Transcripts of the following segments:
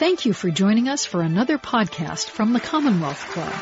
Thank you for joining us for another podcast from the Commonwealth Club.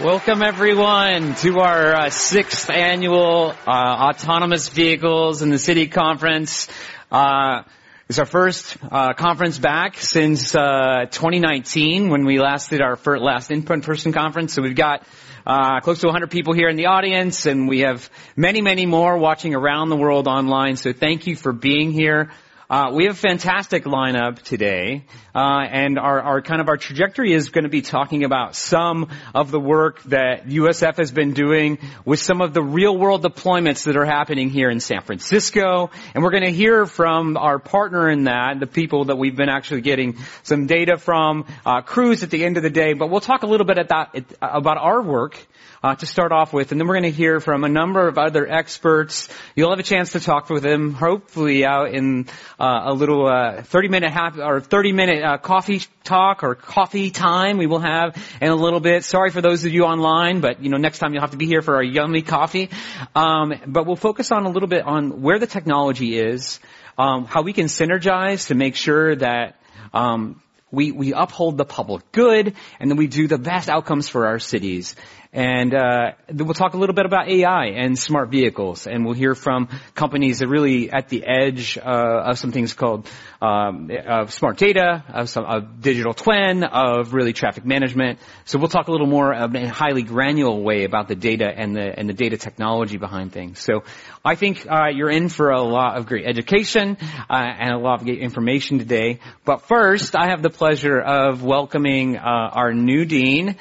Welcome everyone to our uh, sixth annual uh, autonomous vehicles in the city conference. Uh, it's our first uh, conference back since uh, 2019 when we last did our first, last in-person conference. So we've got uh, close to 100 people here in the audience, and we have many, many more watching around the world online. So thank you for being here. Uh, we have a fantastic lineup today, uh, and our, our, kind of our trajectory is going to be talking about some of the work that USF has been doing with some of the real world deployments that are happening here in San Francisco, and we're going to hear from our partner in that, the people that we've been actually getting some data from, uh, Cruise at the end of the day. But we'll talk a little bit about our work uh, to start off with, and then we're going to hear from a number of other experts. You'll have a chance to talk with them, hopefully out in uh, a little uh, 30 minute half or 30 minute uh, coffee talk or coffee time we will have in a little bit. Sorry for those of you online, but you know next time you'll have to be here for our yummy coffee. Um, but we'll focus on a little bit on where the technology is, um, how we can synergize to make sure that um, we, we uphold the public good, and then we do the best outcomes for our cities. And uh, we'll talk a little bit about AI and smart vehicles, and we'll hear from companies that are really at the edge uh, of some things called um, of smart data, of some of digital twin, of really traffic management. So we'll talk a little more in a highly granular way about the data and the and the data technology behind things. So I think uh, you're in for a lot of great education uh, and a lot of great information today. But first, I have the pleasure of welcoming uh, our new dean.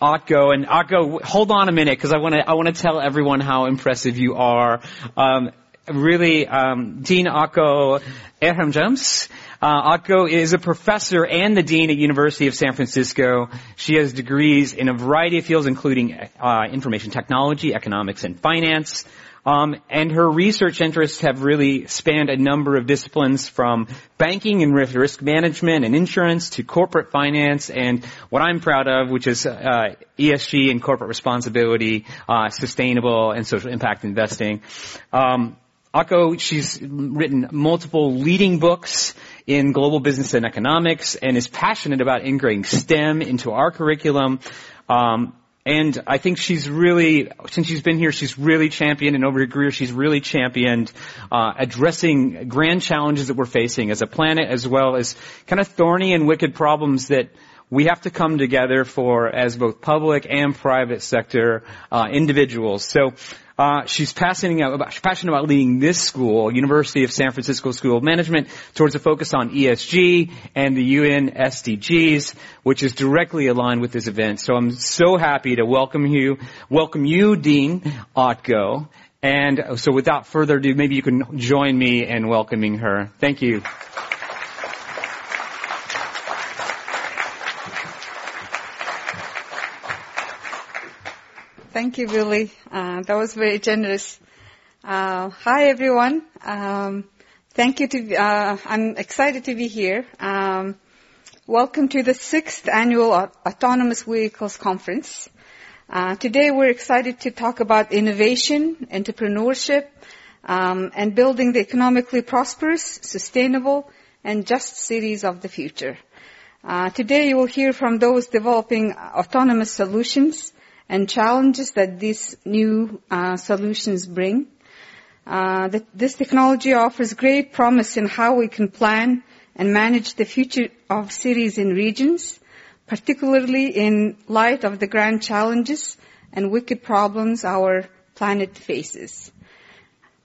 Otgo. And Otgo, hold on a minute because I want to I want to tell everyone how impressive you are. Um, really, um, Dean Otgo Ahrens. Uh, Otgo is a professor and the dean at University of San Francisco. She has degrees in a variety of fields, including uh, information technology, economics, and finance. Um, and her research interests have really spanned a number of disciplines from banking and risk management and insurance to corporate finance and what I'm proud of, which is uh, ESG and corporate responsibility, uh, sustainable and social impact investing. Um, Otgo, she's written multiple leading books in global business and economics and is passionate about integrating STEM into our curriculum. Um, and I think she's really, since she's been here, she's really championed, and over her career, she's really championed uh, addressing grand challenges that we're facing as a planet, as well as kind of thorny and wicked problems that we have to come together for as both public and private sector uh, individuals. So uh, she's passionate about, passionate about leading this school, University of San Francisco School of Management, towards a focus on ESG and the UN SDGs, which is directly aligned with this event. So I'm so happy to welcome you, welcome you, Dean Otgo. And so without further ado, maybe you can join me in welcoming her. Thank you. Thank you, Billy. Uh, that was very generous. Uh, hi, everyone. Um, thank you to. Uh, I'm excited to be here. Um, welcome to the sixth annual Autonomous Vehicles Conference. Uh, today, we're excited to talk about innovation, entrepreneurship, um, and building the economically prosperous, sustainable, and just cities of the future. Uh, today, you will hear from those developing autonomous solutions and challenges that these new uh, solutions bring. Uh, that this technology offers great promise in how we can plan and manage the future of cities and regions, particularly in light of the grand challenges and wicked problems our planet faces.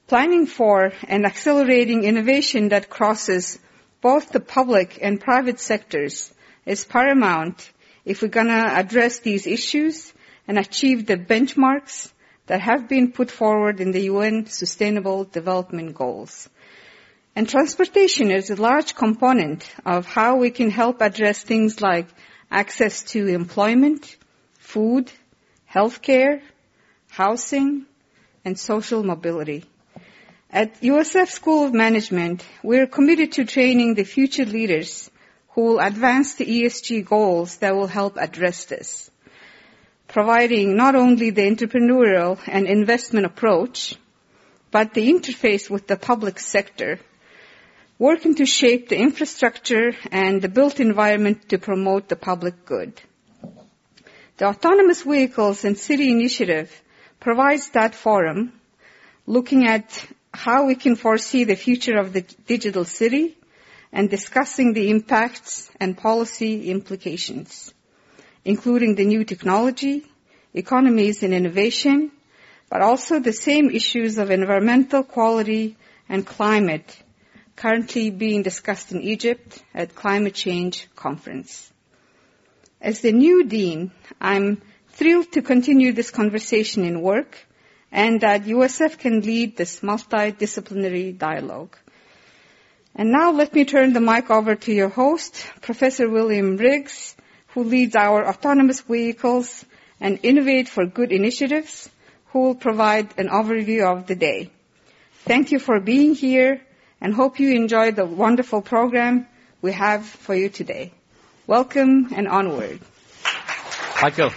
Planning for and accelerating innovation that crosses both the public and private sectors is paramount if we're gonna address these issues and achieve the benchmarks that have been put forward in the UN Sustainable Development Goals. And transportation is a large component of how we can help address things like access to employment, food, healthcare, housing, and social mobility. At USF School of Management, we're committed to training the future leaders who will advance the ESG goals that will help address this providing not only the entrepreneurial and investment approach, but the interface with the public sector working to shape the infrastructure and the built environment to promote the public good. The Autonomous Vehicles and City Initiative provides that forum, looking at how we can foresee the future of the digital city and discussing the impacts and policy implications, including the new technology, economies and innovation, but also the same issues of environmental quality and climate currently being discussed in Egypt at Climate Change Conference. As the new dean, I'm thrilled to continue this conversation in work and that USF can lead this multidisciplinary dialogue. And now let me turn the mic over to your host, Professor William Riggs, who leads our autonomous vehicles and Innovate for Good initiatives, who will provide an overview of the day. Thank you for being here and hope you enjoy the wonderful program we have for you today. Welcome and onward. Michael.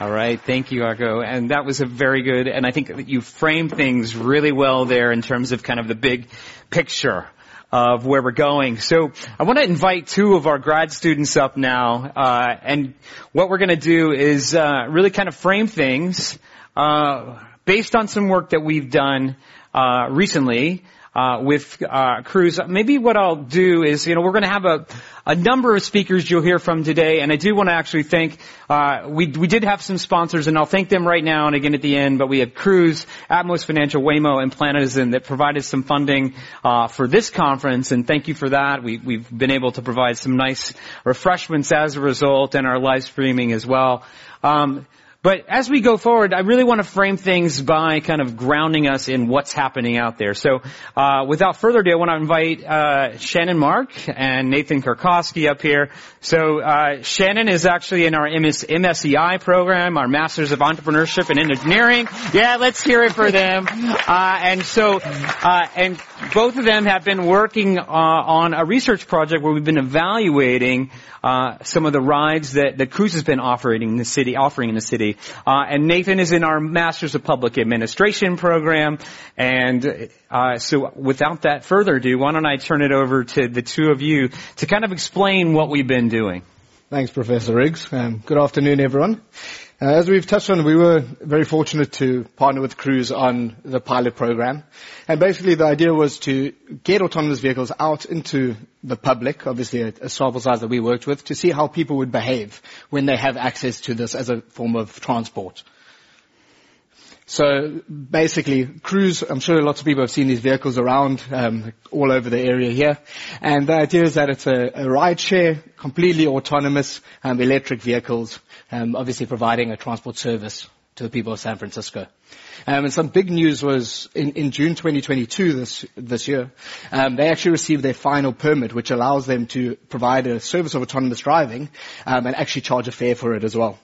All right. Thank you, Otgo. And that was a very good, and I think that you framed things really well there in terms of kind of the big picture of where we're going. So I want to invite two of our grad students up now, uh, and what we're going to do is uh, really kind of frame things uh, based on some work that we've done uh, recently uh, with uh, Cruise. Maybe what I'll do is, you know, we're going to have a, a number of speakers you'll hear from today, and I do want to actually thank. Uh, we we did have some sponsors, and I'll thank them right now and again at the end. But we had Cruise, Atmos Financial, Waymo, and Planetizen that provided some funding uh, for this conference, and thank you for that. We we've been able to provide some nice refreshments as a result, and our live streaming as well. Um, but as we go forward, I really want to frame things by kind of grounding us in what's happening out there. So, uh, without further ado, I want to invite uh, Shannon Mark and Nathan Karkowski up here. So, uh, Shannon is actually in our MS- MSEI program, our Masters of Entrepreneurship and Engineering. Yeah, let's hear it for them. Uh, and so, uh, and both of them have been working uh, on a research project where we've been evaluating some of the rides that, that Cruise has been offering in the city, offering in the city. Uh, and Nathan is in our Masters of Public Administration program. And uh, so without that further ado, why don't I turn it over to the two of you to kind of explain what we've been doing. Thanks, Professor Riggs. Um, good afternoon, everyone. Uh, as we've touched on, we were very fortunate to partner with Cruise on the pilot program. And basically the idea was to get autonomous vehicles out into the public, obviously a, a sample size that we worked with, to see how people would behave when they have access to this as a form of transport. So basically, Cruise, I'm sure lots of people have seen these vehicles around um, all over the area here. And the idea is that it's a, a ride share, completely autonomous um, electric vehicles um, obviously providing a transport service to the people of San Francisco. Um, and some big news was in, in June 2022 this this year, um, they actually received their final permit, which allows them to provide a service of autonomous driving um, and actually charge a fare for it as well.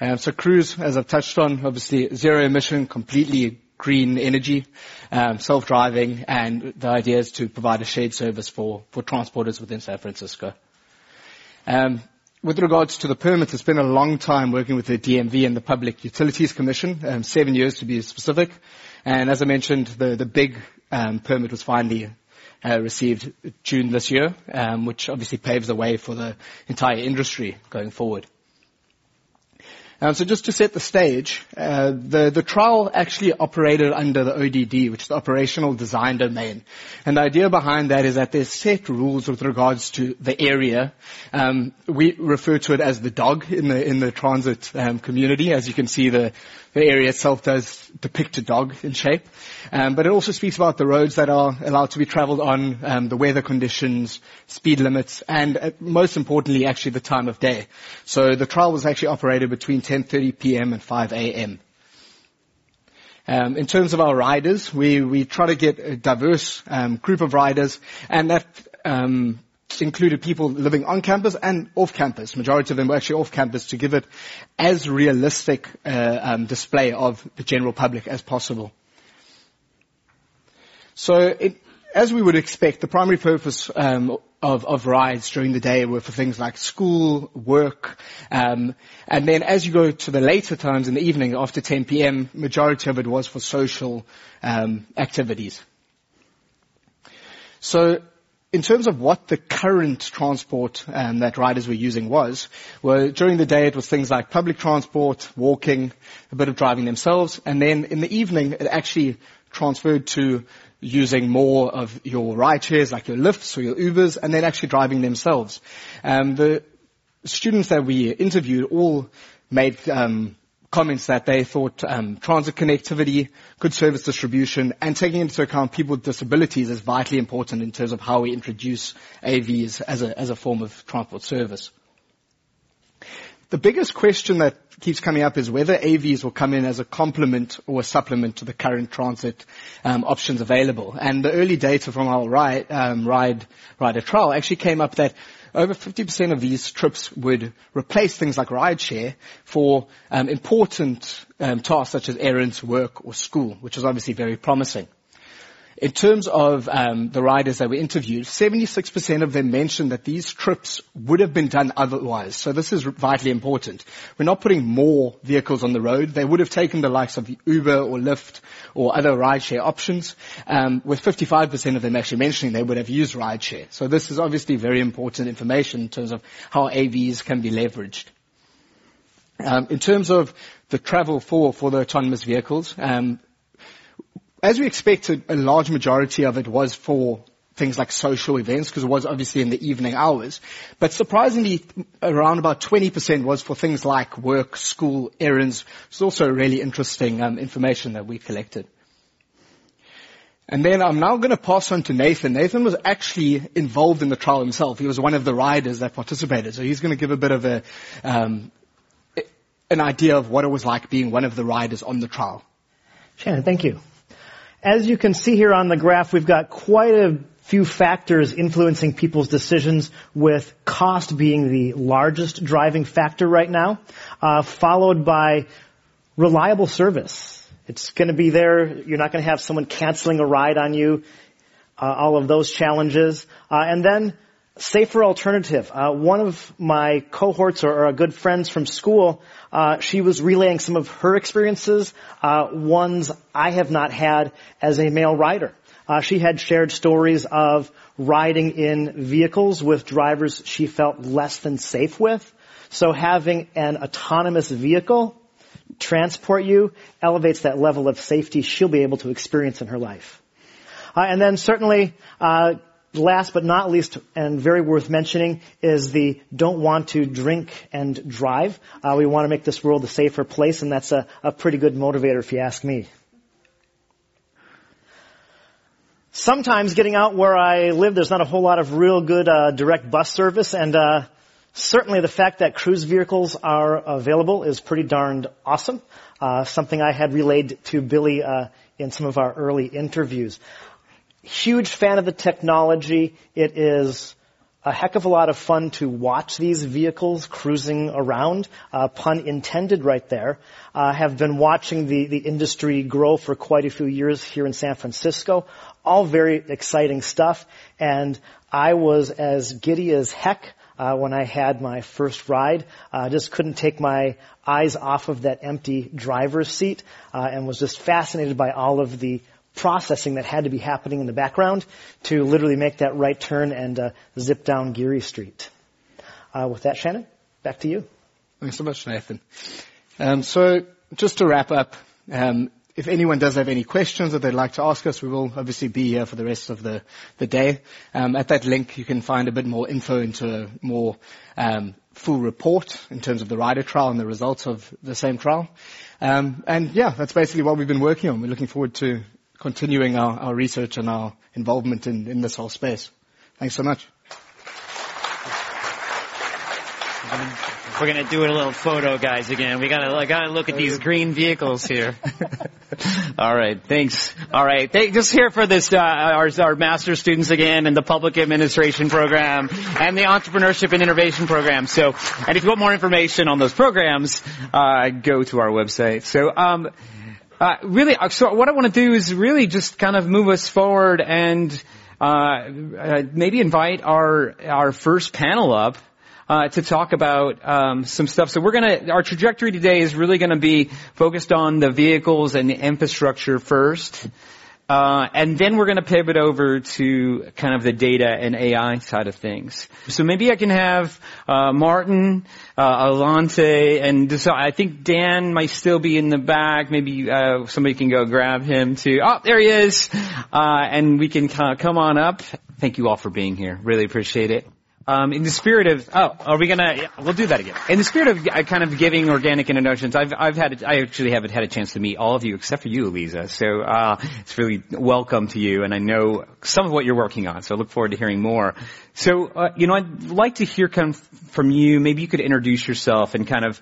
Um, so Cruise, as I've touched on, obviously zero emission, completely green energy, um, self-driving, and the idea is to provide a shared service for for transporters within San Francisco. With regards to the permit, it's been a long time working with the DMV and the Public Utilities Commission, um, seven years to be specific. And as I mentioned, the, the big um, permit was finally uh, received June this year, um, which obviously paves the way for the entire industry going forward. Um, so just to set the stage, uh, the, the trial actually operated under the ODD, which is the Operational Design Domain. And the idea behind that is that there's set rules with regards to the area. Um, we refer to it as the dog in the in the transit um, community. As you can see, the the area itself does depict a dog in shape. Um, but it also speaks about the roads that are allowed to be traveled on, um, the weather conditions, speed limits, and uh, most importantly, actually the time of day. So the trial was actually operated between 10.30 p.m. and 5 a.m. Um, in terms of our riders, we, we try to get a diverse um, group of riders, and that um, included people living on campus and off campus. Majority of them were actually off campus to give it as realistic uh, um, display of the general public as possible. So it, as we would expect, the primary purpose um, of, of, rides during the day were for things like school, work, um, and then as you go to the later times in the evening after 10 p.m., majority of it was for social um, activities. So in terms of what the current transport um, that riders were using was, well, during the day it was things like public transport, walking, a bit of driving themselves, and then in the evening it actually transferred to using more of your ride shares, like your Lyfts or your Ubers, and then actually driving themselves. Um, the students that we interviewed all made um, comments that they thought um, transit connectivity, good service distribution, and taking into account people with disabilities is vitally important in terms of how we introduce AVs as a, as a form of transport service. The biggest question that keeps coming up is whether AVs will come in as a complement or a supplement to the current transit um, options available. And the early data from our ride, um, ride rider trial actually came up that over 50% of these trips would replace things like rideshare for um, important um, tasks such as errands, work, or school, which is obviously very promising. In terms of um, the riders that were interviewed, 76% of them mentioned that these trips would have been done otherwise. So this is vitally important. We're not putting more vehicles on the road. They would have taken the likes of Uber or Lyft or other rideshare options, um, with 55% of them actually mentioning they would have used rideshare. So this is obviously very important information in terms of how AVs can be leveraged. Um, in terms of the travel for, for the autonomous vehicles, um, as we expected, a large majority of it was for things like social events because it was obviously in the evening hours. But surprisingly, around about 20% was for things like work, school, errands. It's also really interesting um, information that we collected. And then I'm now going to pass on to Nathan. Nathan was actually involved in the trial himself. He was one of the riders that participated. So he's going to give a bit of a, um, an idea of what it was like being one of the riders on the trial. Shannon, thank you. As you can see here on the graph, we've got quite a few factors influencing people's decisions with cost being the largest driving factor right now, uh, followed by reliable service. It's going to be there. You're not going to have someone canceling a ride on you. Uh, all of those challenges. Uh, and then safer alternative. Uh, one of my cohorts or, or good friends from school, uh, she was relaying some of her experiences, uh, ones I have not had as a male rider. Uh, she had shared stories of riding in vehicles with drivers she felt less than safe with. So having an autonomous vehicle transport you elevates that level of safety she'll be able to experience in her life. Uh, and then certainly uh, last but not least, and very worth mentioning, is the don't want to drink and drive. Uh, we want to make this world a safer place, and that's a, a pretty good motivator if you ask me. Sometimes getting out where I live, there's not a whole lot of real good uh, direct bus service, and uh, certainly the fact that cruise vehicles are available is pretty darned awesome. Uh, something I had relayed to Billy uh, in some of our early interviews huge fan of the technology. It is a heck of a lot of fun to watch these vehicles cruising around. Uh, pun intended right there. Uh, have been watching the, the industry grow for quite a few years here in San Francisco. All very exciting stuff. And I was as giddy as heck uh, when I had my first ride. I uh, just couldn't take my eyes off of that empty driver's seat uh, and was just fascinated by all of the processing that had to be happening in the background to literally make that right turn and uh, zip down Geary Street. Uh, with that, Shannon, back to you. Thanks so much, Nathan. Um, so just to wrap up, um, if anyone does have any questions that they'd like to ask us, we will obviously be here for the rest of the, the day. Um, at that link, you can find a bit more info into a more um, full report in terms of the rider trial and the results of the same trial. Um, and yeah, that's basically what we've been working on. We're looking forward to continuing our, our research and our involvement in, in this whole space. Thanks so much. We're gonna do a little photo, guys. Again, we gotta gotta look at these green vehicles here. All right, thanks. All right, they, just here for this uh, our our master students again, and the public administration program, and the entrepreneurship and innovation program. So, and if you want more information on those programs, uh, go to our website. So. Um, uh, really, uh, so what I want to do is really just kind of move us forward and uh, uh, maybe invite our our first panel up uh, to talk about um, some stuff. So we're gonna our trajectory today is really gonna be focused on the vehicles and the infrastructure first. Uh, and then we're going to pivot over to kind of the data and AI side of things. So maybe I can have uh, Maarten, uh, Alante, and so I think Dan might still be in the back. Maybe uh, somebody can go grab him too. Oh, there he is, uh, and we can come on up. Thank you all for being here. Really appreciate it. Um, in the spirit of, oh, are we gonna? Yeah, we'll do that again. In the spirit of uh, kind of giving organic introductions, I've I've had I actually haven't had a chance to meet all of you except for you, Eliza. So uh, it's really welcome to you, and I know some of what you're working on. So I look forward to hearing more. So uh, you know, I'd like to hear kind of from you. Maybe you could introduce yourself and kind of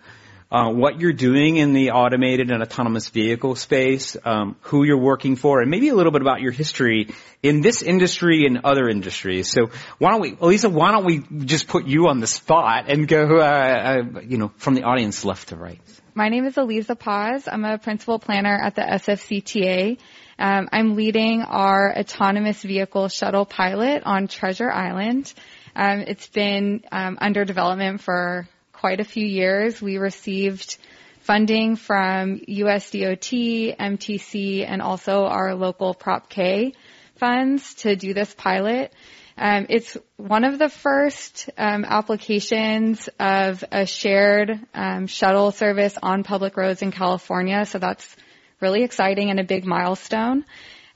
uh, what you're doing in the automated and autonomous vehicle space, um, who you're working for, and maybe a little bit about your history in this industry and other industries. So why don't we, Elisa, why don't we just put you on the spot and go, uh, uh, you know, from the audience left to right? My name is Elisa Paz. I'm a principal planner at the SFCTA. Um, I'm leading our autonomous vehicle shuttle pilot on Treasure Island. Um, it's been um, under development for quite a few years. We received funding from USDOT, MTC, and also our local Prop K funds to do this pilot. Um, it's one of the first um, applications of a shared um, shuttle service on public roads in California, so that's really exciting and a big milestone.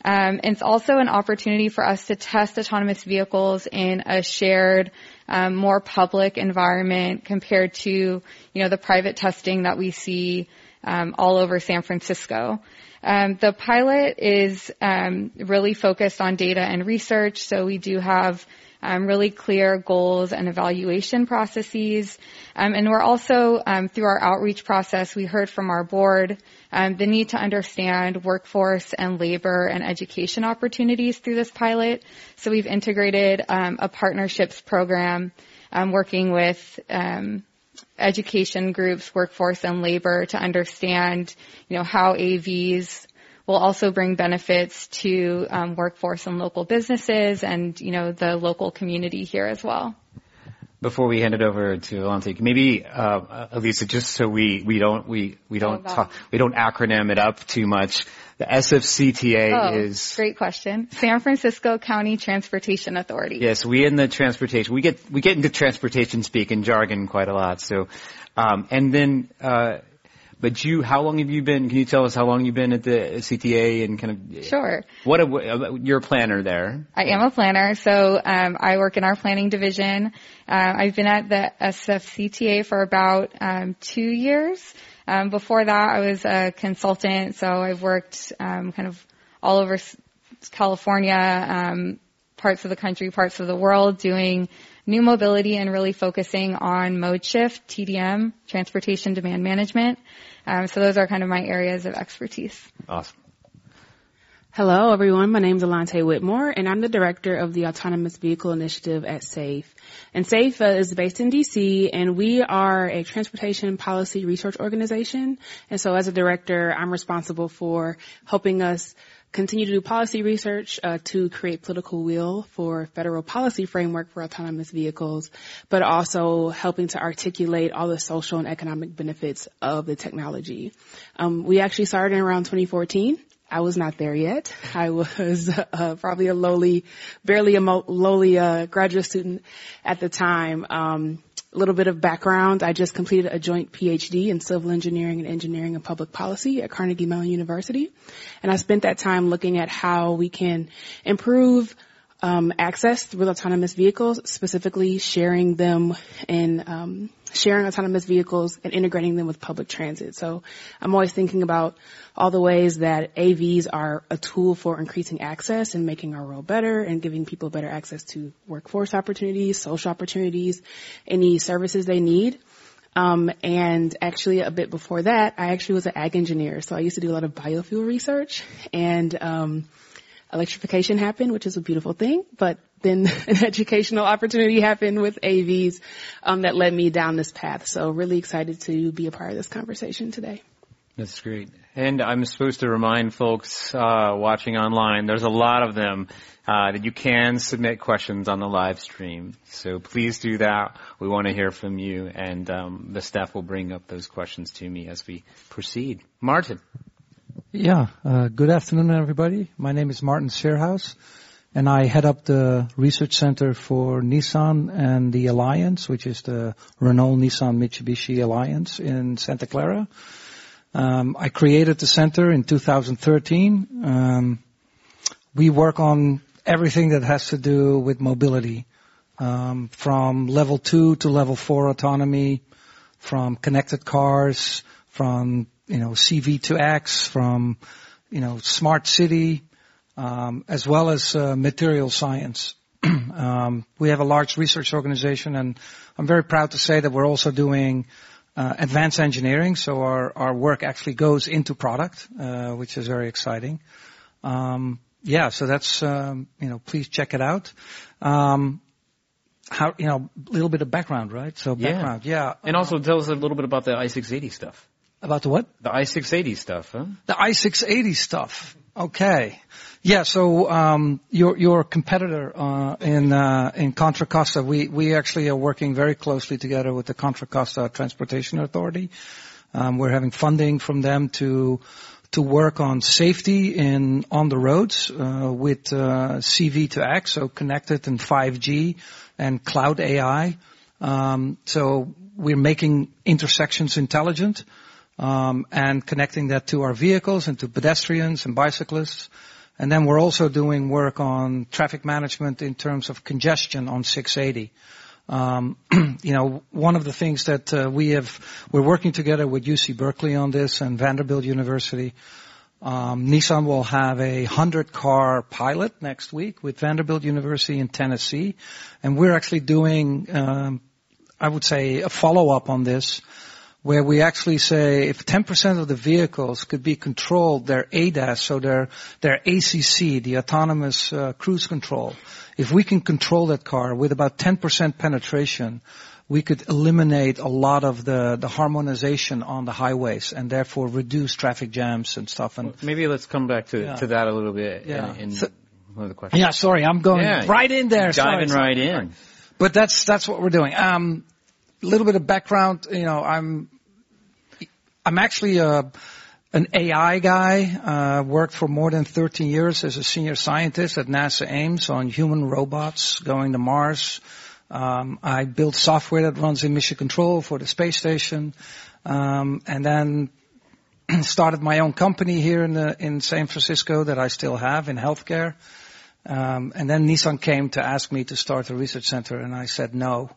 Um, it's also an opportunity for us to test autonomous vehicles in a shared, um, more public environment compared to, you know, the private testing that we see um, all over San Francisco. Um, the pilot is um, really focused on data and research, so we do have um, really clear goals and evaluation processes. Um, and we're also, um, through our outreach process, we heard from our board um, the need to understand workforce and labor and education opportunities through this pilot. So we've integrated um, a partnerships program working with education groups, workforce and labor to understand, you know, how AVs will also bring benefits to um, workforce and local businesses and, you know, the local community here as well. Before we hand it over to Alante, maybe uh, Elisa, just so we, we don't we, we don't oh, talk we don't acronym it up too much. The SFCTA oh, is great question. San Francisco County Transportation Authority. Yes, we in the transportation we get we get into transportation speak and jargon quite a lot. So, um, and then uh, but you, how long have you been? Can you tell us how long you've been at the CTA and kind of? Sure. What a, you're a planner there. I am a planner, so um, I work in our planning division. Uh, I've been at the SFCTA for about um, two years. Um, before that, I was a consultant, so I've worked um, kind of all over California, um, parts of the country, parts of the world, doing new mobility and really focusing on mode shift, TDM, transportation demand management. Um, so those are kind of my areas of expertise. Awesome. Hello, everyone. My name is Alante Whitmore, and I'm the director of the Autonomous Vehicle Initiative at SAFE. And SAFE uh, is based in DC, and we are a transportation policy research organization. And so, as a director, I'm responsible for helping us continue to do policy research uh, to create political will for federal policy framework for autonomous vehicles, but also helping to articulate all the social and economic benefits of the technology. Um, we actually started in around 2014. I was not there yet. I was uh, probably a lowly, barely a mo- lowly uh, graduate student at the time. Um, a little bit of background. I just completed a joint PhD in civil engineering and engineering and public policy at Carnegie Mellon University. And I spent that time looking at how we can improve um, access with autonomous vehicles, specifically sharing them and um, sharing autonomous vehicles and integrating them with public transit. So I'm always thinking about all the ways that AVs are a tool for increasing access and making our world better and giving people better access to workforce opportunities, social opportunities, any services they need. Um, and actually a bit before that, I actually was an ag engineer. So I used to do a lot of biofuel research and, um, electrification happened, which is a beautiful thing, but then an educational opportunity happened with AVs um, that led me down this path. So really excited to be a part of this conversation today. That's great. And I'm supposed to remind folks uh, watching online, there's a lot of them, uh, that you can submit questions on the live stream. So please do that. We want to hear from you, and um, the staff will bring up those questions to me as we proceed. Maarten. Yeah. Uh, good afternoon, everybody. My name is Maarten Sierhuis, and I head up the research center for Nissan and the Alliance, which is the Renault Nissan Mitsubishi Alliance in Santa Clara. Um, I created the center in 2013. Um, we work on everything that has to do with mobility, um, from level two to level four autonomy, from connected cars, from you know CV to X, from you know smart city, um, as well as uh, material science. um, we have a large research organization, and I'm very proud to say that we're also doing uh, advanced engineering. So our, our work actually goes into product, uh, which is very exciting. Um, yeah, so that's um, you know, please check it out. Um, how you know, a little bit of background, right? So background, yeah. yeah. And also tell us a little bit about the i680 stuff. About the what? The i680 stuff, huh? The i680 stuff. Okay. Yeah. So um, your your competitor uh, in uh, in Contra Costa, we we actually are working very closely together with the Contra Costa Transportation Authority. Um, we're having funding from them to to work on safety in on the roads uh, with uh, CV to X, so connected and 5G and cloud AI. Um, so we're making intersections intelligent um, and connecting that to our vehicles and to pedestrians and bicyclists. And then we're also doing work on traffic management in terms of congestion on 680. Um, you know, one of the things that uh, we have, we're working together with UC Berkeley on this and Vanderbilt University. Um, Nissan will have a 100 car pilot next week with Vanderbilt University in Tennessee. And we're actually doing, um, I would say, a follow up on this where we actually say if 10% of the vehicles could be controlled, their ADAS, so their, their ACC, the autonomous uh, cruise control, if we can control that car with about 10% penetration, we could eliminate a lot of the, the harmonization on the highways and therefore reduce traffic jams and stuff. And well, maybe let's come back to, yeah. to that a little bit yeah. in, in so, one of the questions. Yeah, sorry, I'm going yeah, right in there. Diving sorry, right in. But that's that's what we're doing. Um, a little bit of background. You know, I'm I'm actually a an AI guy. Uh, worked for more than 13 years as a senior scientist at NASA Ames on human robots going to Mars. Um, I built software that runs in mission control for the space station, um, and then started my own company here in the, in San Francisco that I still have in healthcare. Um, and then Nissan came to ask me to start a research center, and I said no.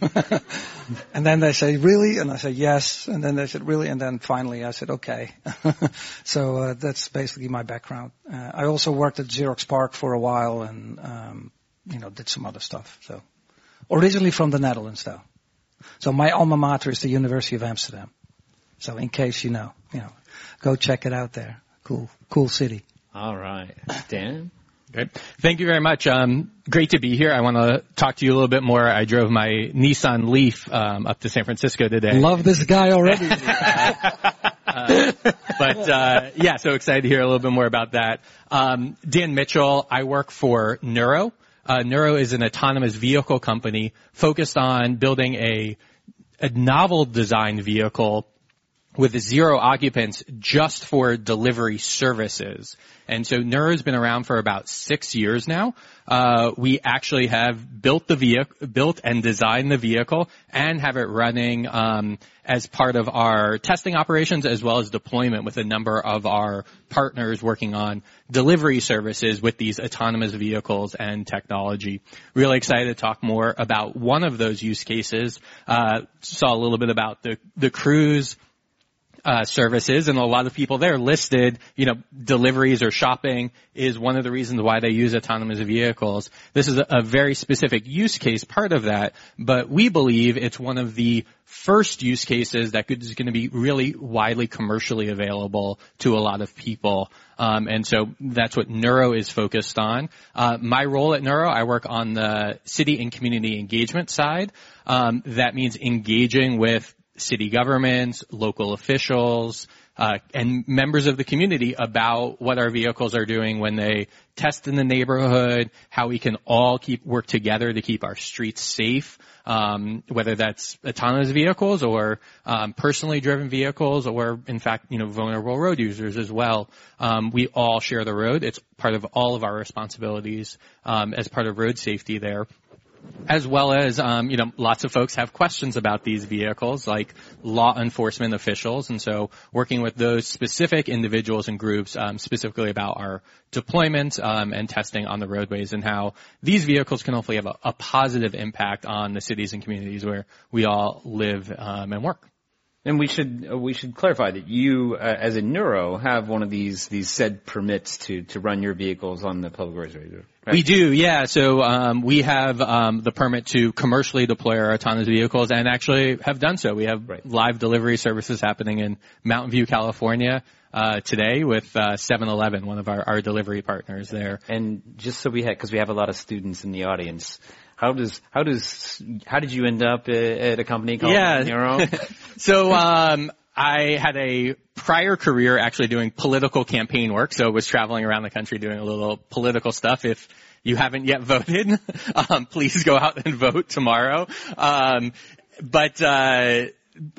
and then they say, really? And I say, yes. And then they said, really? And then finally I said, okay. so uh, that's basically my background. Uh, I also worked at Xerox PARC for a while and, um, you know, did some other stuff. So originally from the Netherlands though. So my alma mater is the University of Amsterdam. So in case you know, you know, go check it out there. Cool, cool city. All right. Dan? Great. Thank you very much. Um, great to be here. I want to talk to you a little bit more. I drove my Nissan Leaf um, up to San Francisco today. Love this guy already. uh, but uh, yeah, so excited to hear a little bit more about that. Um, Dan Mitchell. I work for Nuro. Uh, Nuro is an autonomous vehicle company focused on building a a novel design vehicle with zero occupants just for delivery services. And so Nuro's been around for about six years now. Uh, we actually have built the vehicle, built and designed the vehicle and have it running, um, as part of our testing operations as well as deployment with a number of our partners working on delivery services with these autonomous vehicles and technology. Really excited to talk more about one of those use cases. Uh, saw a little bit about the, the cruise, uh, services, and a lot of people there listed, you know, deliveries or shopping is one of the reasons why they use autonomous vehicles. This is a, a very specific use case part of that, but we believe it's one of the first use cases that is going to be really widely commercially available to a lot of people. Um, and so that's what Nuro is focused on. Uh, my role at Nuro, I work on the city and community engagement side. Um, that means engaging with city governments, local officials, uh, and members of the community about what our vehicles are doing when they test in the neighborhood, how we can all keep work together to keep our streets safe, um, whether that's autonomous vehicles or um, personally driven vehicles, or in fact, you know, vulnerable road users as well. Um, we all share the road. It's part of all of our responsibilities um, as part of road safety there as well as um, you know lots of folks have questions about these vehicles like law enforcement officials. And so working with those specific individuals and groups um, specifically about our deployment um, and testing on the roadways and how these vehicles can hopefully have a, a positive impact on the cities and communities where we all live um, and work and we should uh, we should clarify that you, uh, as a Nuro, have one of these these said permits to to run your vehicles on the public roads. Right? We do, yeah. So um, we have um, the permit to commercially deploy our autonomous vehicles, and actually have done so. We have right. live delivery services happening in Mountain View, California. Uh, today with uh, 7-Eleven, one of our, our delivery partners there. And just so we had, because we have a lot of students in the audience, how does how does how did you end up at a company called yeah. Nuro? so um, I had a prior career actually doing political campaign work, so I was traveling around the country doing a little political stuff. If you haven't yet voted, um, please go out and vote tomorrow. Um, but uh,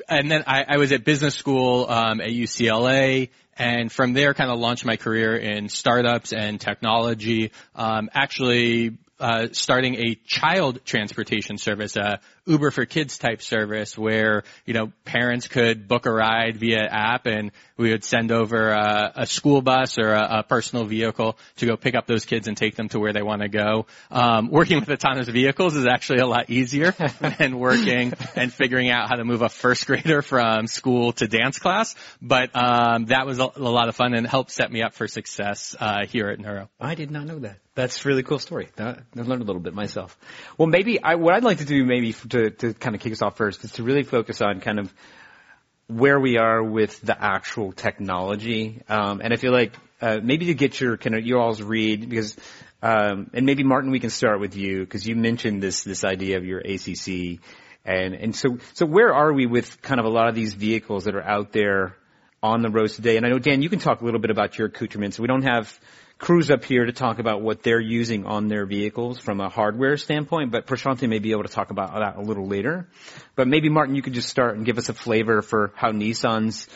and then I, I, was at business school um, at UCLA and from there kind of launched my career in startups and technology. Um, actually uh, starting a child transportation service, a Uber for Kids type service, where you know parents could book a ride via app, and we would send over a, a school bus or a, a, personal vehicle to go pick up those kids and take them to where they want to go. Um, working with autonomous vehicles is actually a lot easier than working and figuring out how to move a first grader from school to dance class. But um, that was a, a, lot of fun and helped set me up for success uh, here at Nuro. I did not know that. That's a really cool story. I learned a little bit myself. Well, maybe I, what I'd like to do maybe to, to kind of kick us off first is to really focus on kind of where we are with the actual technology. Um, and I feel like uh, maybe to get your kind of your all's read because um, and maybe Maarten, we can start with you because you mentioned this this idea of your ACC, and and so so where are we with kind of a lot of these vehicles that are out there on the roads today? And I know Dan, you can talk a little bit about your accoutrements. We don't have Cruise up here to talk about what they're using on their vehicles from a hardware standpoint, but Prashanti may be able to talk about that a little later. But maybe Maarten, you could just start and give us a flavor for how Nissan's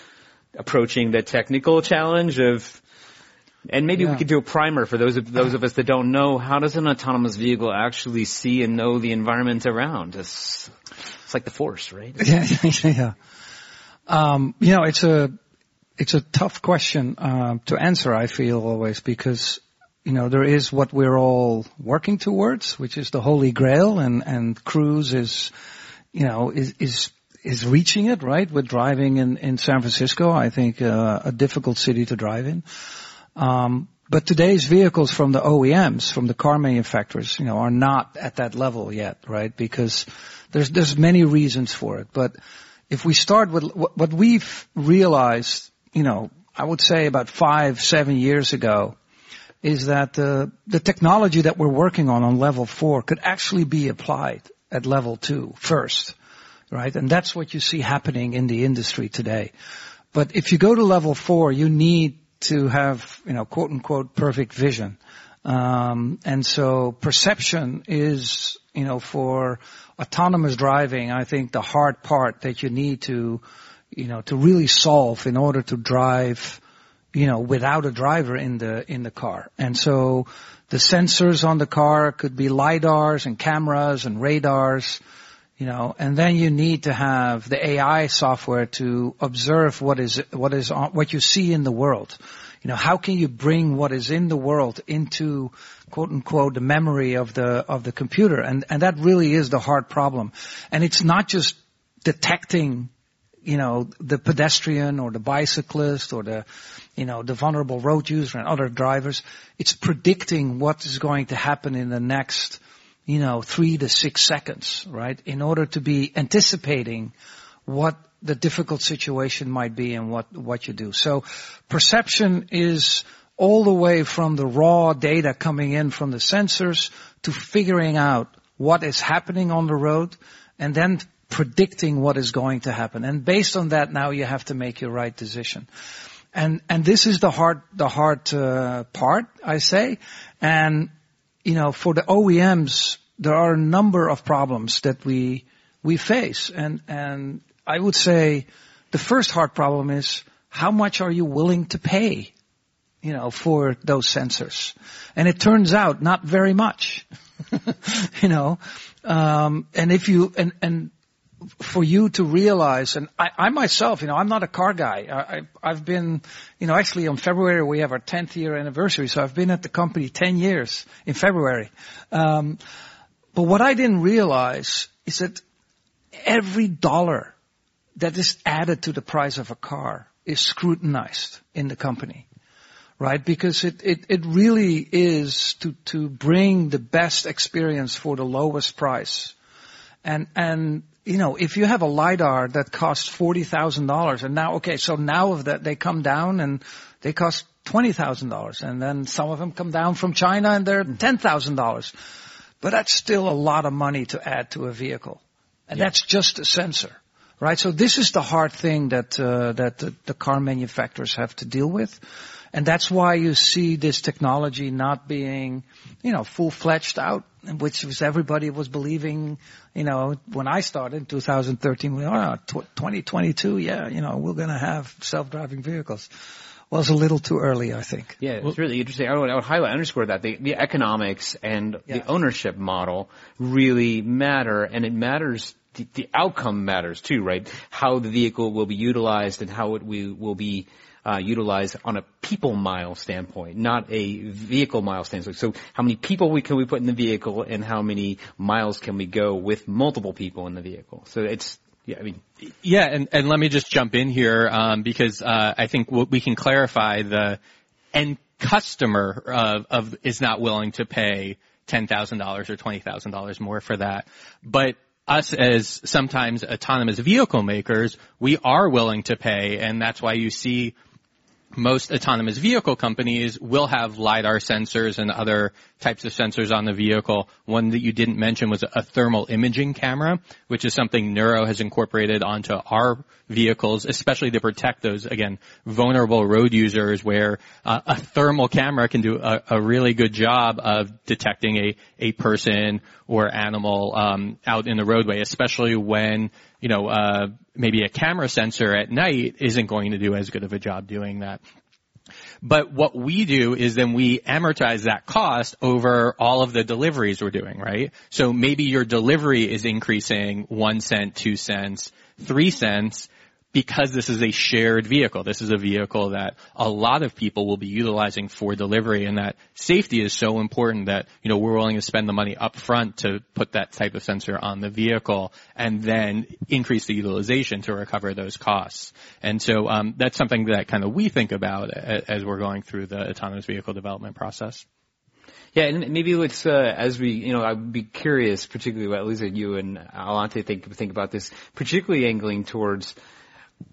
approaching the technical challenge of and maybe yeah. we could do a primer for those of those of us that don't know how does an autonomous vehicle actually see and know the environment around? It's it's like the force, right? Yeah, yeah. Um, you know, it's a it's a tough question uh, to answer. I feel always because you know there is what we're all working towards, which is the Holy Grail, and and Cruise is you know is is is reaching it right with driving in in San Francisco. I think uh, a difficult city to drive in. Um, but today's vehicles from the OEMs, from the car manufacturers, you know, are not at that level yet, right? Because there's there's many reasons for it. But if we start with what we've realized you know, I would say about five, seven years ago, is that uh, the technology that we're working on on level four could actually be applied at level two first, right? And that's what you see happening in the industry today. But if you go to level four, you need to have, you know, quote unquote, perfect vision. Um, and so perception is, you know, for autonomous driving, I think the hard part that you need to you know, to really solve in order to drive, you know, without a driver in the, in the car. And so the sensors on the car could be LiDARs and cameras and radars, you know, and then you need to have the AI software to observe what is, what is on, what you see in the world. You know, how can you bring what is in the world into quote unquote the memory of the, of the computer? And, and that really is the hard problem. And it's not just detecting you know, the pedestrian or the bicyclist or the, you know, the vulnerable road user and other drivers. It's predicting what is going to happen in the next, you know, three to six seconds, right? In order to be anticipating what the difficult situation might be and what, what you do. So perception is all the way from the raw data coming in from the sensors to figuring out what is happening on the road and then predicting what is going to happen. And based on that, now you have to make your right decision. And, and this is the hard, the hard, uh, part, I say. And, you know, for the OEMs, there are a number of problems that we, we face. And, and I would say the first hard problem is how much are you willing to pay, you know, for those sensors? And it turns out not very much, you know, um, and if you, and, and for you to realize, and I, I myself, you know, I'm not a car guy. I, I've been, you know, actually on February we have our 10th year anniversary, so I've been at the company 10 years in February. Um, but what I didn't realize is that every dollar that is added to the price of a car is scrutinized in the company. Right? Because it, it, it really is to, to bring the best experience for the lowest price. And, and, you know, if you have a LiDAR that costs $40,000 and now, okay, so now of that they come down and they cost $20,000 and then some of them come down from China and they're $10,000. But that's still a lot of money to add to a vehicle. And yeah. that's just a sensor, right? So this is the hard thing that uh, that the, the, car manufacturers have to deal with, and that's why you see this technology not being, you know, full fledged out, which was everybody was believing, you know, when I started in 2013, we are oh, 2022, yeah, you know, we're going to have self driving vehicles was a little too early, I think. Yeah, it's really interesting. I would, I would highlight, underscore that the, the economics and yeah. the ownership model really matter, and it matters. The, the, outcome matters too, right? How the vehicle will be utilized and how it we, will be uh, on a people mile standpoint, not a vehicle mile standpoint. So how many people we, can we put in the vehicle and how many miles can we go with multiple people in the vehicle? So it's yeah, I mean, yeah, and, and let me just jump in here um, because uh, I think what we can clarify the end customer of, of is not willing to pay ten thousand dollars or twenty thousand dollars more for that, but us as sometimes autonomous vehicle makers, we are willing to pay, and that's why you see most autonomous vehicle companies will have LiDAR sensors and other types of sensors on the vehicle. One that you didn't mention was a thermal imaging camera, which is something Nuro has incorporated onto our vehicles, especially to protect those, again, vulnerable road users where uh, a thermal camera can do a, a, really good job of detecting a, a person or animal um, out in the roadway, especially when you know, uh, maybe a camera sensor at night isn't going to do as good of a job doing that. But what we do is then we amortize that cost over all of the deliveries we're doing, right? So maybe your delivery is increasing one cent, two cents, three cents, because this is a shared vehicle. This is a vehicle that a lot of people will be utilizing for delivery and that safety is so important that, you know, we're willing to spend the money up front to put that type of sensor on the vehicle and then increase the utilization to recover those costs. And so, um, that's something that kind of we think about as we're going through the autonomous vehicle development process. Yeah, and maybe let's, uh, as we, you know, I'd be curious, particularly what at least you and Alante think think about this, particularly angling towards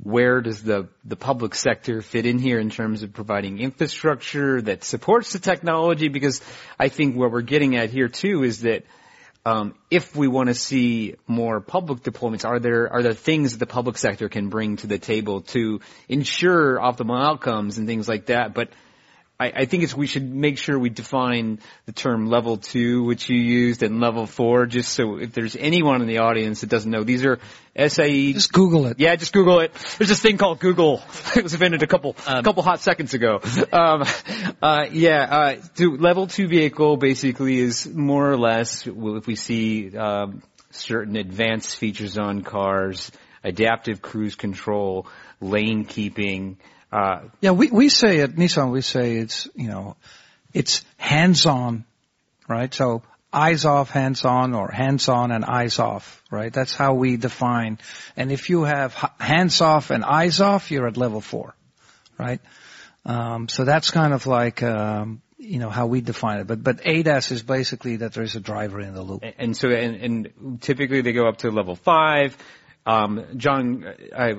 where does the, the public sector fit in here in terms of providing infrastructure that supports the technology? Because I think what we're getting at here too is that um, if we want to see more public deployments, are there are there things that the public sector can bring to the table to ensure optimal outcomes and things like that? But I, I think it's we should make sure we define the term level two, which you used, and level four, just so if there's anyone in the audience that doesn't know, these are SAE. Just Google it. Yeah, just Google it. There's this thing called Google. it was invented a couple um, couple hot seconds ago. Um, uh, yeah, uh, to level two vehicle basically is more or less if we see um, certain advanced features on cars, adaptive cruise control, lane keeping. Uh, yeah, we, we say at Nissan, we say it's, you know, it's hands-on, right? So eyes off, hands on, or hands on and eyes off, right? That's how we define. And if you have hands off and eyes off, you're at level four, right? Um, so that's kind of like, um, you know how we define it. But but ADAS is basically that there is a driver in the loop. And, and so and, and, typically they go up to level five. Um, John, I,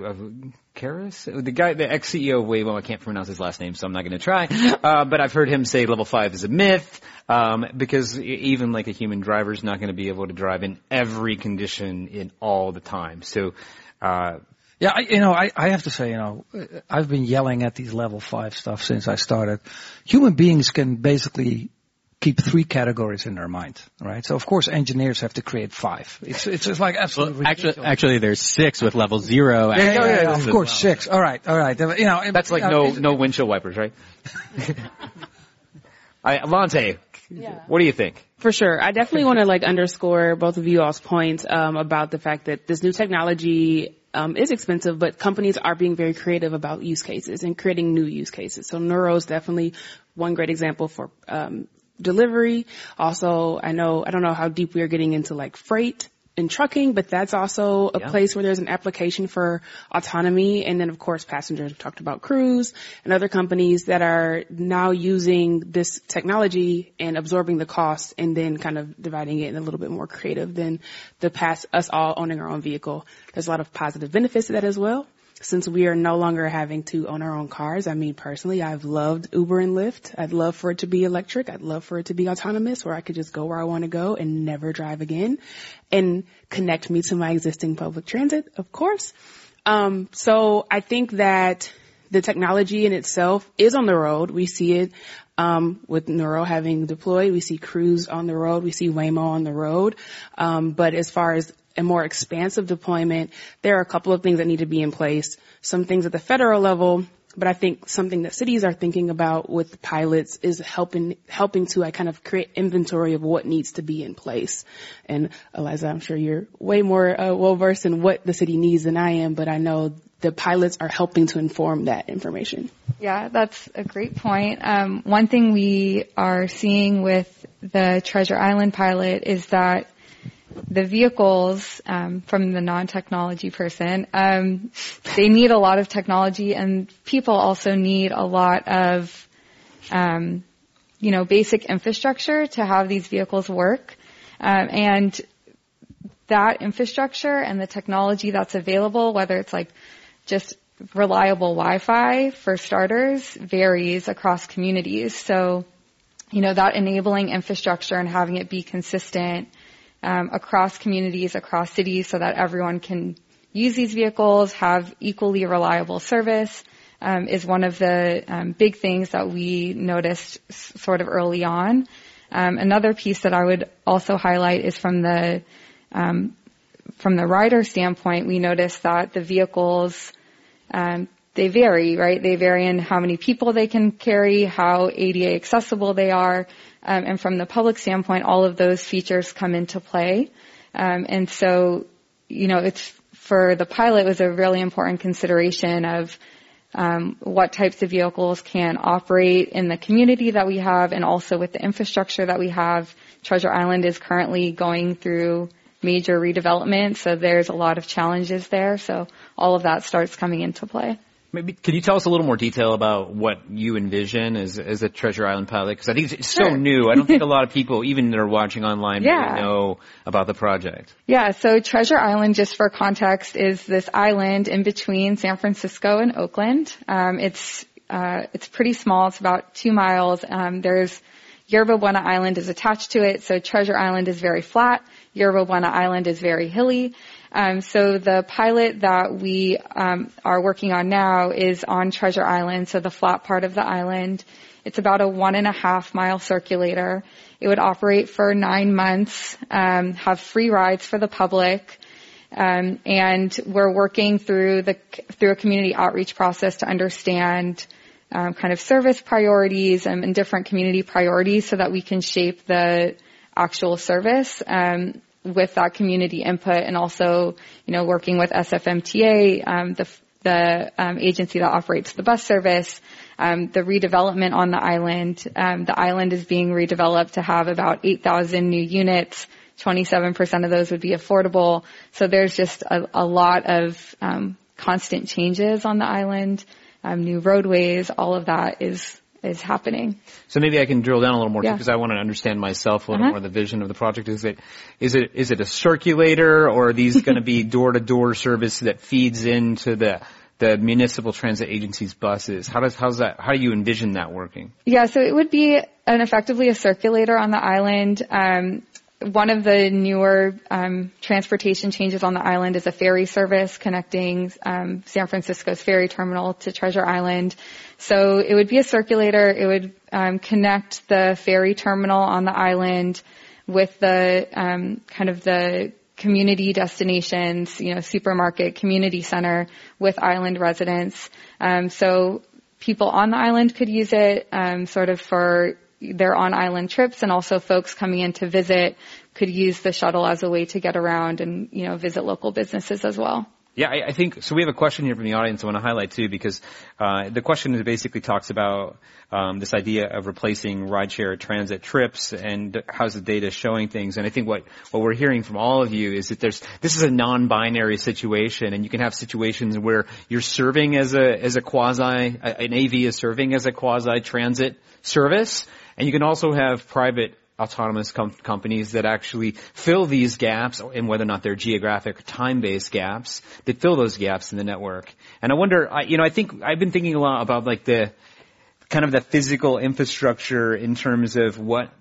Karras, the guy, the ex-CEO of Waymo, I can't pronounce his last name, so I'm not going to try. Uh, but I've heard him say level five is a myth, um, because even like a human driver is not going to be able to drive in every condition in all the time. So, uh, yeah, I, you know, I, I have to say, you know, I've been yelling at these level five stuff since I started. Human beings can basically keep three categories in their mind, right? So of course engineers have to create five. It's it's just like absolutely well, actually actually there's six with level zero. Yeah, yeah, yeah, yeah of course well. six. All right, all right. You know that's like no no windshield wipers, right? I, Alante, yeah. what do you think? For sure. I definitely want to like underscore both of you all's points um, about the fact that this new technology um, is expensive, but companies are being very creative about use cases and creating new use cases. So Nuro is definitely one great example for um, delivery. Also, I know, I don't know how deep we are getting into like freight and trucking, but that's also a yeah. place where there's an application for autonomy. And then of course passengers have talked about Cruise and other companies that are now using this technology and absorbing the cost and then kind of dividing it in a little bit more creative than the past us all owning our own vehicle. There's a lot of positive benefits to that as well since we are no longer having to own our own cars, I mean, personally, I've loved Uber and Lyft. I'd love for it to be electric. I'd love for it to be autonomous where I could just go where I want to go and never drive again and connect me to my existing public transit, of course. Um, so I think that the technology in itself is on the road. We see it um, with Nuro having deployed. We see Cruise on the road. We see Waymo on the road. Um, but as far as a more expansive deployment, there are a couple of things that need to be in place. Some things at the federal level, but I think something that cities are thinking about with pilots is helping helping to I kind of create inventory of what needs to be in place. And Eliza, I'm sure you're way more uh, well versed in what the city needs than I am, but I know the pilots are helping to inform that information. Yeah, that's a great point. Um, one thing we are seeing with the Treasure Island pilot is that the vehicles um, from the non-technology person, um, they need a lot of technology, and people also need a lot of, um, you know, basic infrastructure to have these vehicles work. Um, and that infrastructure and the technology that's available, whether it's like just reliable Wi-Fi for starters, varies across communities. So, you know, that enabling infrastructure and having it be consistent um, across communities, across cities, so that everyone can use these vehicles, have equally reliable service, um, is one of the um, big things that we noticed s- sort of early on. Um, another piece that I would also highlight is from the um, from the rider standpoint, we noticed that the vehicles um, they vary, right? They vary in how many people they can carry, how ADA accessible they are, um, and from the public standpoint, all of those features come into play. Um, and so, you know, it's for the pilot was a really important consideration of um, what types of vehicles can operate in the community that we have, and also with the infrastructure that we have. Treasure Island is currently going through major redevelopment, so there's a lot of challenges there. So all of that starts coming into play. Maybe can you tell us a little more detail about what you envision as as a Treasure Island pilot? Because I think it's so sure. new. I don't think a lot of people, even that are watching online, yeah. really know about the project. Yeah. So Treasure Island, just for context, is this island in between San Francisco and Oakland. Um, it's uh, it's pretty small. It's about two miles. Um, there's Yerba Buena Island is attached to it, so Treasure Island is very flat. Yerba Buena Island is very hilly. Um, so the pilot that we um, are working on now is on Treasure Island, so the flat part of the island. It's about a one and a half mile circulator. It would operate for nine months, um, have free rides for the public, um, and we're working through the through a community outreach process to understand um, kind of service priorities and, and, different community priorities, so that we can shape the actual service. Um, with that community input and also, you know, working with SFMTA, um, the, the um, agency that operates the bus service, um, the redevelopment on the island. Um, the island is being redeveloped to have about 8,000 new units. 27% of those would be affordable. So there's just a, a lot of um, constant changes on the island, um, new roadways. All of that is is happening. So maybe I can drill down a little more yeah. because I want to understand myself a little uh-huh. more the vision of the project. Is it is it is it a circulator or are these going to be door to door service that feeds into the the municipal transit agency's buses. How does how's that? How do you envision that working? Yeah, so it would be an effectively a circulator on the island. Um, one of the newer um, transportation changes on the island is a ferry service connecting um, San Francisco's ferry terminal to Treasure Island. So it would be a circulator. It would um, connect the ferry terminal on the island with the um, kind of the community destinations, you know, supermarket, community center with island residents. Um, so people on the island could use it um, sort of for their on island trips and also folks coming in to visit could use the shuttle as a way to get around and, you know, visit local businesses as well. Yeah, I, I think so. We have a question here from the audience I want to highlight too, because uh, the question basically talks about um, this idea of replacing rideshare transit trips and how's the data showing things. And I think what what we're hearing from all of you is that there's this is a non-binary situation, and you can have situations where you're serving as a as a quasi an AV is serving as a quasi transit service, and you can also have private autonomous com- companies that actually fill these gaps and whether or not they're geographic or time-based gaps that fill those gaps in the network. And I wonder, I, you know, I think I've been thinking a lot about like the kind of the physical infrastructure in terms of what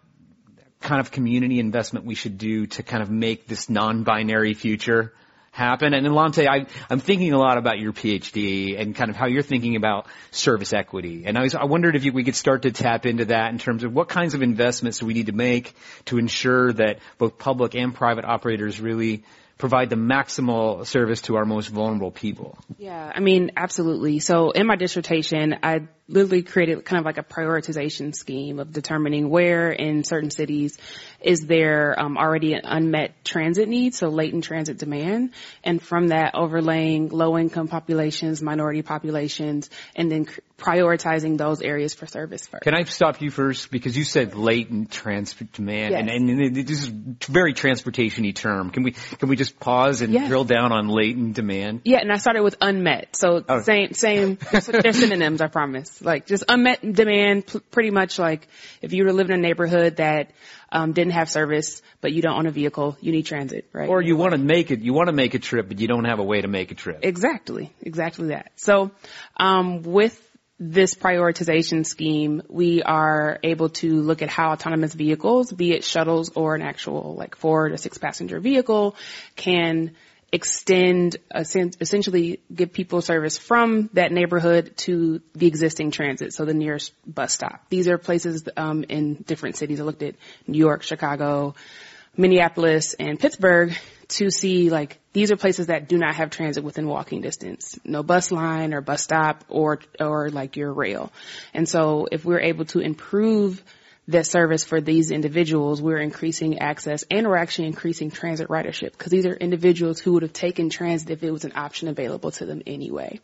kind of community investment we should do to kind of make this non-binary future happen. And Alante, I, I'm thinking a lot about your PhD and kind of how you're thinking about service equity. And I, was, I wondered if you, we could start to tap into that in terms of what kinds of investments do we need to make to ensure that both public and private operators really provide the maximal service to our most vulnerable people. Yeah, I mean, absolutely. So in my dissertation, I literally created kind of like a prioritization scheme of determining where in certain cities is there um, already an unmet transit need, so latent transit demand, and from that overlaying low income populations, minority populations, and then cr- prioritizing those areas for service first. Can I stop you first because you said latent transit demand, Yes. and, and this is a very transportation-y term. Can we can we just pause and Yes. drill down on latent demand? Yeah, and I started with unmet. So Oh. same, same, they're synonyms, I promise. Like just unmet demand, p- pretty much like if you were living in a neighborhood that um, didn't have service, but you don't own a vehicle, you need transit, right? Or you want to make it, you want to make a trip, but you don't have a way to make a trip. Exactly, exactly that. So, um, with this prioritization scheme, we are able to look at how autonomous vehicles, be it shuttles or an actual like four to six passenger vehicle, can extend, essentially give people service from that neighborhood to the existing transit, so the nearest bus stop. These are places um, in different cities. I looked at New York, Chicago, Minneapolis, and Pittsburgh to see like these are places that do not have transit within walking distance. No bus line or bus stop or or like your rail. And so if we're able to improve that service for these individuals, we're increasing access and we're actually increasing transit ridership because these are individuals who would have taken transit if it was an option available to them anyway.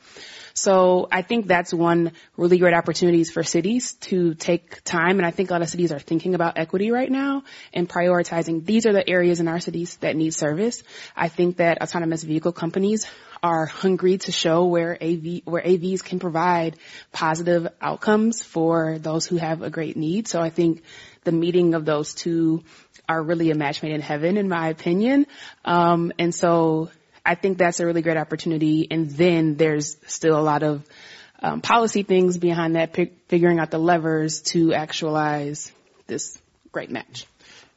So I think that's one really great opportunities for cities to take time. And I think a lot of cities are thinking about equity right now and prioritizing these are the areas in our cities that need service. I think that autonomous vehicle companies are hungry to show where AV, where AVs can provide positive outcomes for those who have a great need. So I think the meeting of those two are really a match made in heaven, in my opinion. Um, and so I think that's a really great opportunity. And then there's still a lot of um, policy things behind that, figuring out the levers to actualize this great match.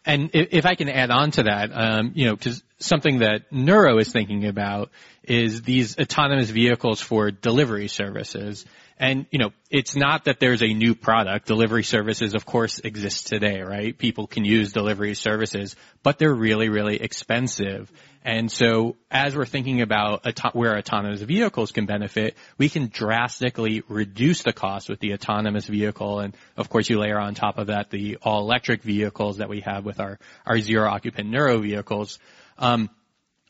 And if, if I can add on to that, um, you know, because something that Nuro is thinking about is these autonomous vehicles for delivery services. And, you know, it's not that there's a new product. Delivery services, of course, exist today, right? People can use delivery services, but they're really, really expensive. And so as we're thinking about auto- where autonomous vehicles can benefit, we can drastically reduce the cost with the autonomous vehicle. And of course, you layer on top of that the all electric vehicles that we have with our, our zero occupant Nuro vehicles. Um,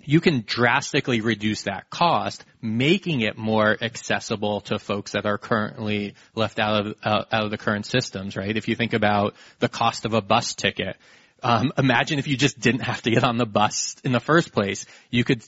you can drastically reduce that cost, making it more accessible to folks that are currently left out of uh, out of the current systems. Right? If you think about the cost of a bus ticket, um, imagine if you just didn't have to get on the bus in the first place. You could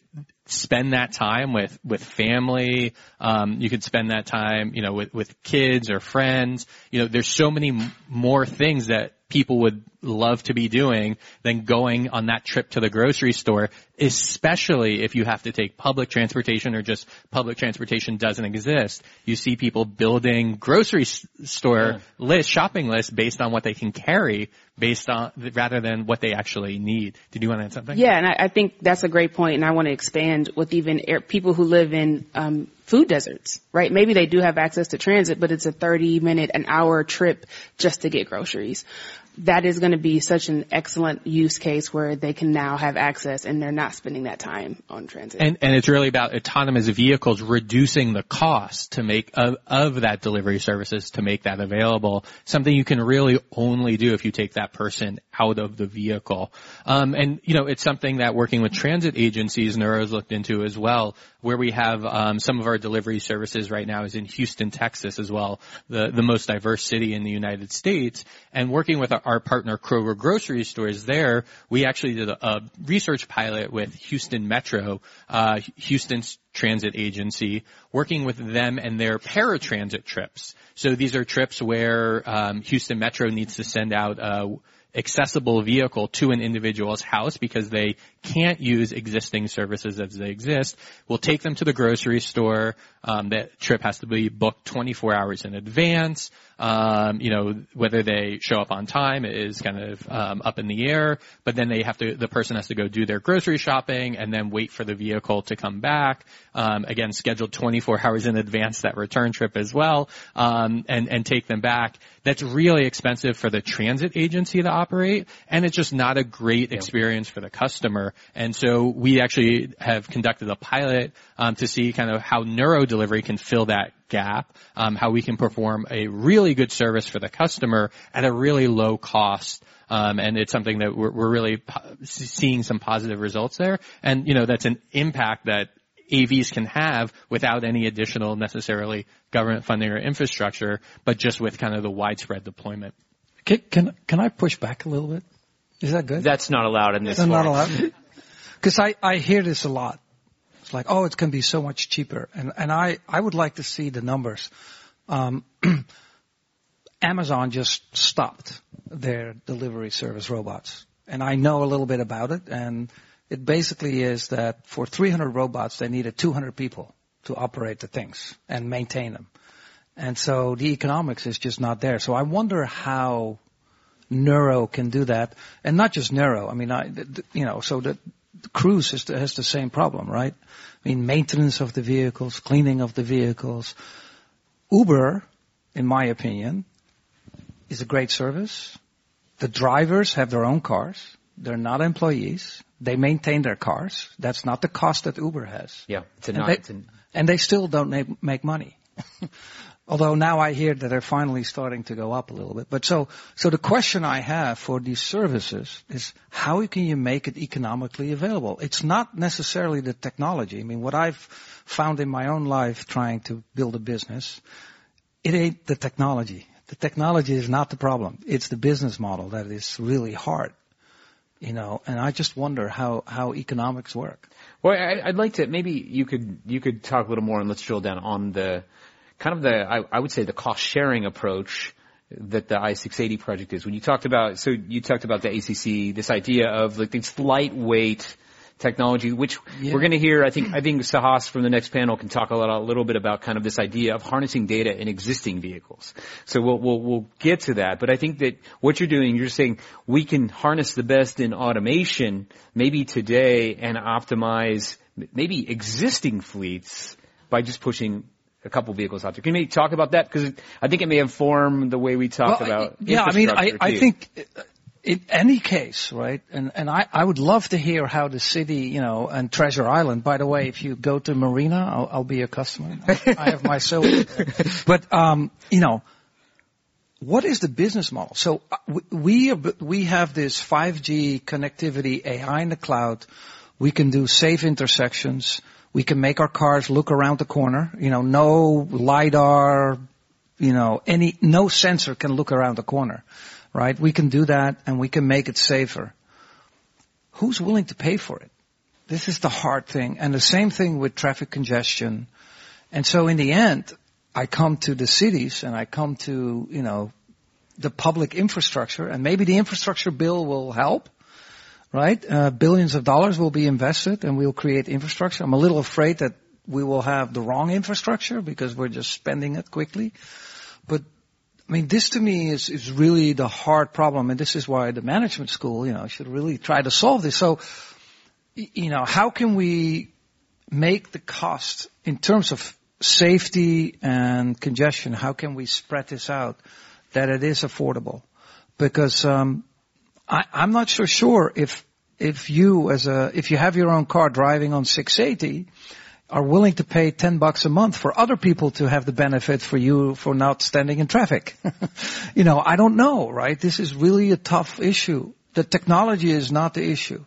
spend that time with with family. Um, you could spend that time, you know, with with kids or friends. You know, there's so many m- more things that people would love to be doing than going on that trip to the grocery store, especially if you have to take public transportation or just public transportation doesn't exist. You see people building grocery store yeah. lists, shopping lists based on what they can carry based on rather than what they actually need. Did you want to add something? Yeah, and I, I think that's a great point, and I want to expand with even air, people who live in um, food deserts, right? Maybe they do have access to transit, but it's a 30 minute, an hour trip just to get groceries that is going to be such an excellent use case where they can now have access and they're not spending that time on transit. And, and it's really about autonomous vehicles reducing the cost to make of, of that delivery services to make that available. Something you can really only do if you take that person out of the vehicle. Um, and you know, it's something that working with transit agencies, Nuro's looked into as well, where we have um, some of our delivery services right now is in Houston, Texas as well, the the most diverse city in the United States. And working with our our partner Kroger grocery stores there, we actually did a, a research pilot with Houston Metro, uh, Houston's transit agency, working with them and their paratransit trips. So these are trips where um, Houston Metro needs to send out a accessible vehicle to an individual's house because they can't use existing services as they exist. We'll take them to the grocery store. Um, that trip has to be booked 24 hours in advance. Um, you know, whether they show up on time is kind of um, up in the air, but then they have to, the person has to go do their grocery shopping and then wait for the vehicle to come back. Um, again, scheduled 24 hours in advance that return trip as well, um, and and take them back. That's really expensive for the transit agency to operate, and it's just not a great experience for the customer. And so we actually have conducted a pilot um, to see kind of how Nuro delivery can fill that gap, um, how we can perform a really good service for the customer at a really low cost. Um, and it's something that we're, we're really po- seeing some positive results there. And you know that's an impact that AVs can have without any additional necessarily government funding or infrastructure, but just with kind of the widespread deployment. Can, can, can I push back a little bit? Is that good? That's not allowed in this. That's not allowed. Because I, I hear this a lot. Like, oh, it's going to be so much cheaper. And, and I, I would like to see the numbers. Um, Amazon just stopped their delivery service robots. And I know a little bit about it. And it basically is that for 300 robots, they needed 200 people to operate the things and maintain them. And so the economics is just not there. So I wonder how Nuro can do that. And not just Nuro. I mean, I, you know, so the, Cruise has the, has the same problem, right? I mean, maintenance of the vehicles, cleaning of the vehicles. Uber, in my opinion, is a great service. The drivers have their own cars. They're not employees. They maintain their cars. That's not the cost that Uber has. Yeah, it's a and, not, they, it's an... and they still don't make money. Although now I hear that they're finally starting to go up a little bit. But so, so the question I have for these services is how can you make it economically available? It's not necessarily the technology. I mean, what I've found in my own life trying to build a business, it ain't the technology. The technology is not the problem. It's the business model that is really hard. You know, and I just wonder how, how economics work. Well, I'd like to, maybe you could, you could talk a little more and let's drill down on the, kind of the, I, I would say the cost sharing approach that the I-680 project is. When you talked about, so you talked about the ACC, this idea of like this lightweight technology, which yeah. we're going to hear. I think I think Sahas from the next panel can talk a, lot, a little bit about kind of this idea of harnessing data in existing vehicles. So we'll, we'll we'll get to that. But I think that what you're doing, you're saying we can harness the best in automation, maybe today, and optimize maybe existing fleets by just pushing a couple vehicles out there. Can you maybe talk about that? Because I think it may inform the way we talk well, about. Yeah, I mean, I, I think in any case, right? And and I, I would love to hear how the city, you know, and Treasure Island. By the way, if you go to Marina, I'll, I'll be a customer. I have my silver. but um, you know, what is the business model? So uh, we we have this 5G connectivity, AI in the cloud. We can do safe intersections. We can make our cars look around the corner. You know, no lidar. You know, any no sensor can look around the corner right? We can do that and we can make it safer. Who's willing to pay for it? This is the hard thing. And the same thing with traffic congestion. And so in the end, I come to the cities and I come to, you know, the public infrastructure, and maybe the infrastructure bill will help, right? Uh, billions of dollars will be invested and we'll create infrastructure. I'm a little afraid that we will have the wrong infrastructure because we're just spending it quickly. But I mean, this to me is, is really the hard problem, and this is why the management school, you know, should really try to solve this. So, you know, how can we make the cost in terms of safety and congestion? How can we spread this out that it is affordable? Because um, I, I'm not so sure if if you as a if you have your own car driving on 680 are willing to pay 10 bucks a month for other people to have the benefit for you for not standing in traffic. you know, I don't know, right? This is really a tough issue. The technology is not the issue.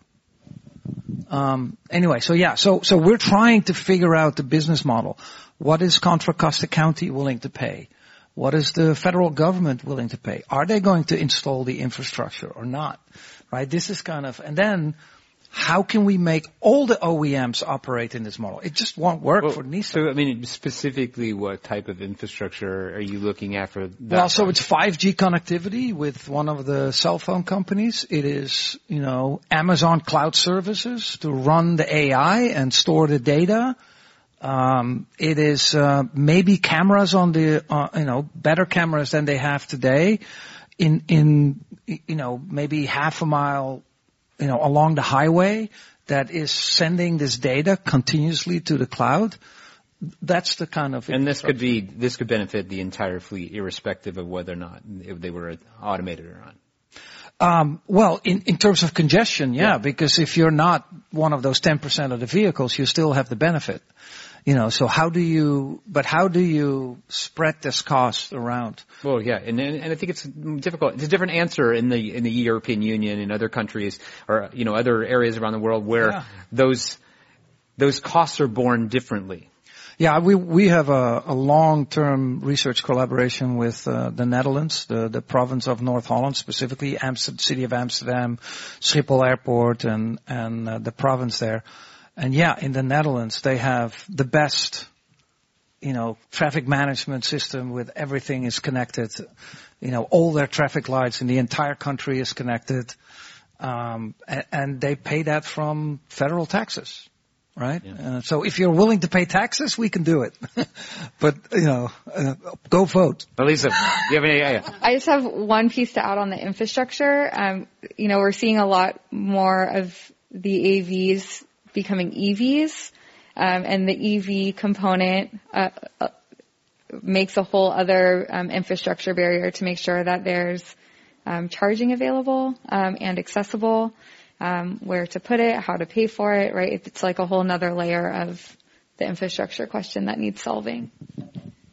Um, anyway, so yeah, so so we're trying to figure out the business model. What is Contra Costa County willing to pay? What is the federal government willing to pay? Are they going to install the infrastructure or not? Right? This is kind of, and then how can we make all the OEMs operate in this model? It just won't work well, for Nissan. So, I mean, specifically, what type of infrastructure are you looking at for that? Well, so it's 5G connectivity with one of the cell phone companies. It is, you know, Amazon Cloud Services to run the AI and store the data. Um, it is uh, maybe cameras on the, uh, you know, better cameras than they have today. In in you know maybe half a mile you know, along the highway that is sending this data continuously to the cloud. That's the kind of and this could be this could benefit the entire fleet, irrespective of whether or not if they were automated or not. Um, well, in, in terms of congestion, yeah, yeah, because if you're not one of those 10% of the vehicles, you still have the benefit. You know, so how do you, but how do you spread this cost around? Well, yeah, and, and I think it's difficult. It's a different answer in the, in the European Union and other countries or, you know, other areas around the world where yeah. those, those costs are borne differently. Yeah, we we have a, a long-term research collaboration with uh, the Netherlands, the the province of North Holland, specifically Amsterdam, city of Amsterdam, Schiphol Airport, and and uh, the province there. And yeah, in the Netherlands, they have the best, you know, traffic management system with everything is connected. You know, all their traffic lights in the entire country is connected. Um, and, and, they pay that from federal taxes, right? Yeah. Uh, so if you're willing to pay taxes, we can do it. but you know, uh, go vote. Elisa, you have any? idea? I just have one piece to add on the infrastructure. Um, you know, we're seeing a lot more of the AVs becoming EVs, um, and the EV component uh, uh, makes a whole other um, infrastructure barrier to make sure that there's um, charging available um, and accessible, um, where to put it, how to pay for it, right? It's like a whole other layer of the infrastructure question that needs solving.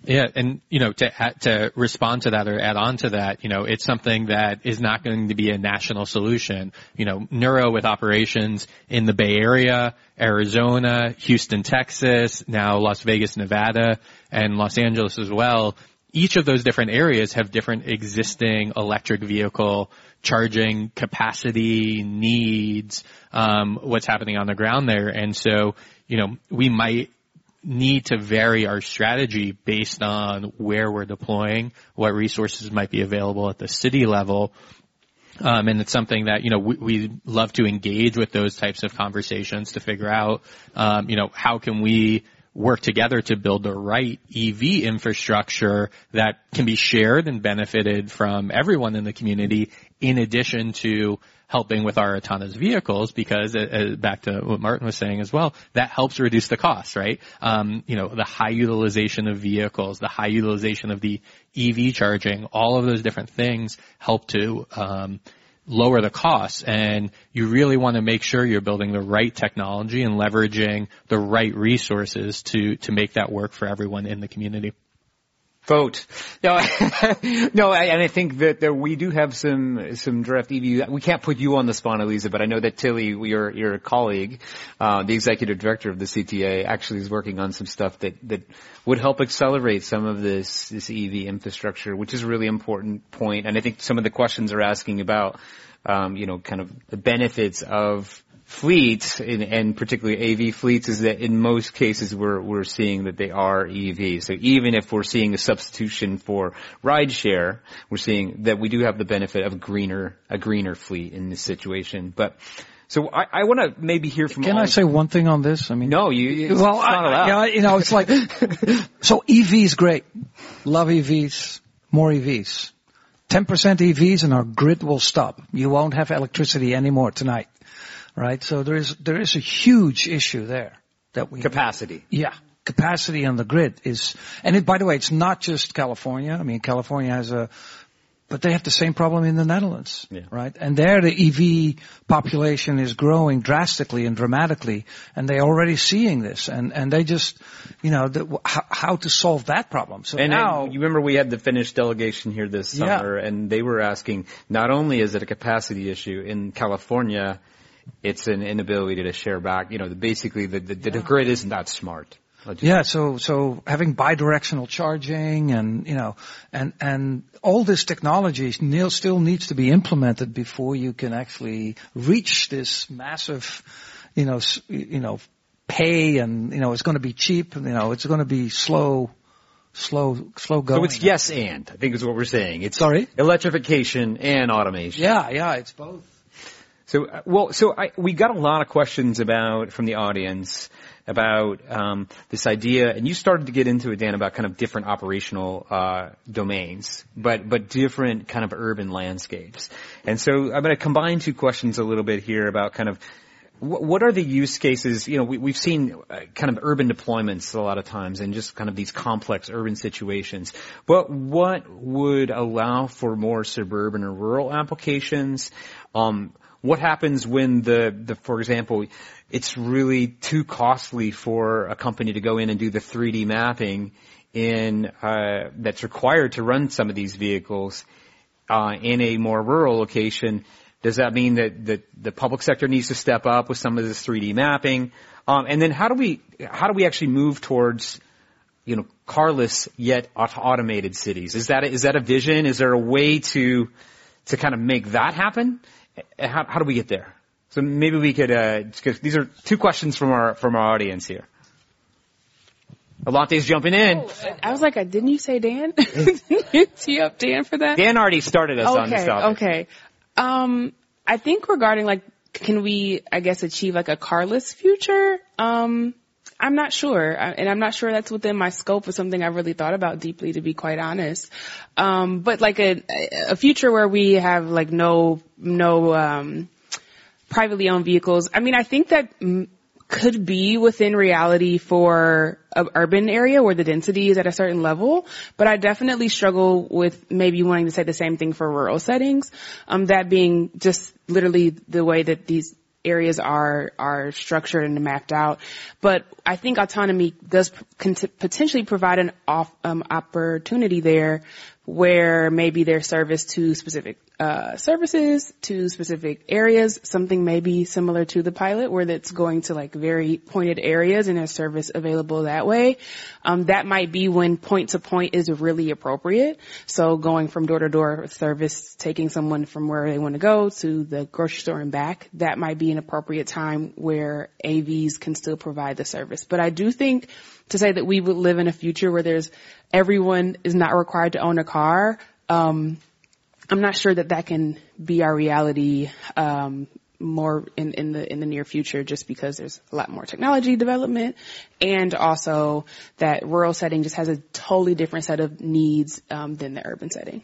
Yeah, and you know, to to respond to that or add on to that, you know, it's something that is not going to be a national solution. You know, Nuro with operations in the Bay Area, Arizona, Houston, Texas, now Las Vegas, Nevada, and Los Angeles as well. Each of those different areas have different existing electric vehicle charging capacity needs, um, what's happening on the ground there, and so you know, we might need to vary our strategy based on where we're deploying, what resources might be available at the city level. Um, and it's something that, you know, we, we, love to engage with those types of conversations to figure out, um, you know, how can we work together to build the right EV infrastructure that can be shared and benefited from everyone in the community in addition to helping with our autonomous vehicles because uh, uh, back to what Maarten was saying as well, that helps reduce the cost, right? Um, you know, the high utilization of vehicles, the high utilization of the EV charging, all of those different things help to, um, lower the costs and you really want to make sure you're building the right technology and leveraging the right resources to to make that work for everyone in the community vote. No, no, and I think that we do have some some draft EV. We can't put you on the spot, Elisa, but I know that Tilly, your your colleague, uh, the executive director of the CTA, actually is working on some stuff that that would help accelerate some of this this EV infrastructure, which is a really important point. And I think some of the questions are asking about, um, you know, kind of the benefits of fleets, and, and particularly AV fleets, is that in most cases we're we're seeing that they are EV. So even if we're seeing a substitution for rideshare, we're seeing that we do have the benefit of a greener a greener fleet in this situation. But so I, I want to maybe hear from. Can I say one thing on this? I mean, no, you. It's, well, it's not allowed. I, yeah, you know, it's like so EVs great, love EVs, more EVs. 10% EVs and our grid will stop. You won't have electricity anymore tonight right? So there is there is a huge issue there that we capacity. Yeah, capacity on the grid is, and it, by the way, it's not just California. I mean, California has a, but they have the same problem in the Netherlands, yeah. right? And there the EV population is growing drastically and dramatically, and they're already seeing this, and and they just, you know, the, how, how to solve that problem. So and now, you remember we had the Finnish delegation here this summer, Yeah. and they were asking not only is it a capacity issue in California it's an inability to share back. You know, the, basically the, the, the grid isn't that smart. Yeah, so so having bidirectional charging and you know and and all this technology still still needs to be implemented before you can actually reach this massive, you know, you know, pay and you know it's going to be cheap. You know, it's going to be slow, slow, slow going. So it's yes and, I think is what we're saying. It's Sorry? electrification and automation. Yeah, yeah, it's both. So, uh, well, so I, we got a lot of questions about, from the audience about, um, this idea, and you started to get into it, Dan, about kind of different operational, uh, domains, but, but different kind of urban landscapes. And so I'm going to combine two questions a little bit here about kind of, what are the use cases? You know, we, we've seen uh, kind of urban deployments a lot of times and just kind of these complex urban situations. But what would allow for more suburban or rural applications? Um, what happens when the, the, for example, it's really too costly for a company to go in and do the 3D mapping in, uh, that's required to run some of these vehicles, uh, in a more rural location? Does that mean that, that the public sector needs to step up with some of this 3D mapping? Um, and then how do we, how do we actually move towards, you know, carless yet automated cities? Is that, a, is that a vision? Is there a way to, to kind of make that happen? Uh, How, how do we get there? So maybe we could, uh, these are two questions from our, from our audience here. Alante's jumping in. I was like, didn't you say Dan? Didn't you tee up Dan for that? Dan already started us on this okay, topic. okay. Um, I think regarding like, can we, I guess, achieve like a carless future? Um, I'm not sure, and I'm not sure that's within my scope of something I've really thought about deeply, to be quite honest. Um, but like a a future where we have like no no um, privately owned vehicles. I mean, I think that mm, could be within reality for an urban area where the density is at a certain level, but I definitely struggle with maybe wanting to say the same thing for rural settings. Um, that being just literally the way that these areas are are structured and mapped out. But I think autonomy does potentially provide an off, um, opportunity there where maybe their service to specific uh, services to specific areas, something maybe similar to the pilot where that's going to like very pointed areas and a service available that way. Um, that might be when point to point is really appropriate. So going from door to door service, taking someone from where they want to go to the grocery store and back, that might be an appropriate time where AVs can still provide the service. But I do think to say that we would live in a future where there's everyone is not required to own a car, um, I'm not sure that that can be our reality um, more in, in the in the near future, just because there's a lot more technology development, and also that rural setting just has a totally different set of needs um, than the urban setting.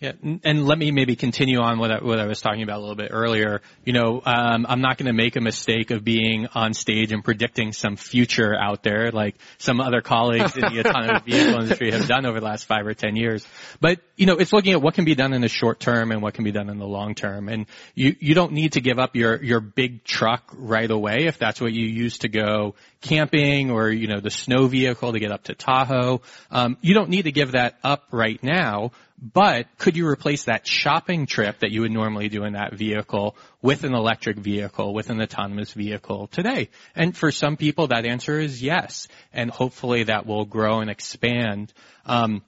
Yeah, and let me maybe continue on what I, what I was talking about a little bit earlier. You know, um, I'm not going to make a mistake of being on stage and predicting some future out there, like some other colleagues in the autonomous vehicle industry have done over the last five or ten years. But you know, it's looking at what can be done in the short term and what can be done in the long term. And you you don't need to give up your your big truck right away if that's what you use to go camping or you know the snow vehicle to get up to Tahoe. Um, you don't need to give that up right now. But could you replace that shopping trip that you would normally do in that vehicle with an electric vehicle, with an autonomous vehicle today? And for some people, that answer is yes. And hopefully that will grow and expand. Um,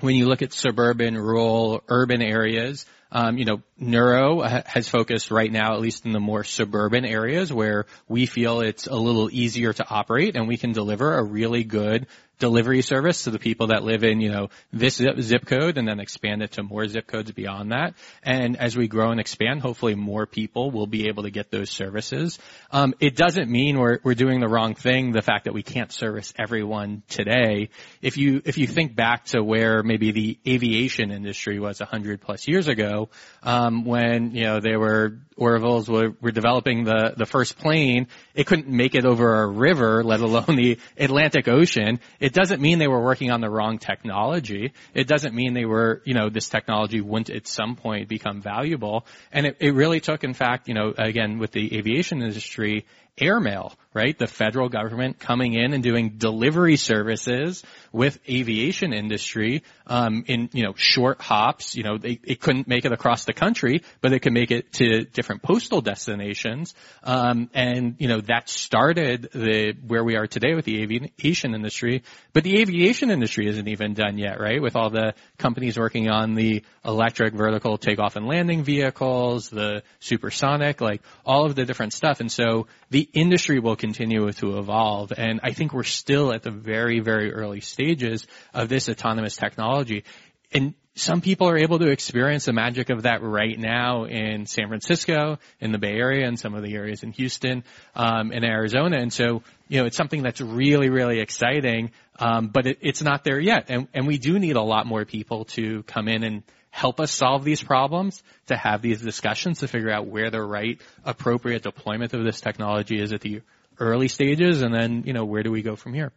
when you look at suburban, rural, urban areas, um, you know, Nuro has focused right now, at least in the more suburban areas where we feel it's a little easier to operate and we can deliver a really good delivery service to the people that live in, you know, this zip code and then expand it to more zip codes beyond that. And as we grow and expand, hopefully more people will be able to get those services. Um, it doesn't mean we're, we're doing the wrong thing, the fact that we can't service everyone today. If you, if you think back to where maybe the aviation industry was 100 plus years ago, um, when, you know, they were Orville's were, were developing the, the first plane, it couldn't make it over a river, let alone the Atlantic Ocean. It doesn't mean they were working on the wrong technology. It doesn't mean they were, you know, this technology wouldn't at some point become valuable. And it, it really took, in fact, you know, again, with the aviation industry, airmail, right? The federal government coming in and doing delivery services with aviation industry um, in you know short hops. You know, they it couldn't make it across the country, but they could make it to different postal destinations. Um, and you know that started the where we are today with the aviation industry. But the aviation industry isn't even done yet, right? With all the companies working on the electric vertical takeoff and landing vehicles, the supersonic, like all of the different stuff. And so the industry will continue to evolve. And I think we're still at the very, very early stages of this autonomous technology. And some people are able to experience the magic of that right now in San Francisco, in the Bay Area, and some of the areas in Houston, um, in Arizona. And so, you know, it's something that's really, really exciting, um, but it, it's not there yet. And, and we do need a lot more people to come in and help us solve these problems, to have these discussions, to figure out where the right appropriate deployment of this technology is at the early stages, and then, you know, where do we go from here?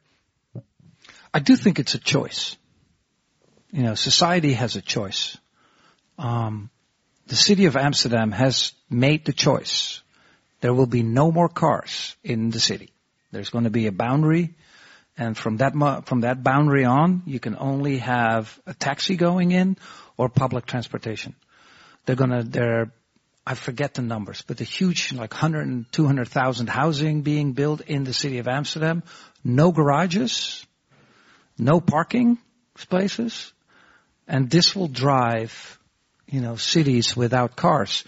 I do think it's a choice. You know, society has a choice. Um, the city of Amsterdam has made the choice. There will be no more cars in the city. There's going to be a boundary, and from that from that boundary on, you can only have a taxi going in or public transportation. They're to they're I forget the numbers, but the huge, like 100 and 200,000 housing being built in the city of Amsterdam. No garages, no parking spaces, and this will drive, you know, cities without cars.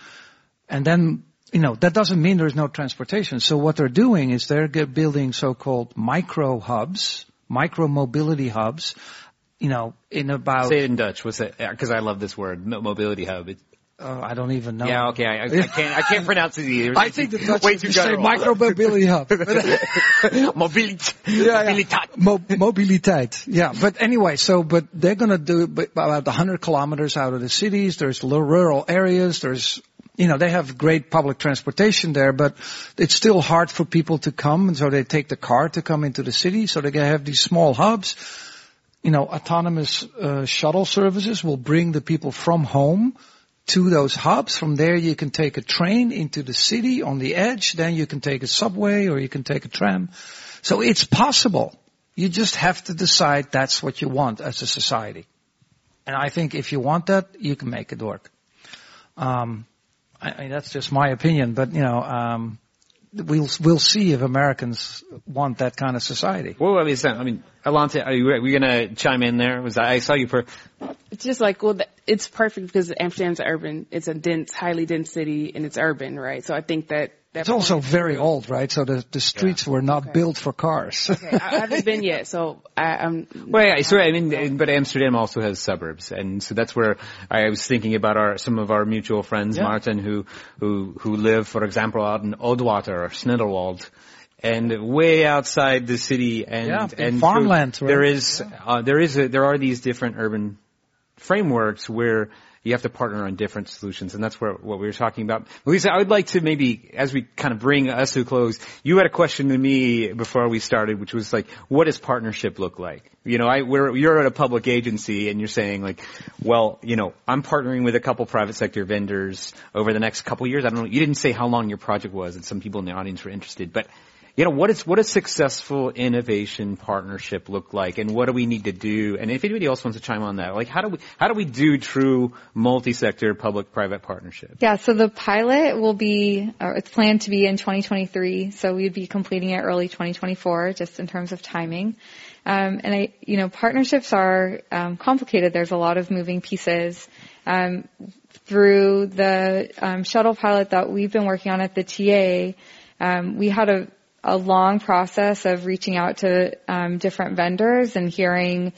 And then, you know, that doesn't mean there's no transportation. So what they're doing is they're building so-called micro hubs, micro mobility hubs, you know, in about. Say it in Dutch. What's that? Because I love this word, mobility hub. It, uh, I don't even know. Yeah, okay. I, I can't. I can't pronounce it either. I think the Dutch way too say micromobility hub. mobility. Yeah, yeah. Mo- mobiliteit. Yeah, but anyway, so but they're going to do about 100 kilometers out of the cities. There's little rural areas. There's you know, they have great public transportation there, but it's still hard for people to come, and so they take the car to come into the city. So they have these small hubs. You know, autonomous uh, shuttle services will bring the people from home to those hubs. From there you can take a train into the city on the edge. Then you can take a subway or you can take a tram. So it's possible. You just have to decide that's what you want as a society. And I think if you want that, you can make it work. Um, I, mean, that's just my opinion, but you know, um, we'll we'll see if Americans want that kind of society. Well, I mean, I mean, Alante, are you, are you going to chime in there? Was I, I saw you for? It's just like well, it's perfect because Amsterdam's urban. It's a dense, highly dense city, and it's urban, right? So I think that it's also very old, right? So the the streets yeah. were not okay. built for cars. okay, I, haven't been yet, so I, am Well, yeah, so I mean, but Amsterdam also has suburbs, and so that's where I was thinking about our some of our mutual friends, yeah. Maarten, who who who live, for example, out in Oudwater or Snidderwald and way outside the city and yeah, and farmland. Right? There is yeah. uh, there is a, there are these different urban frameworks where you have to partner on different solutions, and that's where, what we were talking about. Lisa, I would like to maybe, as we kind of bring us to a close, you had a question to me before we started, which was like, what does partnership look like? You know, I, we're, you're at a public agency, and you're saying like, well, you know, I'm partnering with a couple private sector vendors over the next couple years. I don't know, you didn't say how long your project was, and some people in the audience were interested, but you know, what is what does successful innovation partnership look like, and what do we need to do? And if anybody else wants to chime on that, like how do we how do we do true multi-sector public-private partnership? Yeah, so the pilot will be, it's planned to be in 2023, so we'd be completing it early 2024, just in terms of timing. Um, and I, you know, partnerships are um, complicated. There's a lot of moving pieces. Um, through the um, shuttle pilot that we've been working on at the TA, um, we had a a long process of reaching out to um, different vendors and hearing,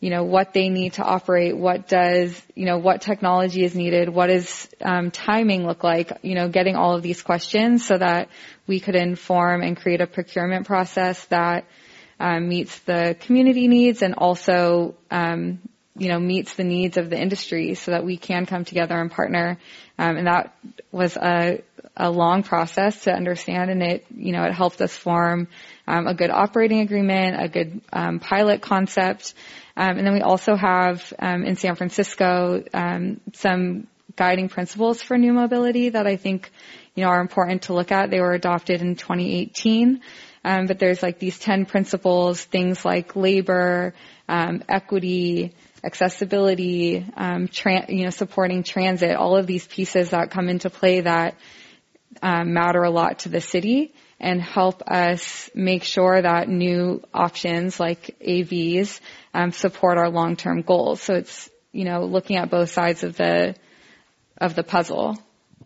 you know, what they need to operate, what does, you know, what technology is needed, what does um, timing look like, you know, getting all of these questions so that we could inform and create a procurement process that um, meets the community needs and also, um, you know, meets the needs of the industry so that we can come together and partner. Um, and that was a a long process to understand, and it you know it helped us form um, a good operating agreement, a good um, pilot concept, um, and then we also have um, in San Francisco um, some guiding principles for new mobility that I think you know are important to look at. They were adopted in 2018. Um, but there's like these 10 principles, things like labor, equity, accessibility, um, tra- you know, supporting transit, all of these pieces that come into play that um, matter a lot to the city and help us make sure that new options like AVs um, support our long-term goals. So it's you know looking at both sides of the of the puzzle.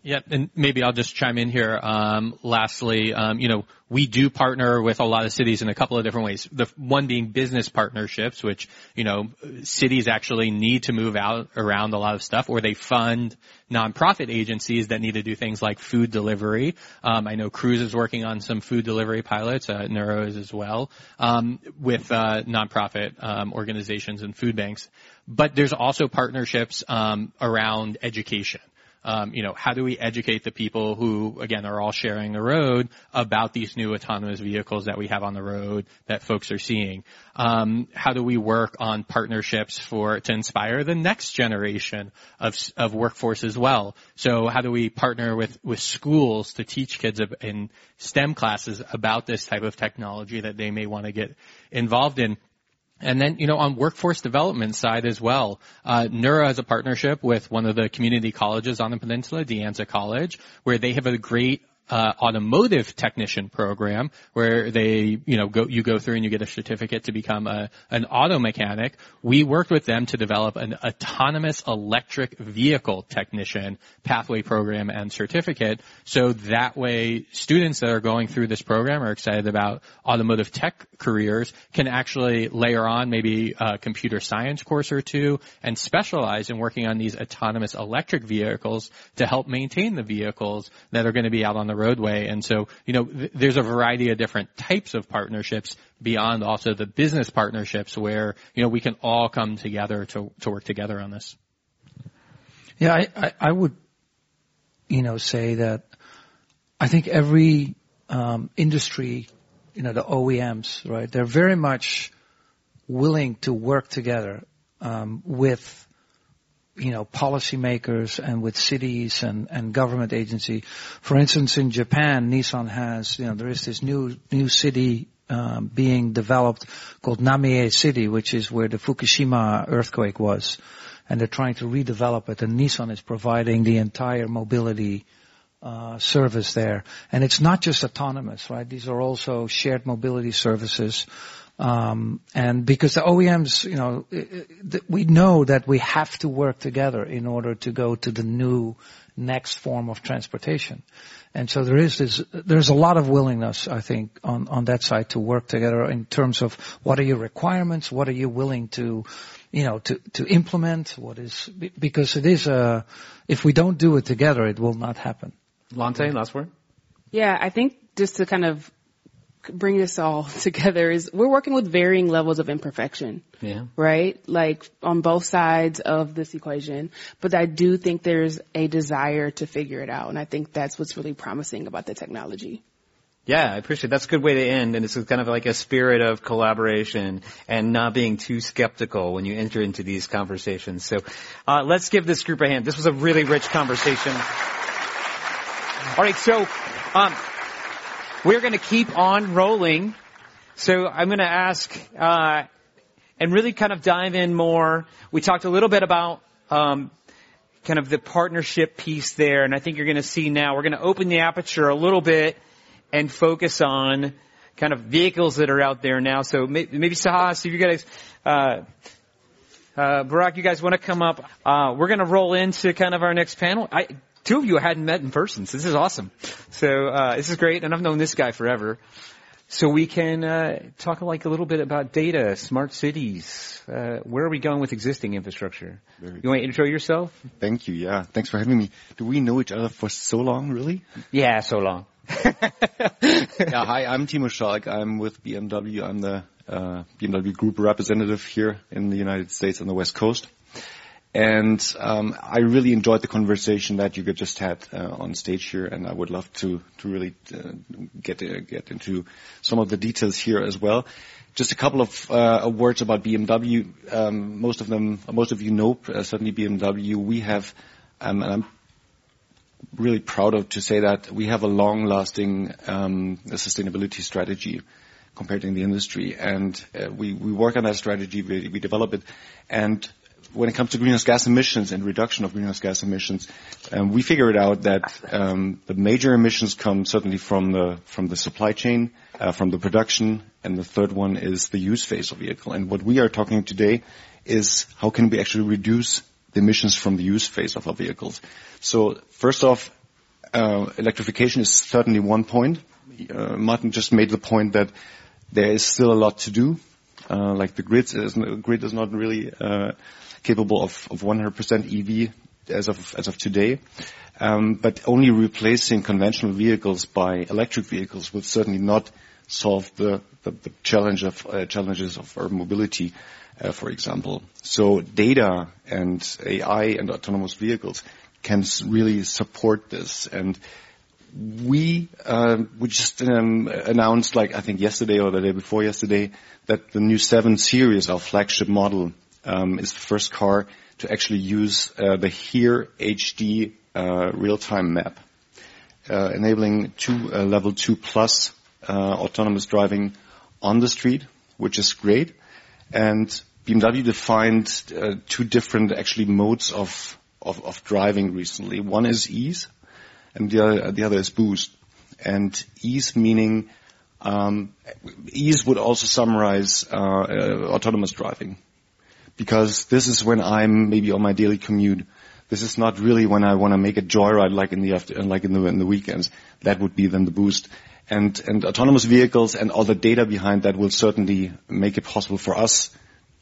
Yeah, and maybe I'll just chime in here. Um, lastly, um, you know, we do partner with a lot of cities in a couple of different ways. The one being business partnerships, which, you know, cities actually need to move out around a lot of stuff or they fund nonprofit agencies that need to do things like food delivery. Um, I know Cruise is working on some food delivery pilots, uh, Nuro is as well, um, with, uh, nonprofit, um, organizations and food banks. But there's also partnerships, um, around education um, you know, how do we educate the people who, again, are all sharing the road about these new autonomous vehicles that we have on the road that folks are seeing? Um, how do we work on partnerships for to inspire the next generation of of workforce as well? So how do we partner with with schools to teach kids in STEM classes about this type of technology that they may want to get involved in? And then, you know, on workforce development side as well, uh, Nuro has a partnership with one of the community colleges on the peninsula, De Anza College, where they have a great uh, automotive technician program where they, you know, go, you go through and you get a certificate to become a, an auto mechanic. We worked with them to develop an autonomous electric vehicle technician pathway program and certificate. So that way students that are going through this program are excited about automotive tech careers can actually layer on maybe a computer science course or two and specialize in working on these autonomous electric vehicles to help maintain the vehicles that are going to be out on the roadway. And so, you know, th- there's a variety of different types of partnerships beyond also the business partnerships where, you know, we can all come together to, to work together on this. Yeah, I, I, I would, you know, say that I think every um, industry, you know, the OEMs, right, they're very much willing to work together um, with you know, policymakers and with cities and, and government agency. For instance, in Japan, Nissan has, you know, there is this new, new city um, being developed called Namie City, which is where the Fukushima earthquake was. And they're trying to redevelop it and Nissan is providing the entire mobility uh, service there. And it's not just autonomous, right? These are also shared mobility services um, and because the OEMs, you know, we know that we have to work together in order to go to the new next form of transportation. And so there is this, there's a lot of willingness, I think, on, on that side to work together in terms of what are your requirements, what are you willing to, you know, to, to implement, what is, because it is a, if we don't do it together, it will not happen. Lante, last word? Yeah, I think just to kind of bring this all together is we're working with varying levels of imperfection. Yeah. Right? Like on both sides of this equation. But I do think there's a desire to figure it out. And I think that's what's really promising about the technology. Yeah, I appreciate it. That's a good way to end. And it's kind of like a spirit of collaboration and not being too skeptical when you enter into these conversations. So, uh, let's give this group a hand. This was a really rich conversation. All right. So, um, we're going to keep on rolling. So I'm going to ask, uh, and really kind of dive in more. We talked a little bit about um, kind of the partnership piece there, and I think you're going to see now we're going to open the aperture a little bit and focus on kind of vehicles that are out there now. So maybe, Sahas, if you guys, uh, uh, Burak, you guys want to come up? Uh, we're going to roll into kind of our next panel. I, two of you I hadn't met in person, so this is awesome. So uh, this is great, and I've known this guy forever. So we can uh, talk like a little bit about data, smart cities. Uh, where are we going with existing infrastructure? Very you want to intro yourself? Thank you. Yeah, thanks for having me. Do we know each other for so long, really? Yeah, so long. yeah, hi, I'm Timo Schalk. I'm with BMW. I'm the uh, BMW Group representative here in the United States on the West Coast. And um, I really enjoyed the conversation that you just had uh, on stage here, and I would love to to really uh, get uh, get into some of the details here as well. Just a couple of uh, words about BMW. Um, most of them, most of you know uh, certainly BMW. We have, um, and I'm really proud of to say that we have a long-lasting um, sustainability strategy compared to the industry, and uh, we we work on that strategy. We, we develop it, and when it comes to greenhouse gas emissions and reduction of greenhouse gas emissions, um, we figured out that um, the major emissions come certainly from the from the supply chain, uh, from the production, and the third one is the use phase of vehicle. And what we are talking today is how can we actually reduce the emissions from the use phase of our vehicles. So first off, uh, electrification is certainly one point. Uh, Maarten just made the point that there is still a lot to do. Uh, like the grid is, grid is not really uh, capable of, of 100% EV as of as of today. Um, but only replacing conventional vehicles by electric vehicles will certainly not solve the, the, the challenge of uh, challenges of urban mobility, uh, for example. So data and AI and autonomous vehicles can really support this. And we uh, we just um, announced, like I think yesterday or the day before yesterday, that the new 7 Series, our flagship model, um, is the first car to actually use uh, the HERE HD uh, real-time map, uh, enabling two uh, level two plus uh, autonomous driving on the street, which is great. And BMW defined two different actually modes of, of, of driving recently. One is ease, and the other, the other is boost. And ease meaning um, ease would also summarize autonomous driving because this is when I'm maybe on my daily commute. This is not really when I want to make a joyride like in the after, like in the in the weekends. That would be then the boost. And and autonomous vehicles and all the data behind that will certainly make it possible for us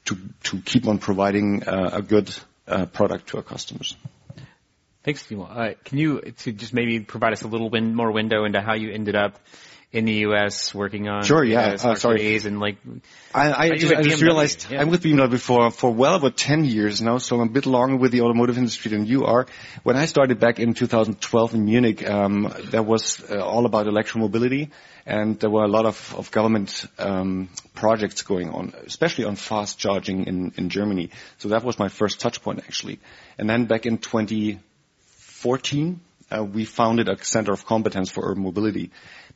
to to keep on providing uh, a good uh, product to our customers. Thanks, Timo. Uh, can you to just maybe provide us a little win- more window into how you ended up in the U.S. working on sure, yeah, uh, sorry, and like I, I just, I just realized yeah. I'm with BMW for for well over 10 years now, so I'm a bit longer with the automotive industry than you are. When I started back in 2012 in Munich, um, that was uh, all about electromobility, and there were a lot of, of government um, projects going on, especially on fast charging in, in Germany. So that was my first touch point actually. And then back in 2014, uh, we founded a center of competence for urban mobility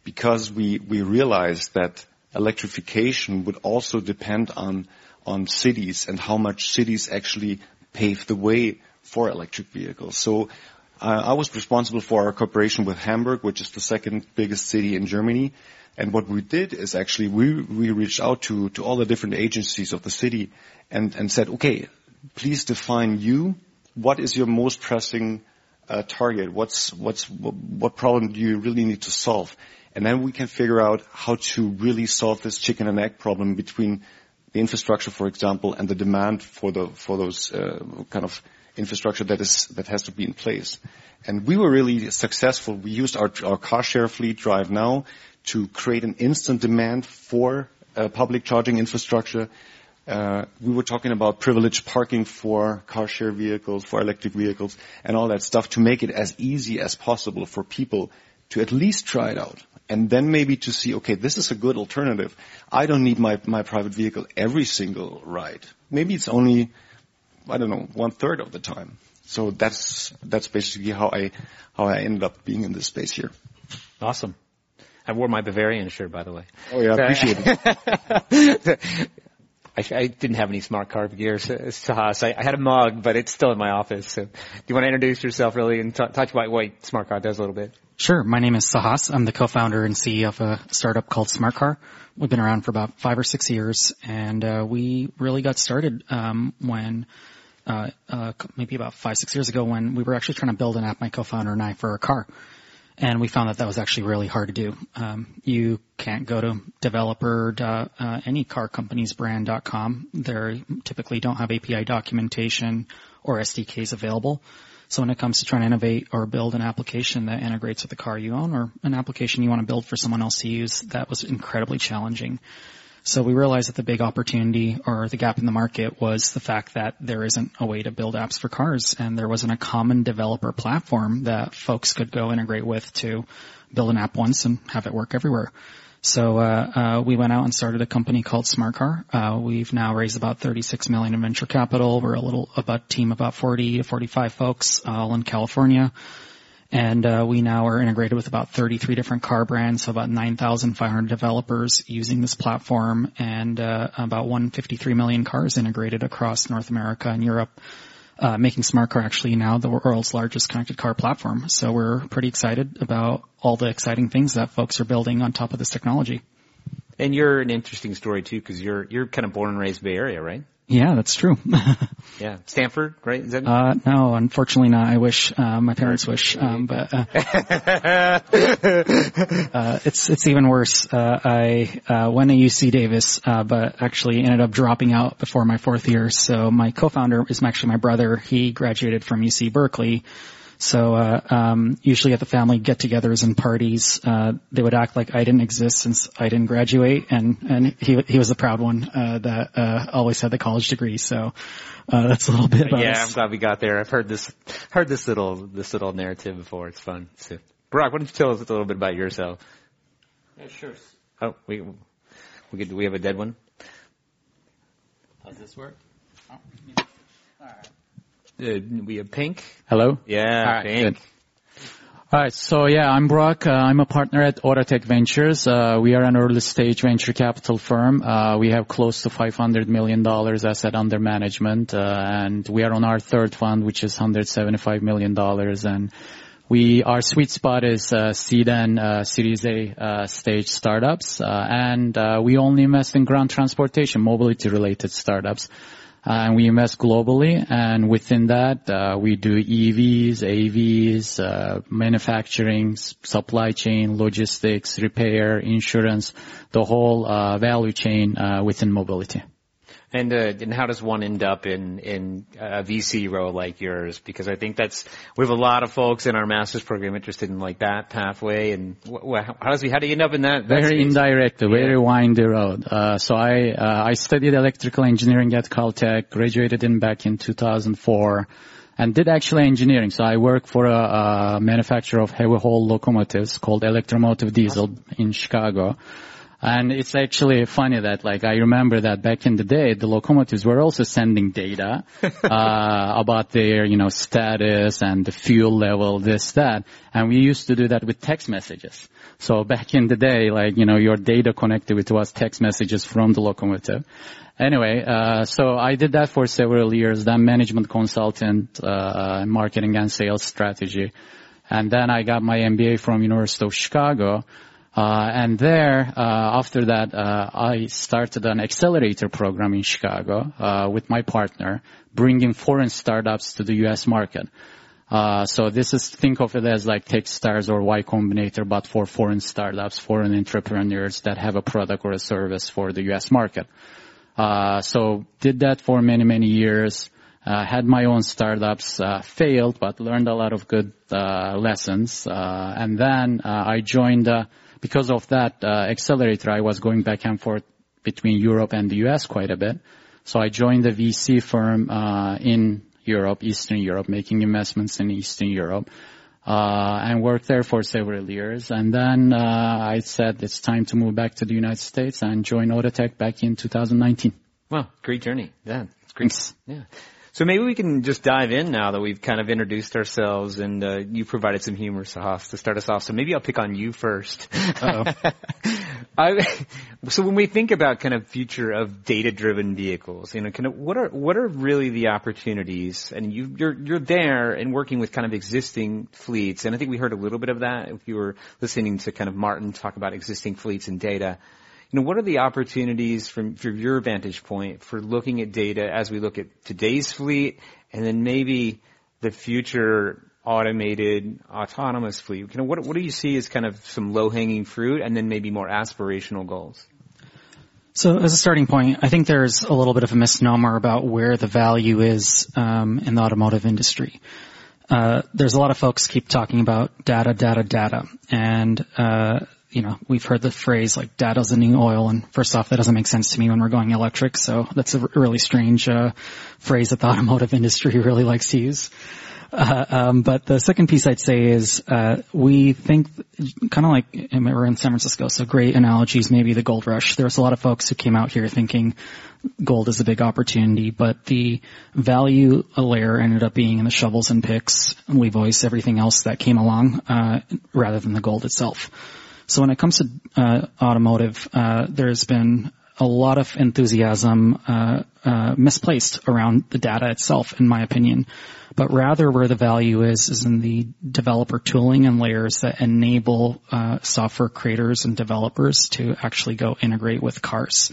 because we, we realized that electrification would also depend on, on cities and how much cities actually pave the way for electric vehicles. So uh, I was responsible for our cooperation with Hamburg, which is the second biggest city in Germany. And what we did is actually we, we reached out to, to all the different agencies of the city and, and said, okay, please define you. What is your most pressing uh, target? What's, what's, what problem do you really need to solve? And then we can figure out how to really solve this chicken and egg problem between the infrastructure, for example, and the demand for the for those uh, kind of infrastructure that is that has to be in place. And we were really successful. We used our our car share fleet DriveNow to create an instant demand for uh, public charging infrastructure. Uh, we were talking about privileged parking for car share vehicles, for electric vehicles, and all that stuff to make it as easy as possible for people to at least try it out and then maybe to see, okay, this is a good alternative. I don't need my, my private vehicle every single ride. Maybe it's only, I don't know, one third of the time. So that's, that's basically how I, how I ended up being in this space here. Awesome. I wore my Bavarian shirt, by the way. Oh yeah, appreciate it. I, I, didn't have any Smartcar gear, Sahas. I, I, had a mug, but it's still in my office. So, do you want to introduce yourself really and t- talk about what Smartcar does a little bit? Sure. My name is Sahas. I'm the co-founder and CEO of a startup called Smartcar. We've been around for about five or six years, and uh, we really got started um, when uh, uh, maybe about five six years ago when we were actually trying to build an app, my co-founder and I, for a car and we found that that was actually really hard to do. Um, you can't go to developer uh, any car company's brand.com. They typically don't have API documentation or SDKs available. So when it comes to trying to innovate or build an application that integrates with the car you own or an application you want to build for someone else to use, that was incredibly challenging. So we realized that the big opportunity or the gap in the market was the fact that there isn't a way to build apps for cars and there wasn't a common developer platform that folks could go integrate with to build an app once and have it work everywhere. So uh, uh, we went out and started a company called Smartcar. Uh, we've now raised about 36 million in venture capital. We're a little about team about 40 to 45 folks, all in California. And uh, we now are integrated with about 33 different car brands, so about 9,500 developers using this platform, and uh, about 153 million cars integrated across North America and Europe, uh, making Smartcar actually now the world's largest connected car platform. So we're pretty excited about all the exciting things that folks are building on top of this technology. And you're an interesting story too, because you're you're kind of born and raised Bay Area, right? Yeah, that's true. yeah, Stanford, right? Is that uh, no, unfortunately not. I wish uh, my parents wish, um, but uh, uh, it's it's even worse. Uh, I uh, went to UC Davis, uh, but actually ended up dropping out before my fourth year. So my co-founder is actually my brother. He graduated from UC Berkeley. So uh, um, usually at the family get-togethers and parties, uh, they would act like I didn't exist since I didn't graduate, and and he he was the proud one uh, that uh, always had the college degree. So uh, that's a little bit. About yeah, us. I'm glad we got there. I've heard this heard this little this little narrative before. It's fun. So, Burak, why don't you tell us a little bit about yourself? Yeah, sure. Oh, we we could, we have a dead one. How does this work? Oh, yeah. All right. Uh, we have Pink. Hello. Yeah, All right, Pink. Good. All right. So yeah, I'm Burak. Uh, I'm a partner at Autotech Ventures. Uh, we are an early stage venture capital firm. Uh, we have close to 500 million dollars asset under management, uh, and we are on our third fund, which is 175 million dollars. And we our sweet spot is uh, seed and uh, Series A stage startups, and we only invest in ground transportation, mobility related startups. Uh, and we invest globally, and within that, uh, we do EVs, AVs, uh, manufacturing, supply chain, logistics, repair, insurance, the whole value chain within mobility. And, uh, and how does one end up in, in a VC role like yours? Because I think that's, we have a lot of folks in our master's program interested in like that pathway and wh- how does he, how do you end up in that? that very space? indirect, very windy road. Uh, so I, uh, I studied electrical engineering at Caltech, graduated in back in 2004 and did actually engineering. So I work for a, a manufacturer of heavy haul locomotives called Electromotive Diesel in Chicago. And it's actually funny that like I remember that back in the day, the locomotives were also sending data uh, about their you know status and the fuel level, this that, and we used to do that with text messages. So back in the day, like you know your data connectivity was text messages from the locomotive. Anyway, uh, so I did that for several years, then management consultant, uh, marketing and sales strategy. And then I got my MBA from University of Chicago. Uh, and there, uh, after that, uh, I started an accelerator program in Chicago uh, with my partner, bringing foreign startups to the U.S. market. Uh, so this is think of it as like Techstars or Y Combinator, but for foreign startups, foreign entrepreneurs that have a product or a service for the U.S. market. Uh, so did that for many many years. Uh, had my own startups, failed, but learned a lot of good lessons. and then I joined because of that uh, accelerator, I was going back and forth between Europe and the US quite a bit. So I joined a VC firm uh, in Europe, Eastern Europe, making investments in Eastern Europe. Uh, and worked there for several years. And then uh, I said it's time to move back to the United States and join Autotech back in 2019. Wow, great journey. Yeah, it's great. Thanks. Yeah. So maybe we can just dive in now that we've kind of introduced ourselves and uh, you provided some humor, Sahas, to start us off. So maybe I'll pick on you first. I, so when we think about kind of future of data-driven vehicles, you know, kind of what are what are really the opportunities? And you, you're you're there and working with kind of existing fleets, and I think we heard a little bit of that if you were listening to kind of Maarten talk about existing fleets and data you know, what are the opportunities from, from your vantage point for looking at data as we look at today's fleet and then maybe the future automated autonomous fleet? You know, what, what do you see as kind of some low hanging fruit and then maybe more aspirational goals? So as a starting point, I think there's a little bit of a misnomer about where the value is um, in the automotive industry. Uh, there's a lot of folks keep talking about data, data, data, and uh, you know, we've heard the phrase like data's the new oil, and first off, that doesn't make sense to me when we're going electric, so that's a really strange uh, phrase that the automotive industry really likes to use. Uh, um, but the second piece I'd say is uh, we think kind of like we're in San Francisco, so great analogies. Maybe the gold rush. There's a lot of folks who came out here thinking gold is a big opportunity, but the value layer ended up being in the shovels and picks, Levi's, everything else that came along, uh, rather than the gold itself. So when it comes to uh, automotive, uh, there's been a lot of enthusiasm uh, uh, misplaced around the data itself, in my opinion. But rather, where the value is is in the developer tooling and layers that enable uh, software creators and developers to actually go integrate with cars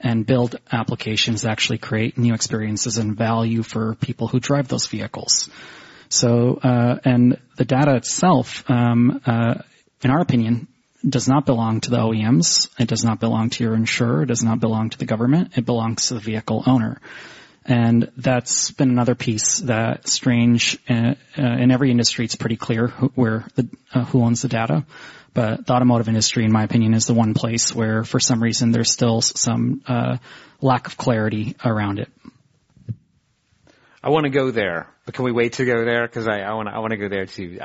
and build applications that actually create new experiences and value for people who drive those vehicles. So, uh, and the data itself, um, in our opinion, does not belong to the OEMs. It does not belong to your insurer. It does not belong to the government. It belongs to the vehicle owner. And that's been another piece that strange uh, uh, in every industry. It's pretty clear who, where the, uh, who owns the data, but the automotive industry, in my opinion, is the one place where, for some reason, there's still some uh, lack of clarity around it. I want to go there, but can we wait to go there? Because I, I want to I want to go there too.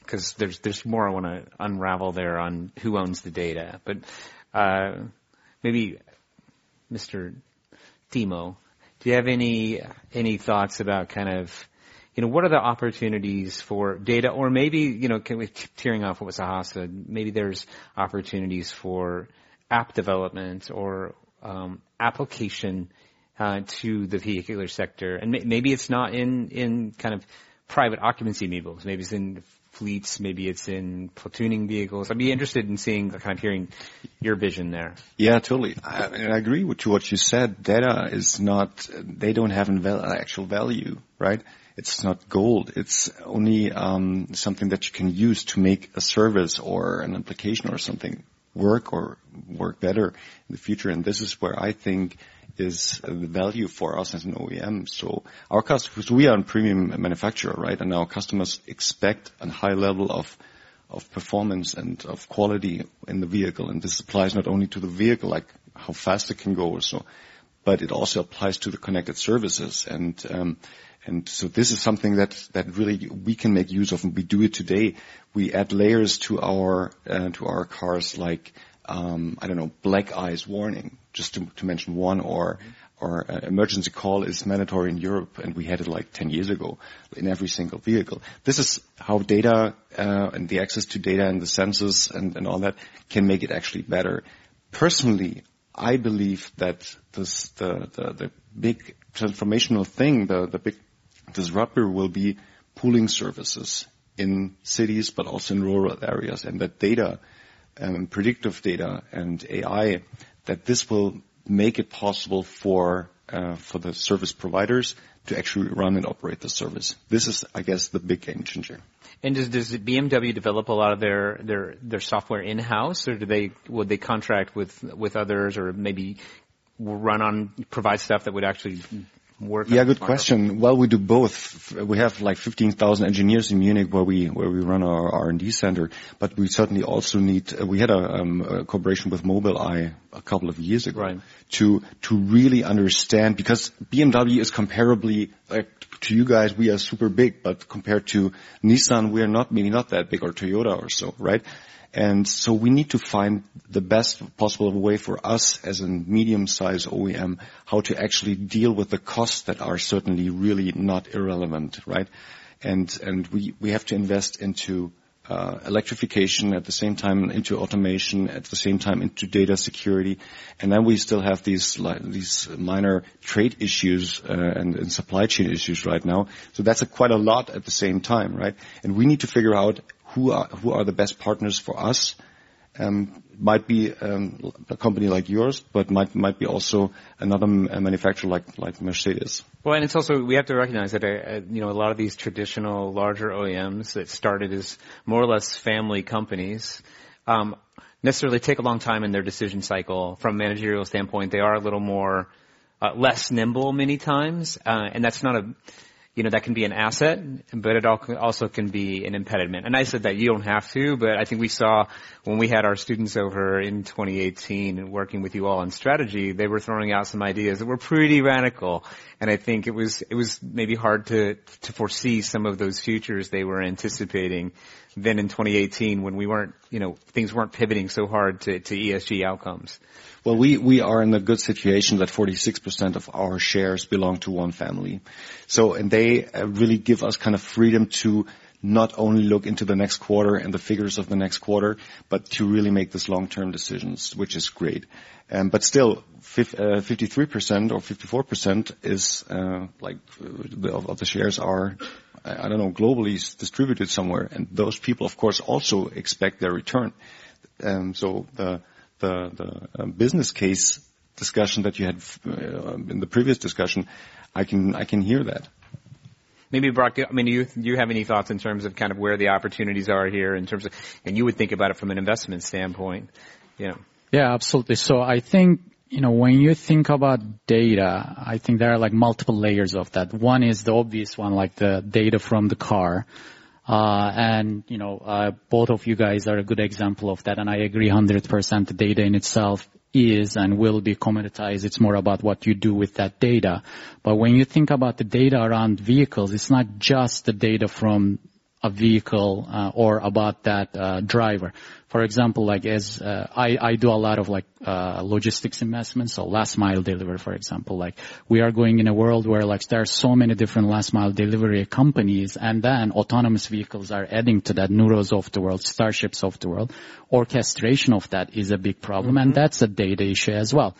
Because there's there's more I want to unravel there on who owns the data. But uh, maybe Mr. Timo, do you have any any thoughts about kind of you know what are the opportunities for data, or maybe you know can we tearing off what Sahas said? Maybe there's opportunities for app development or um, application uh, to the vehicular sector, and maybe it's not in in kind of private occupancy vehicles. Maybe it's in fleets. Maybe it's in platooning vehicles. I'd be interested in seeing, kind of hearing your vision there. Yeah, totally. I, I agree with what you said. Data is not. They don't have an actual value, right? It's not gold. It's only um, something that you can use to make a service or an application or something work or work better in the future. And this is where I think is the value for us as an OEM. So our customers, we are a premium manufacturer, right? And our customers expect a high level of of performance and of quality in the vehicle. And this applies not only to the vehicle, like how fast it can go or so, but it also applies to the connected services. And um, and so this is something that that really we can make use of, and we do it today. We add layers to our uh, to our cars, like um, I don't know, black ice warning, just to, to mention one, or or uh, emergency call is mandatory in Europe, and we had it like 10 years ago in every single vehicle. This is how data uh, and the access to data and the sensors and, and all that can make it actually better. Personally, I believe that this the the, the big transformational thing, the the big disruptor will be pooling services in cities, but also in rural areas, and that data um, predictive data and AI, that this will make it possible for uh, for the service providers to actually run and operate the service. This is, I guess, the big game changer. And does, does BMW develop a lot of their their their software in house, or do they would they contract with with others, or maybe run on provide stuff that would actually work? Yeah, good question. Well, we do both. We have like 15,000 engineers in Munich where we where we run our R&D center, but we certainly also need. Uh, we had a, um, a cooperation with Mobileye a couple of years ago right. to to really understand because BMW is comparably like to you guys we are super big, but compared to Nissan we are not maybe not that big or Toyota or so, right? And so we need to find the best possible way for us as a medium-sized OEM how to actually deal with the costs that are certainly really not irrelevant, right? And and we we have to invest into uh, electrification at the same time into automation at the same time into data security. And then we still have these these minor trade issues uh, and, and, supply chain issues right now. So that's a, quite a lot at the same time right? And we need to figure out who are who are the best partners for us um, might be um, a company like yours, but might might be also another manufacturer like like Mercedes. Well, and it's also we have to recognize that uh, you know a lot of these traditional larger OEMs that started as more or less family companies. Um, necessarily take a long time in their decision cycle from a managerial standpoint. They are a little more uh, less nimble many times, uh, and that's not a you know, that can be an asset, but it also can be an impediment. And I said that you don't have to, but I think we saw when we had our students over in 2018 and working with you all on strategy, they were throwing out some ideas that were pretty radical. And I think it was, it was maybe hard to, to foresee some of those futures they were anticipating then in 2018 when we weren't, you know, things weren't pivoting so hard to, to ESG outcomes. Well, we, we are in a good situation that 46% of our shares belong to one family. So, and they uh, really give us kind of freedom to not only look into the next quarter and the figures of the next quarter, but to really make these long-term decisions, which is great. Um, but still, 53% uh, or 54% is uh, like the, of the shares are, I don't know, globally distributed somewhere, and those people, of course, also expect their return. Um, so the the, the um, business case discussion that you had uh, in the previous discussion, I can I can hear that. Maybe Burak, I mean, do you, do you have any thoughts in terms of kind of where the opportunities are here in terms of, and you would think about it from an investment standpoint, you know? Yeah, absolutely. So I think, you know, when you think about data, I think there are like multiple layers of that. One is the obvious one, like the data from the car. Uh, and, you know, uh, both of you guys are a good example of that, and I agree 100% the data in itself is and will be commoditized. It's more about what you do with that data. But when you think about the data around vehicles, it's not just the data from a vehicle uh, or about that uh, driver. For example, like as uh, I, I do a lot of like uh, logistics investments, so last mile delivery, for example. Like we are going in a world where like there are so many different last mile delivery companies, and then autonomous vehicles are adding to that. Nuros of the world, starships of the world, orchestration of that is a big problem, mm-hmm. and that's a data issue as well.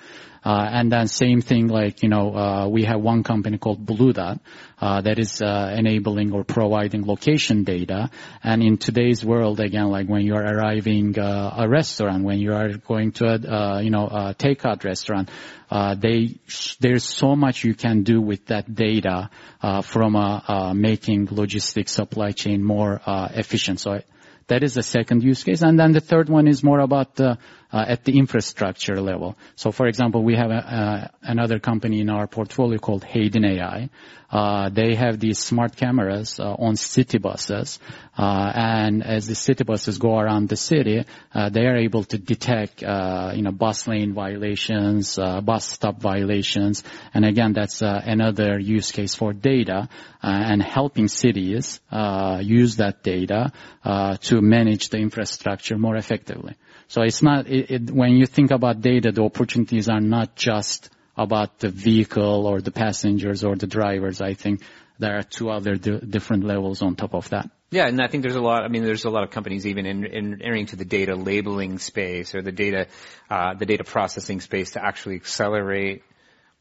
Uh, and then same thing like, you know, uh, we have one company called Blue Dot, that is, uh, enabling or providing location data. And in today's world, again, like when you're arriving, uh, a restaurant, when you are going to a, uh, you know, a takeout restaurant, uh they, there's so much you can do with that data, uh from, uh making logistics supply chain more, uh efficient. So that is the second use case. And then the third one is more about the, uh, at the infrastructure level. So for example, we have a, uh, another company in our portfolio called Hayden AI. Uh, they have these smart cameras uh, on city buses, uh, and as the city buses go around the city, uh, they are able to detect, you know, bus lane violations, bus stop violations, and again, that's another use case for data and helping cities uh use that data uh to manage the infrastructure more effectively. So it's not it, it, when you think about data, the opportunities are not just about the vehicle or the passengers or the drivers. I think there are two other d- different levels on top of that. Yeah, and I think there's a lot. I mean, there's a lot of companies even in, in entering to the data labeling space or the data, uh, the data processing space to actually accelerate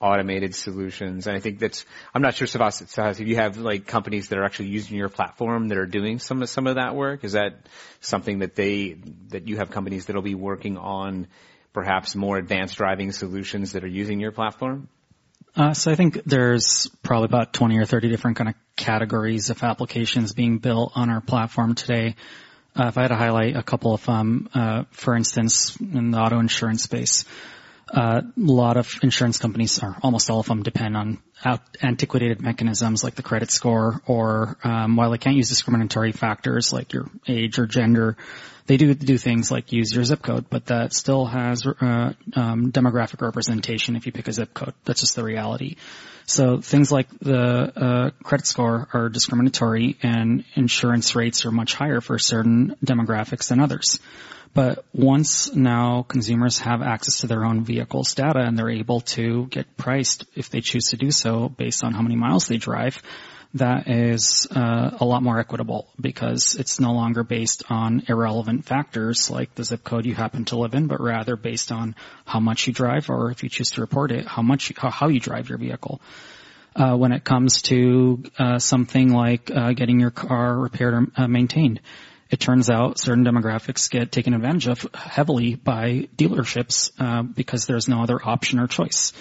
automated solutions. And I think that's, I'm not sure, Sahas, if you have like companies that are actually using your platform that are doing some of, some of that work, is that something that they, that you have companies that'll be working on perhaps more advanced driving solutions that are using your platform? Uh, so I think there's probably about 20 or 30 different kind of categories of applications being built on our platform today. Uh, if I had to highlight a couple of them, uh, for instance, in the auto insurance space, a lot of insurance companies, or almost all of them, depend on antiquated mechanisms like the credit score, or um, while they can't use discriminatory factors like your age or gender, they do do things like use your zip code, but that still has uh, um, demographic representation if you pick a zip code. That's just the reality. So things like the uh, credit score are discriminatory, and insurance rates are much higher for certain demographics than others. But once now consumers have access to their own vehicle's data and they're able to get priced if they choose to do so based on how many miles they drive, that is uh, a lot more equitable because it's no longer based on irrelevant factors like the zip code you happen to live in, but rather based on how much you drive or if you choose to report it, how much, how, how you drive your vehicle. Uh, when it comes to uh, something like uh, getting your car repaired or uh, maintained, it turns out certain demographics get taken advantage of heavily by dealerships uh, because there's no other option or choice.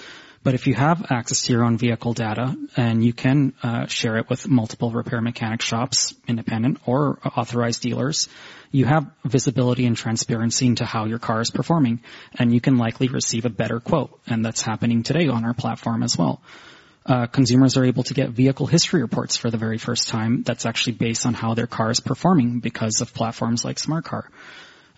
But if you have access to your own vehicle data and you can uh, share it with multiple repair mechanic shops, independent or authorized dealers, you have visibility and transparency into how your car is performing, and you can likely receive a better quote. And that's happening today on our platform as well uh, consumers are able to get vehicle history reports for the very first time. That's actually based on how their car is performing because of platforms like Smartcar.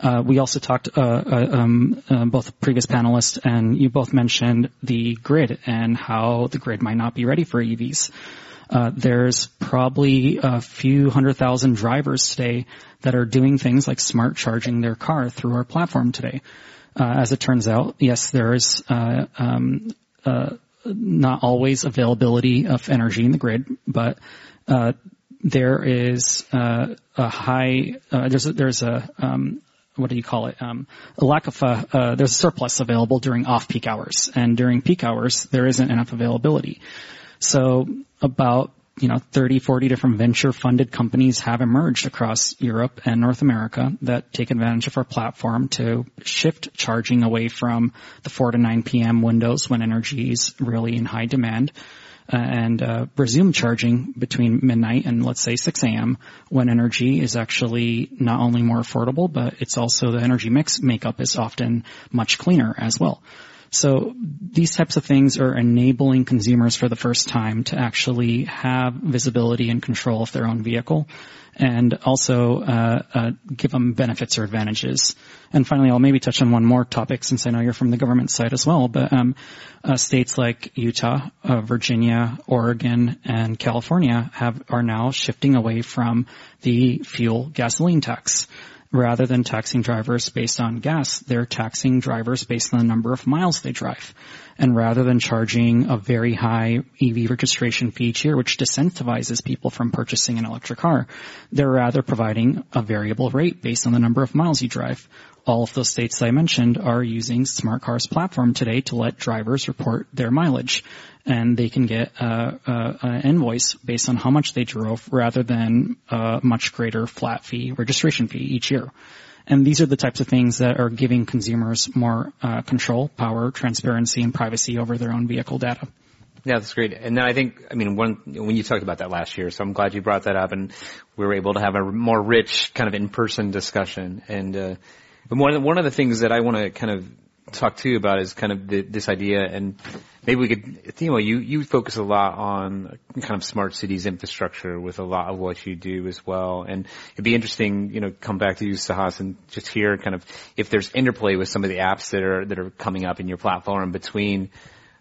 Uh, we also talked, uh, uh um, uh, both previous panelists and you both mentioned the grid and how the grid might not be ready for EVs. Uh, there's probably a few hundred thousand drivers today that are doing things like smart charging their car through our platform today. as it turns out, yes, there is um, not always availability of energy in the grid, but uh, there is uh, a high uh, there's a, there's a um, what do you call it? Um, a lack of uh, uh, there's a surplus available during off-peak hours, and during peak hours there isn't enough availability. So about you know, 30, 40 different venture funded companies have emerged across Europe and North America that take advantage of our platform to shift charging away from the 4 to 9 p.m. windows when energy is really in high demand and uh, resume charging between midnight and let's say 6 a.m. when energy is actually not only more affordable, but it's also the energy mix makeup is often much cleaner as well. So these types of things are enabling consumers for the first time to actually have visibility and control of their own vehicle and also uh, uh, give them benefits or advantages. And finally, I'll maybe touch on one more topic since I know you're from the government side as well. But um, uh, states like Utah, uh, Virginia, Oregon, and California have are now shifting away from the fuel gasoline tax rather than taxing drivers based on gas, they're taxing drivers based on the number of miles they drive. And rather than charging a very high EV registration fee each year, which disincentivizes people from purchasing an electric car, they're rather providing a variable rate based on the number of miles you drive all of those states I mentioned are using Smartcar's platform today to let drivers report their mileage. And they can get uh, uh, an invoice based on how much they drove rather than a much greater flat fee, registration fee each year. And these are the types of things that are giving consumers more uh, control, power, transparency, and privacy over their own vehicle data. Yeah, that's great. And then I think, I mean, when you talked about that last year, so I'm glad you brought that up and we were able to have a more rich kind of in-person discussion. And, uh, but one of the, one of the things that I want to kind of talk to you about is kind of the, this idea, and maybe we could, you you you focus a lot on kind of smart cities infrastructure with a lot of what you do as well, and it'd be interesting, you know, come back to you, Sahas, and just hear kind of if there's interplay with some of the apps that are that are coming up in your platform between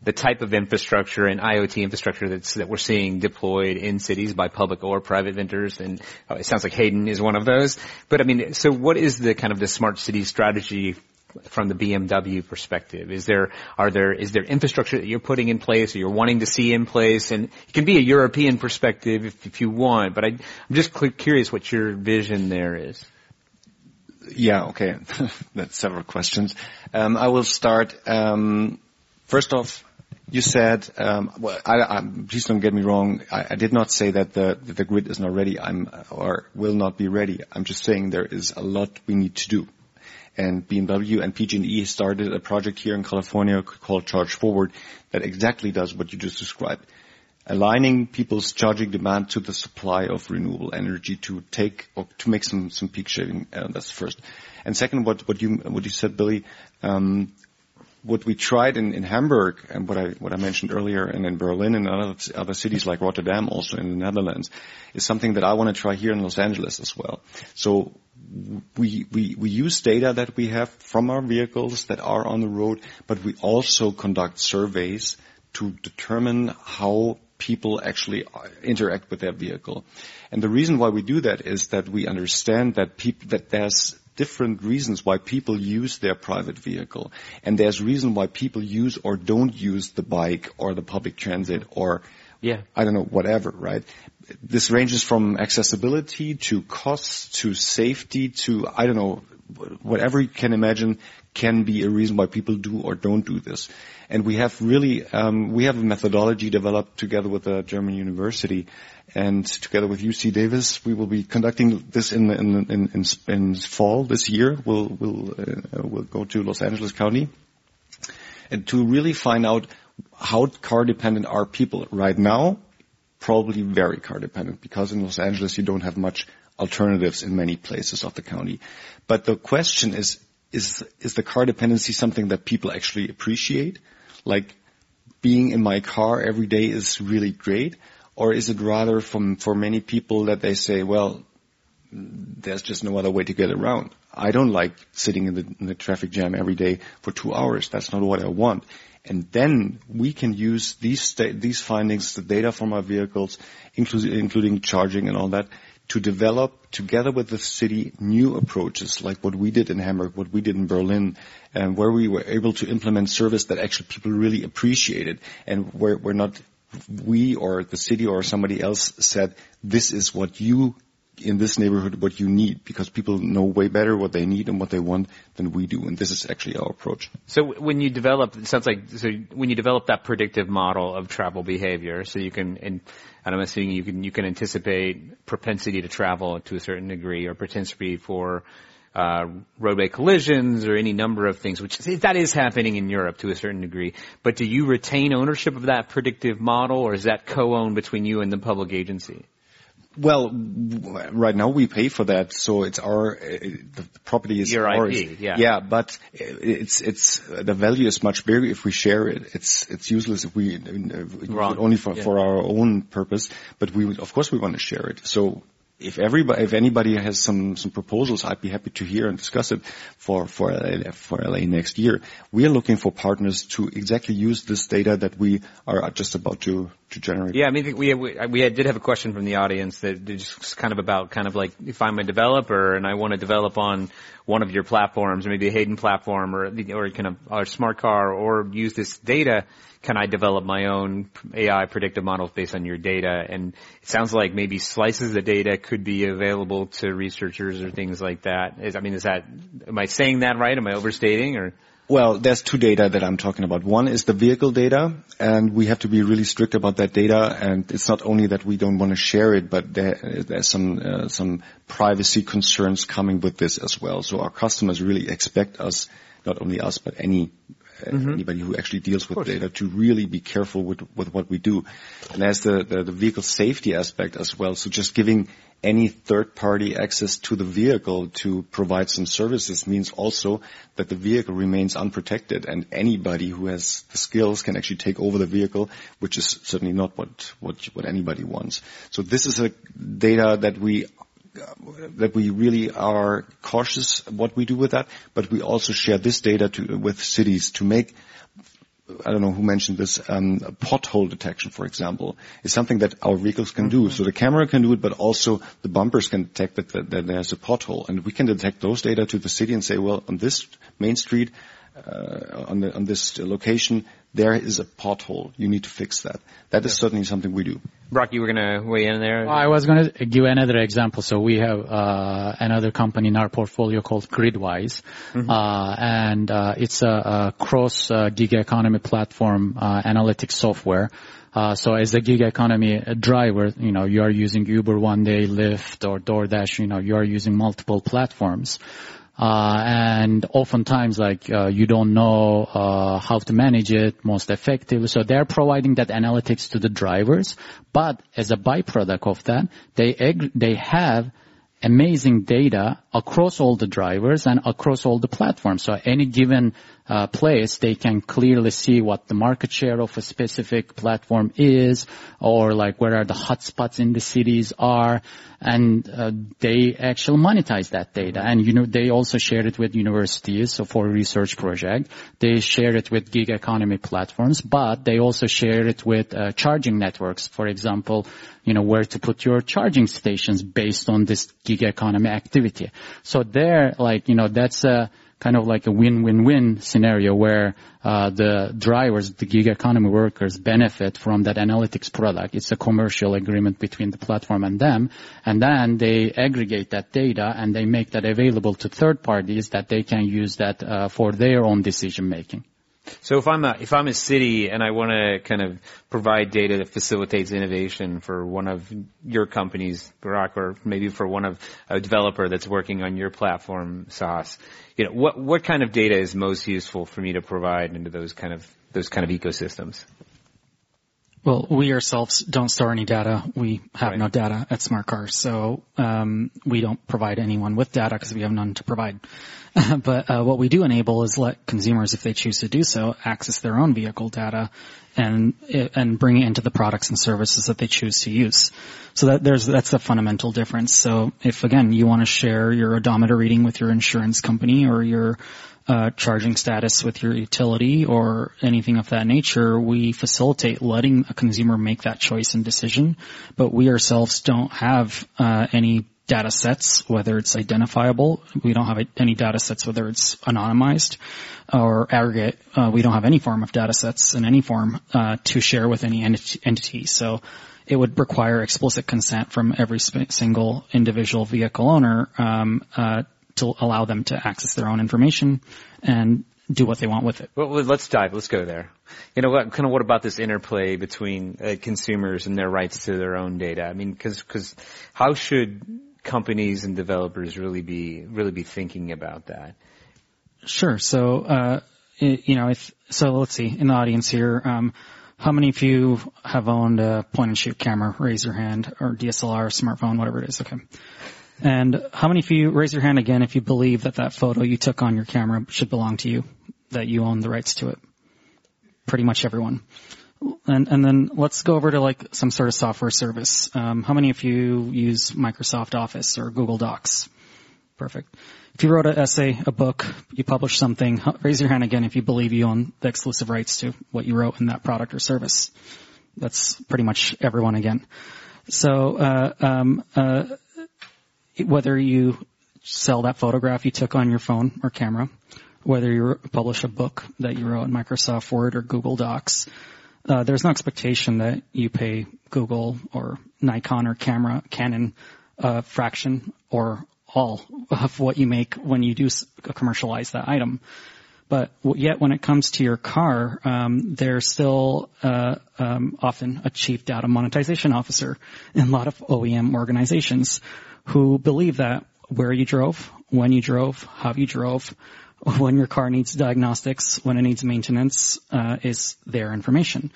the type of infrastructure and IoT infrastructure that's, that we're seeing deployed in cities by public or private vendors. And oh, it sounds like Hayden is one of those. But I mean, so what is the kind of the smart city strategy from the BMW perspective? Is there, are there, is there infrastructure that you're putting in place or you're wanting to see in place? And it can be a European perspective if, if you want, but I, I'm just curious what your vision there is. Yeah, okay. That's several questions. Um, I will start. Um, first off, you said, um, well, please don't get me wrong. I, did not say that the, grid is not ready. I'm or will not be ready. I'm just saying there is a lot we need to do. And BMW and PG&E started a project here in California called Charge Forward that exactly does what you just described. Aligning people's charging demand to the supply of renewable energy to take or to make some, some peak shaving. Uh, that's first. And second, what, what you, what you said, Billy, um, what we tried in, in Hamburg and what I what I mentioned earlier, and in Berlin and other other cities like Rotterdam, also in the Netherlands, is something that I want to try here in Los Angeles as well. So we, we, we use data that we have from our vehicles that are on the road, but we also conduct surveys to determine how people actually uh, interact with their vehicle. And the reason why we do that is that we understand that people, that there's different reasons why people use their private vehicle. And there's reason why people use or don't use the bike or the public transit or yeah. I don't know, whatever, right? This ranges from accessibility to costs to safety to, I don't know, whatever you can imagine can be a reason why people do or don't do this. And we have really, um, we have a methodology developed together with a German university and together with UC Davis, we will be conducting this in, in, in, in, in fall this year. We'll, we'll, uh, we'll go to Los Angeles County and to really find out how car dependent are people right now? Probably very car dependent because in Los Angeles you don't have much alternatives in many places of the county. But the question is, is, is the car dependency something that people actually appreciate? Like being in my car every day is really great? Or is it rather from, for many people that they say, well, there's just no other way to get around. I don't like sitting in the, in the traffic jam every day for two hours. That's not what I want. And then we can use these these findings, the data from our vehicles, including including charging and all that, to develop together with the city new approaches like what we did in Hamburg, what we did in Berlin, and where we were able to implement service that actually people really appreciated and where we're not we or the city or somebody else said this is what you in this neighborhood what you need because people know way better what they need and what they want than we do and this is actually our approach. So when you develop it sounds like so when you develop that predictive model of travel behavior so you can and, and i'm assuming you can you can anticipate propensity to travel to a certain degree or propensity for uh, roadway collisions or any number of things, which that is happening in Europe to a certain degree. But do you retain ownership of that predictive model, or is that co-owned between you and the public agency? Well, right now we pay for that, so it's our uh, the property is Your ours. IP, yeah. Yeah, but it's it's the value is much bigger if we share it. It's it's useless if we uh, only for Yeah. for our own purpose. But we would, of course we want to share it. So if everybody if anybody has some some proposals, I'd be happy to hear and discuss it for for LA, for LA next year. We are looking for partners to exactly use this data that we are just about to to generate. Yeah, I mean, we we, we did have a question from the audience that just kind of about kind of like if I'm a developer and I want to develop on one of your platforms, maybe a Hayden platform or or kind of a Smartcar, or use this data. Can I develop my own AI predictive models based on your data? And it sounds like maybe slices of data could be available to researchers or things like that. Is, I mean, is that am I saying that right? Am I overstating or? Well, there's two data that I'm talking about. One is the vehicle data, and we have to be really strict about that data. And it's not only that we don't want to share it, but there, there's some uh, some privacy concerns coming with this as well. So our customers really expect us, not only us, but any Mhm. anybody who actually deals with data, to really be careful with with what we do. And there's the, the the vehicle safety aspect as well. So just giving any third party access to the vehicle to provide some services means also that the vehicle remains unprotected and anybody who has the skills can actually take over the vehicle, which is certainly not what, what, what anybody wants. So this is a data that we that we really are cautious what we do with that, but we also share this data to, with cities to make I don't know who mentioned this, um, pothole detection, for example, is something that our vehicles can do. So the camera can do it, but also the bumpers can detect that, that, that there's a pothole. And we can detect those data to the city and say, well, on this main street, uh, on, the, on this location, there is a pothole. You need to fix that. That is certainly something we do. Burak, you were going to weigh in there. I was going to give another example. So we have uh, another company in our portfolio called Gridwise, uh, and uh, it's a, a cross uh, gig economy platform uh, analytics software. Uh, so as a gig economy driver, you know, you are using Uber one day, Lyft or DoorDash, you know, you are using multiple platforms. Uh, and oftentimes like uh, you don't know uh, how to manage it most effectively. So they're providing that analytics to the drivers, but as a byproduct of that, they ag- they have amazing data across all the drivers and across all the platforms. So any given place, they can clearly see what the market share of a specific platform is, or like where are the hotspots in the cities are, and uh, they actually monetize that data. And you know, they also share it with universities. So for a research project, they share it with gig economy platforms, but they also share it with uh, charging networks. For example, you know, where to put your charging stations based on this gig economy activity. So there, like, you know, that's a kind of like a win-win-win scenario where uh, the drivers, the gig economy workers benefit from that analytics product. It's a commercial agreement between the platform and them. And then they aggregate that data and they make that available to third parties that they can use that uh, for their own decision making. So if I'm a if I'm a city and I want to kind of provide data that facilitates innovation for one of your companies, Burak, or maybe for one of a developer that's working on your platform, Sahas, you know, what what kind of data is most useful for me to provide into those kind of those kind of ecosystems? Well, we ourselves don't store any data. We have right. no data at Smartcar's, so um, we don't provide anyone with data because we have none to provide. but uh, what we do enable is let consumers, if they choose to do so, access their own vehicle data and and bring it into the products and services that they choose to use. So that there's that's the fundamental difference. So if again you want to share your odometer reading with your insurance company or your uh, charging status with your utility or anything of that nature, we facilitate letting a consumer make that choice and decision. But we ourselves don't have uh, any data sets, whether it's identifiable. We don't have any data sets, whether it's anonymized or aggregate. Uh, we don't have any form of data sets in any form uh, to share with any ent- entity. So it would require explicit consent from every single individual vehicle owner um, uh, to allow them to access their own information and do what they want with it. Well, let's dive. Let's go there. You know, what, kind of what about this interplay between uh, consumers and their rights to their own data? I mean, because because how should companies and developers really be really be thinking about that? Sure. So, uh, you know, if, so let's see, in the audience here, um, how many of you have owned a point and shoot camera? Raise your hand, or DSLR, smartphone, whatever it is. Okay. And how many of you raise your hand again if you believe that that photo you took on your camera should belong to you, that you own the rights to it? Pretty much everyone. And, and then let's go over to like some sort of software service. Um, how many of you use Microsoft Office or Google Docs? Perfect. If you wrote an essay, a book, you published something, raise your hand again if you believe you own the exclusive rights to what you wrote in that product or service. That's pretty much everyone again. So, uh, um, uh, whether you sell that photograph you took on your phone or camera, whether you publish a book that you wrote in Microsoft Word or Google Docs, uh, there's no expectation that you pay Google or Nikon or camera Canon a fraction or all of what you make when you do commercialize that item. But yet, when it comes to your car, um, there's still uh, um, often a chief data monetization officer in a lot of OEM organizations who believe that where you drove, when you drove, how you drove, when your car needs diagnostics, when it needs maintenance, uh, is their information.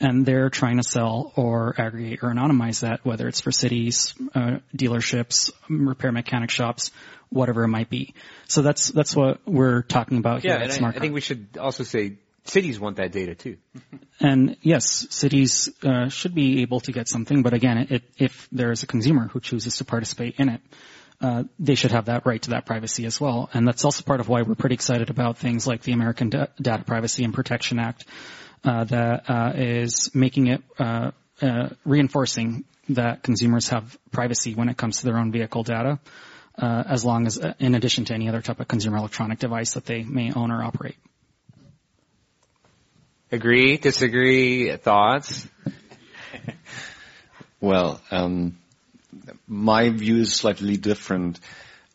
And they're trying to sell or aggregate or anonymize that, whether it's for cities, uh, dealerships, repair mechanic shops, whatever it might be. So that's that's what we're talking about yeah, here at Smart I, I think we should also say cities want that data too. and yes, cities uh, should be able to get something, but again, it, if there is a consumer who chooses to participate in it, uh, they should have that right to that privacy as well. And that's also part of why we're pretty excited about things like the American Data Privacy and Protection Act uh, that uh, is making it uh, uh, reinforcing that consumers have privacy when it comes to their own vehicle data, as long as, in addition to any other type of consumer electronic device that they may own or operate. Agree? Disagree? Thoughts? well, um, my view is slightly different.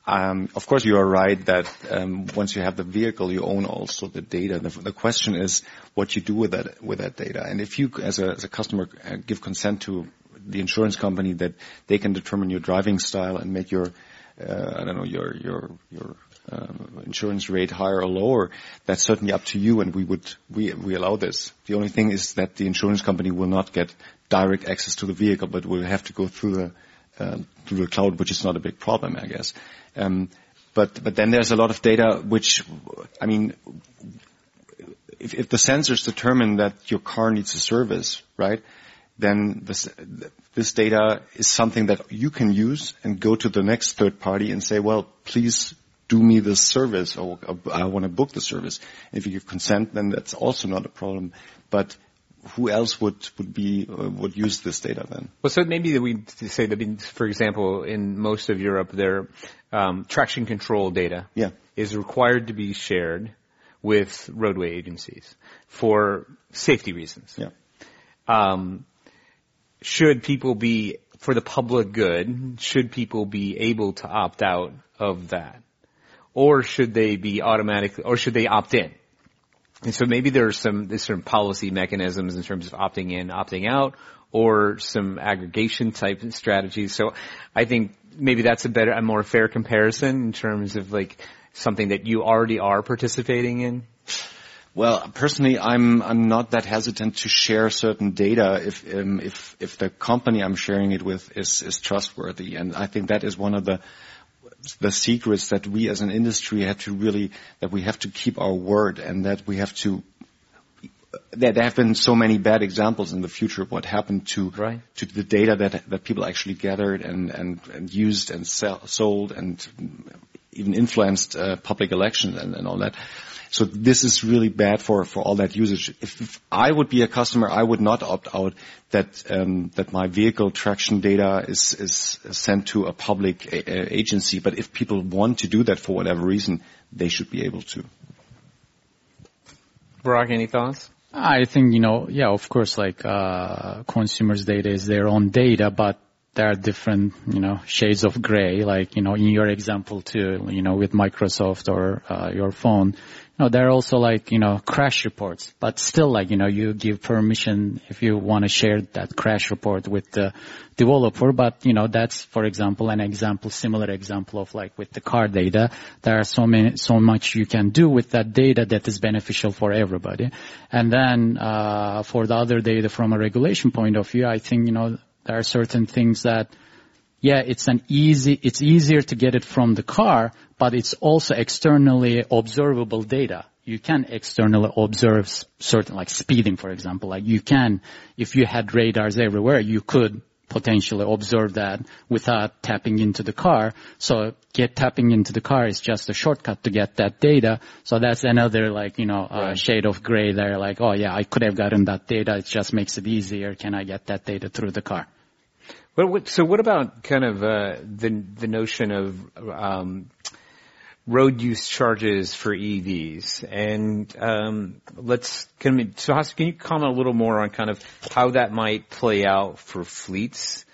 Um, of course, you are right that um, once you have the vehicle, you own also the data. The, the, question is what you do with that with that data. And if you, as a, as a customer, uh, give consent to the insurance company that they can determine your driving style and make your, uh, I don't know, your your your uh, insurance rate higher or lower, that's certainly up to you. And we would we we allow this. The only thing is that the insurance company will not get direct access to the vehicle, but will have to go through the uh, through the cloud, which is not a big problem, I guess. Um, but but then there's a lot of data which, I mean, if, if the sensors determine that your car needs a service, right? Then this this data is something that you can use and go to the next third party and say, well, please do me this service or I want to book the service. If you give consent, then that's also not a problem. But who else would would be uh, would use this data then? Well, so maybe we say that, for example, in most of Europe, their um, traction control data yeah. is required to be shared with roadway agencies for safety reasons. Yeah. Um, should people be for the public good? Should people be able to opt out of that, or should they be automatically, or should they opt in? And so maybe there's some there's some policy mechanisms in terms of opting in, opting out, or some aggregation type strategies. So I think maybe that's a better, a more fair comparison in terms of like something that you already are participating in. Well, personally, I'm I'm not that hesitant to share certain data if um, if if the company I'm sharing it with is is trustworthy, and I think that is one of the the secrets that we as an industry have to really, that we have to keep our word and that we have to, there, there have been so many bad examples in the future of what happened to, right. to the data that, that people actually gathered and, and, and used and sell, sold and even influenced uh, public elections and, and all that. So this is really bad for, for all that usage. If, if I would be a customer, I would not opt out that um, that my vehicle traction data is is sent to a public a- agency. But if people want to do that for whatever reason, they should be able to. Burak, any thoughts? I think you know, yeah, of course, like uh, consumers' data is their own data, but there are different, you know, shades of gray. Like you know, in your example too, you know, with Microsoft or uh, your phone, no, there are also like, you know, crash reports, but still like, you know, you give permission if you want to share that crash report with the developer, but you know, that's, for example, an example, similar example of like with the car data. There are so many, so much you can do with that data that is beneficial for everybody. And then, uh, for the other data from a regulation point of view, I think, you know, there are certain things that, yeah, it's an easy, it's easier to get it from the car, but it's also externally observable data. You can externally observe certain, like speeding, for example. Like you can, if you had radars everywhere, you could potentially observe that without tapping into the car. So get tapping into the car is just a shortcut to get that data. So that's another like, you know, uh, right. shade of gray there. Like, oh yeah, I could have gotten that data. It just makes it easier. Can I get that data through the car? So what about kind of uh, the the notion of um, road use charges for EVs. And um, let's can we, so can you comment a little more on kind of how that might play out for fleets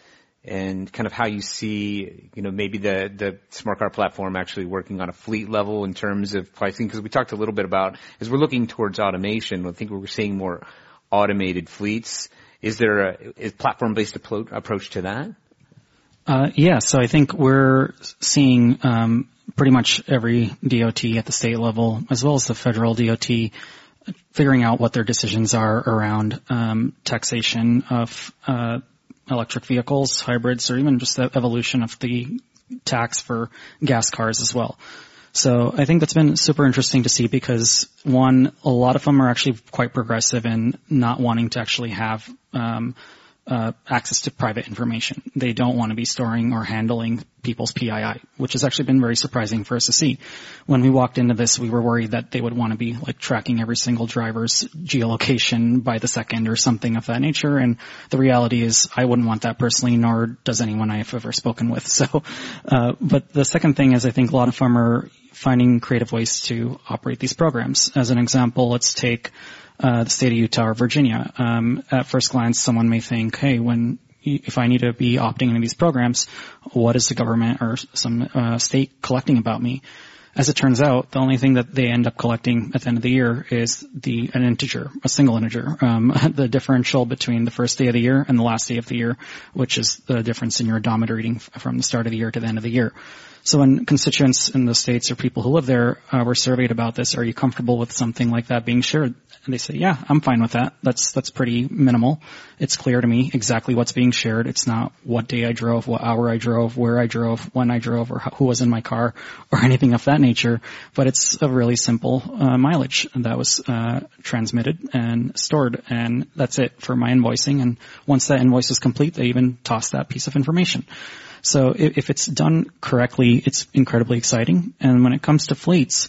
and kind of how you see, you know, maybe the the Smartcar platform actually working on a fleet level in terms of pricing? Because we talked a little bit about as we're looking towards automation, I think we're seeing more automated fleets. Is there a platform-based approach to that? Uh, yeah, so I think we're seeing um, pretty much every DOT at the state level, as well as the federal DOT, figuring out what their decisions are around um, taxation of uh, electric vehicles, hybrids, or even just the evolution of the tax for gas cars as well. So I think that's been super interesting to see because one, a lot of them are actually quite progressive in not wanting to actually have um, uh, access to private information. They don't want to be storing or handling people's PII, which has actually been very surprising for us to see. When we walked into this, we were worried that they would want to be like tracking every single driver's geolocation by the second or something of that nature. And the reality is, I wouldn't want that personally, nor does anyone I've ever spoken with. So, uh, but the second thing is, I think a lot of them are finding creative ways to operate these programs. As an example, let's take uh, the state of Utah or Virginia. Um, at first glance, someone may think, hey, when if I need to be opting into these programs, what is the government or some uh, state collecting about me? As it turns out, the only thing that they end up collecting at the end of the year is the an integer, a single integer, um, the differential between the first day of the year and the last day of the year, which is the difference in your odometer reading from the start of the year to the end of the year. So when constituents in the states or people who live there uh, were surveyed about this, are you comfortable with something like that being shared? And they say, yeah, I'm fine with that. That's that's pretty minimal. It's clear to me exactly what's being shared. It's not what day I drove, what hour I drove, where I drove, when I drove, or who was in my car, or anything of that nature. But it's a really simple uh, mileage that was uh, transmitted and stored, and that's it for my invoicing. And once that invoice is complete, they even toss that piece of information. So if, if it's done correctly, it's incredibly exciting. And when it comes to fleets,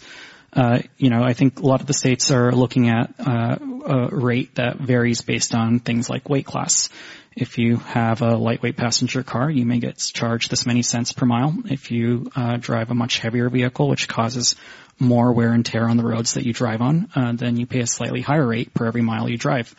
uh, you know, I think a lot of the states are looking at uh, a rate that varies based on things like weight class. If you have a lightweight passenger car, you may get charged this many cents per mile. If you uh, drive a much heavier vehicle, which causes more wear and tear on the roads that you drive on, uh, then you pay a slightly higher rate per every mile you drive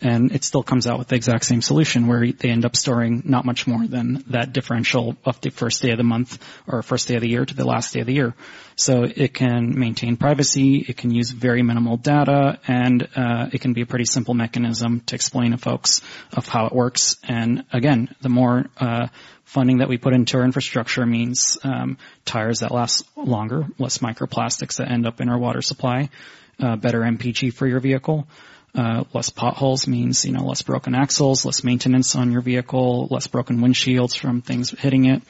and it still comes out with the exact same solution where they end up storing not much more than that differential of the first day of the month or first day of the year to the last day of the year. So it can maintain privacy, it can use very minimal data, and uh, it can be a pretty simple mechanism to explain to folks of how it works. And again, the more uh, funding that we put into our infrastructure means um, tires that last longer, less microplastics that end up in our water supply, uh, better MPG for your vehicle. Uh, less potholes means, you know, less broken axles, less maintenance on your vehicle, less broken windshields from things hitting it.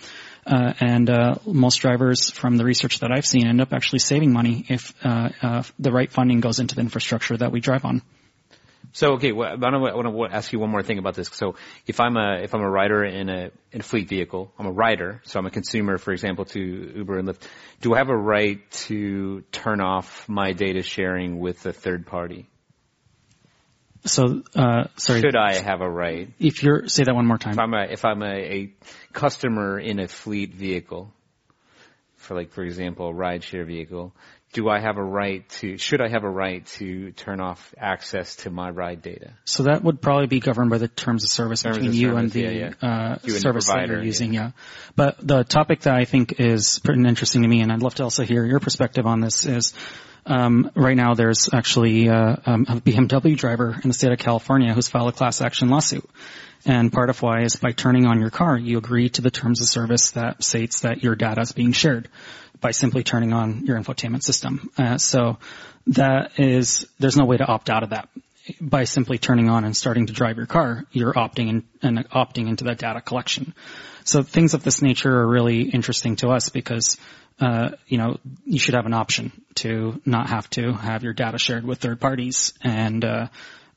Uh, and uh, most drivers, from the research that I've seen, end up actually saving money if uh, uh, the right funding goes into the infrastructure that we drive on. So okay, well, I want to ask you one more thing about this. So if I'm a if I'm a rider in a in a fleet vehicle, I'm a rider, so I'm a consumer, for example, to Uber and Lyft. Do I have a right to turn off my data sharing with a third party? So, uh, sorry. Should I have a right? If you're, say that one more time. If I'm a, if I'm a, a customer in a fleet vehicle, for like, for example, a rideshare vehicle, do I have a right to, should I have a right to turn off access to my ride data? So that would probably be governed by the terms of service Terms between of you service, and the yeah, yeah. Uh, You and the service that provider, you're using, yeah. yeah. But the topic that I think is pretty interesting to me, and I'd love to also hear your perspective on this, is um, right now there's actually uh, um, a BMW driver in the state of California who's filed a class action lawsuit. And part of why is by turning on your car, you agree to the terms of service that states that your data is being shared by simply turning on your infotainment system. Uh, so that is, there's no way to opt out of that. By simply turning on and starting to drive your car, you're opting in, and opting into that data collection. So things of this nature are really interesting to us because uh, you know, you should have an option to not have to have your data shared with third parties. And uh,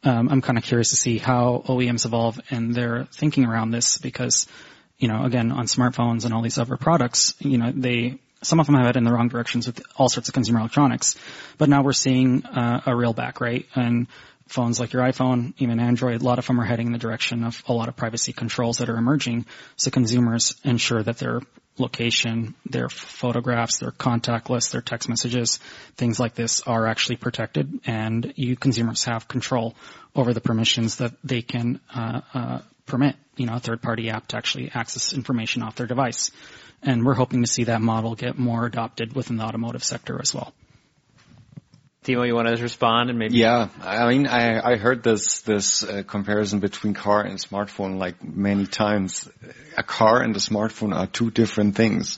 um, I'm kind of curious to see how OEMs evolve and their thinking around this because, you know, again, on smartphones and all these other products, you know, they some of them have it in the wrong directions with all sorts of consumer electronics. But now we're seeing uh, a real back, right? And phones like your iPhone, even Android, a lot of them are heading in the direction of a lot of privacy controls that are emerging so consumers ensure that their location, their photographs, their contact list, their text messages, things like this are actually protected and you consumers have control over the permissions that they can uh, uh, permit, you know, a third party app to actually access information off their device. And we're hoping to see that model get more adopted within the automotive sector as well. Timo, you want to respond and maybe? Yeah, I mean, I, I heard this this uh, comparison between car and smartphone like many times. A car and a smartphone are two different things.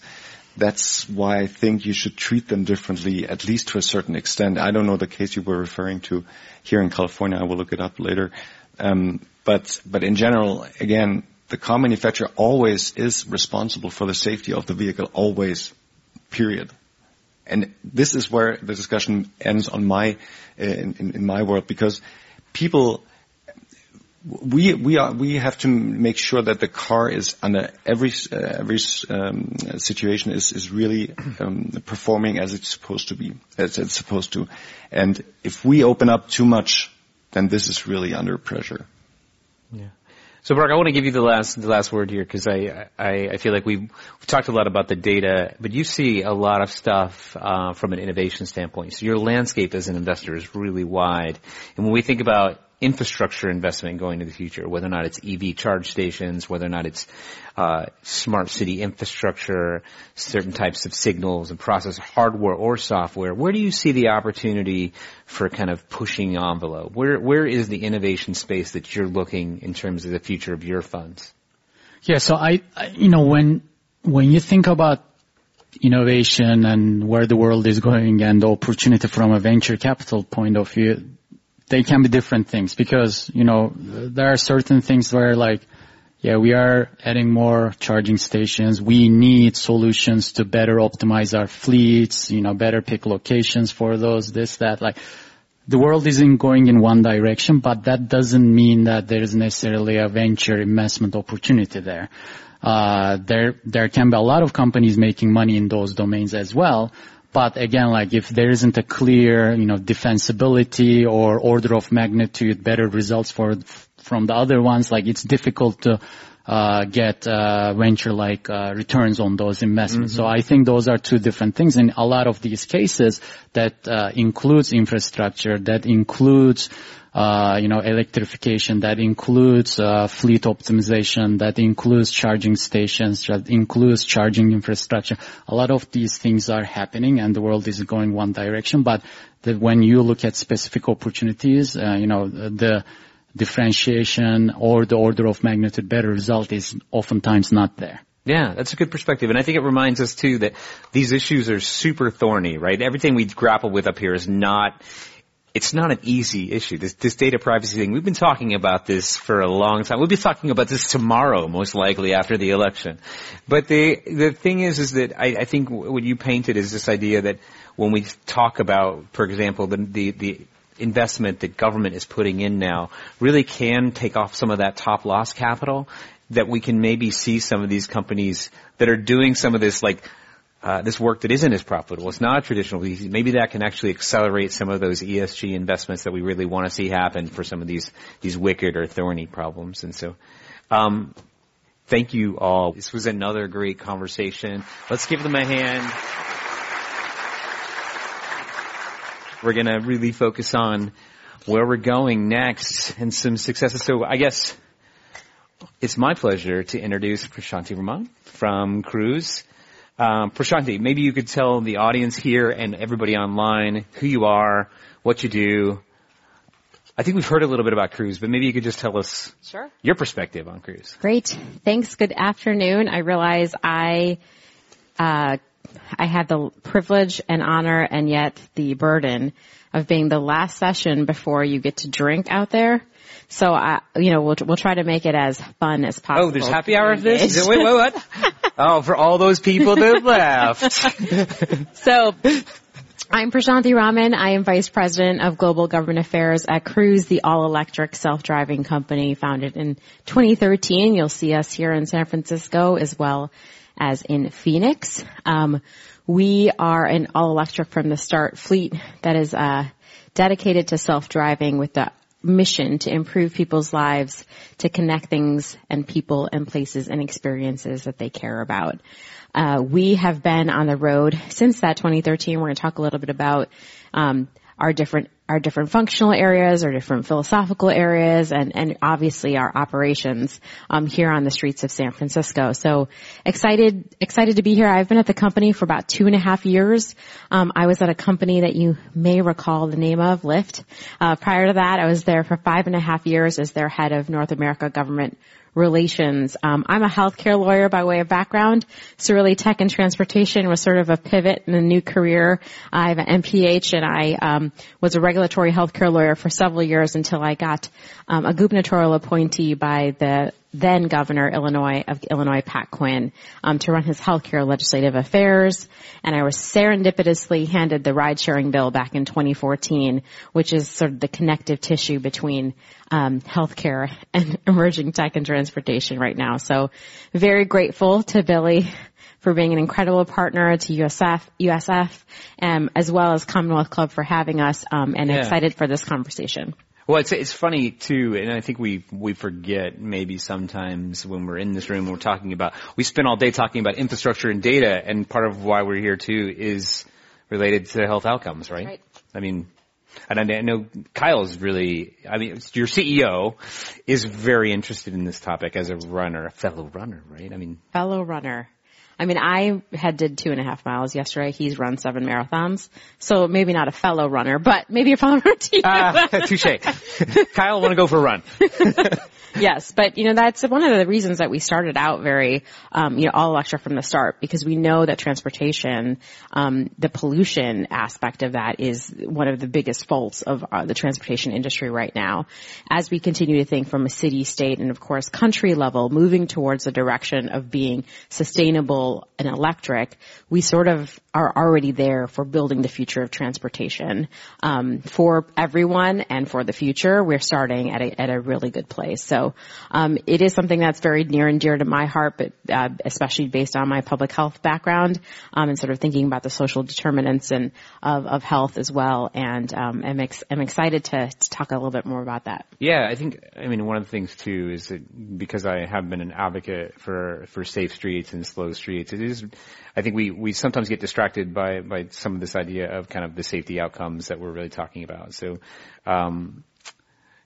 That's why I think you should treat them differently, at least to a certain extent. I don't know the case you were referring to here in California. I will look it up later. Um, but but in general, again, the car manufacturer always is responsible for the safety of the vehicle, always. Period. And this is where the discussion ends on my uh, in, in, my world because people we we are we have to make sure that the car is under every uh, every um, situation is is really um, performing as it's supposed to be as it's supposed to, and if we open up too much, then this is really under pressure. Yeah. So, Mark, I want to give you the last the last word here because I, I I feel like we've, we've talked a lot about the data, but you see a lot of stuff uh, from an innovation standpoint. So your landscape as an investor is really wide, and when we think about infrastructure investment going into the future, whether or not it's EV charge stations, whether or not it's uh, smart city infrastructure, certain types of signals and process hardware or software. Where do you see the opportunity for kind of pushing the envelope? Where where is the innovation space that you're looking in terms of the future of your funds? Yeah, so I, I you know, when when you think about innovation and where the world is going and opportunity from a venture capital point of view, they can be different things because, you know, there are certain things where like, yeah, we are adding more charging stations. We need solutions to better optimize our fleets, you know, better pick locations for those, this, that, like, the world isn't going in one direction, but that doesn't mean that there is necessarily a venture investment opportunity there. Uh, there, there can be a lot of companies making money in those domains as well. But again, like if there isn't a clear, you know, defensibility or order of magnitude better results for, from the other ones, like it's difficult to, uh, get uh, venture-like uh, returns on those investments. Mm-hmm. So I think those are two different things. In a lot of these cases, that uh, includes infrastructure, that includes uh, you know, electrification, that includes uh, fleet optimization, that includes charging stations, that includes charging infrastructure. A lot of these things are happening, and the world is going one direction. But the, when you look at specific opportunities, uh, you know, the differentiation or the order of magnitude better result is oftentimes not there. Yeah, that's a good perspective. And I think it reminds us too that these issues are super thorny, right? Everything we grapple with up here is not, it's not an easy issue. This, this data privacy thing, we've been talking about this for a long time. We'll be talking about this tomorrow, most likely after the election. But the, the thing is, is that I, I think what you painted is this idea that when we talk about, for example, the, the, the investment that government is putting in now really can take off some of that top loss capital that we can maybe see some of these companies that are doing some of this like uh, this work that isn't as profitable. It's not traditional. Maybe that can actually accelerate some of those ESG investments that we really want to see happen for some of these these wicked or thorny problems. And so, um, thank you all. This was another great conversation. Let's give them a hand. We're to really focus on where we're going next and some successes. So I guess it's my pleasure to introduce Prashanthi Raman from Cruise. Um, Prashanthi, maybe you could tell the audience here and everybody online who you are, what you do. I think we've heard a little bit about Cruise, but maybe you could just tell us sure. your perspective on Cruise. Great. Thanks. Good afternoon. I realize I uh, I had the privilege and honor and yet the burden of being the last session before you get to drink out there. So I, you know, we'll we'll try to make it as fun as possible. Oh, there's happy hour of this. Wait, wait, what? oh, for all those people that left. so. I'm Prashanthi Raman. I am Vice President of Global Government Affairs at Cruise, the all-electric self-driving company founded in 2013. You'll see us here in San Francisco as well as in Phoenix. Um, we are an all-electric from the start fleet that is uh, dedicated to self-driving with the mission to improve people's lives, to connect things and people and places and experiences that they care about. Uh, we have been on the road since that 2013. We're going to talk a little bit about um, our different our different functional areas, our different philosophical areas, and, and obviously our operations um, here on the streets of San Francisco. So excited, excited to be here. I've been at the company for about two and a half years. Um, I was at a company that you may recall the name of, Lyft. Uh, prior to that, I was there for five and a half years as their head of North America government relations. Um, I'm a healthcare lawyer by way of background, so really tech and transportation was sort of a pivot in a new career. I have an MPH and I um, was a regulatory healthcare lawyer for several years until I got um, a gubernatorial appointee by the then governor Illinois of Illinois, Pat Quinn, um, to run his healthcare legislative affairs. And I was serendipitously handed the ride sharing bill back in 2014, which is sort of the connective tissue between um, healthcare and emerging tech and transportation right now. So very grateful to Billy for being an incredible partner to USF, USF, um, as well as Commonwealth Club for having us, um, and yeah. excited for this conversation. Well, it's it's funny too, and I think we we forget maybe sometimes when we're in this room, we're talking about we spend all day talking about infrastructure and data, and part of why we're here too is related to health outcomes, right? right. I mean, and I know Kyle's really, I mean, your CEO is very interested in this topic as a runner, a fellow runner, right? I mean, fellow runner. I mean, I had did two and a half miles yesterday. He's run seven marathons. So maybe not a fellow runner, but maybe a fellow runner to you. Uh, touche. Kyle, want to go for a run? yes, but you know that's one of the reasons that we started out very, um, you know, all electric from the start because we know that transportation, um, the pollution aspect of that is one of the biggest faults of uh, the transportation industry right now. As we continue to think from a city, state, and of course country level, moving towards the direction of being sustainable and electric, we sort of are already there for building the future of transportation um, for everyone and for the future. We're starting at a at a really good place. So um, it is something that's very near and dear to my heart, but uh, especially based on my public health background um, and sort of thinking about the social determinants and of, of health as well. And um, I'm, ex- I'm excited to, to talk a little bit more about that. Yeah, I think I mean one of the things too is that because I have been an advocate for for safe streets and slow streets, it is I think we, we sometimes get distracted by, by some of this idea of kind of the safety outcomes that we're really talking about. So, um,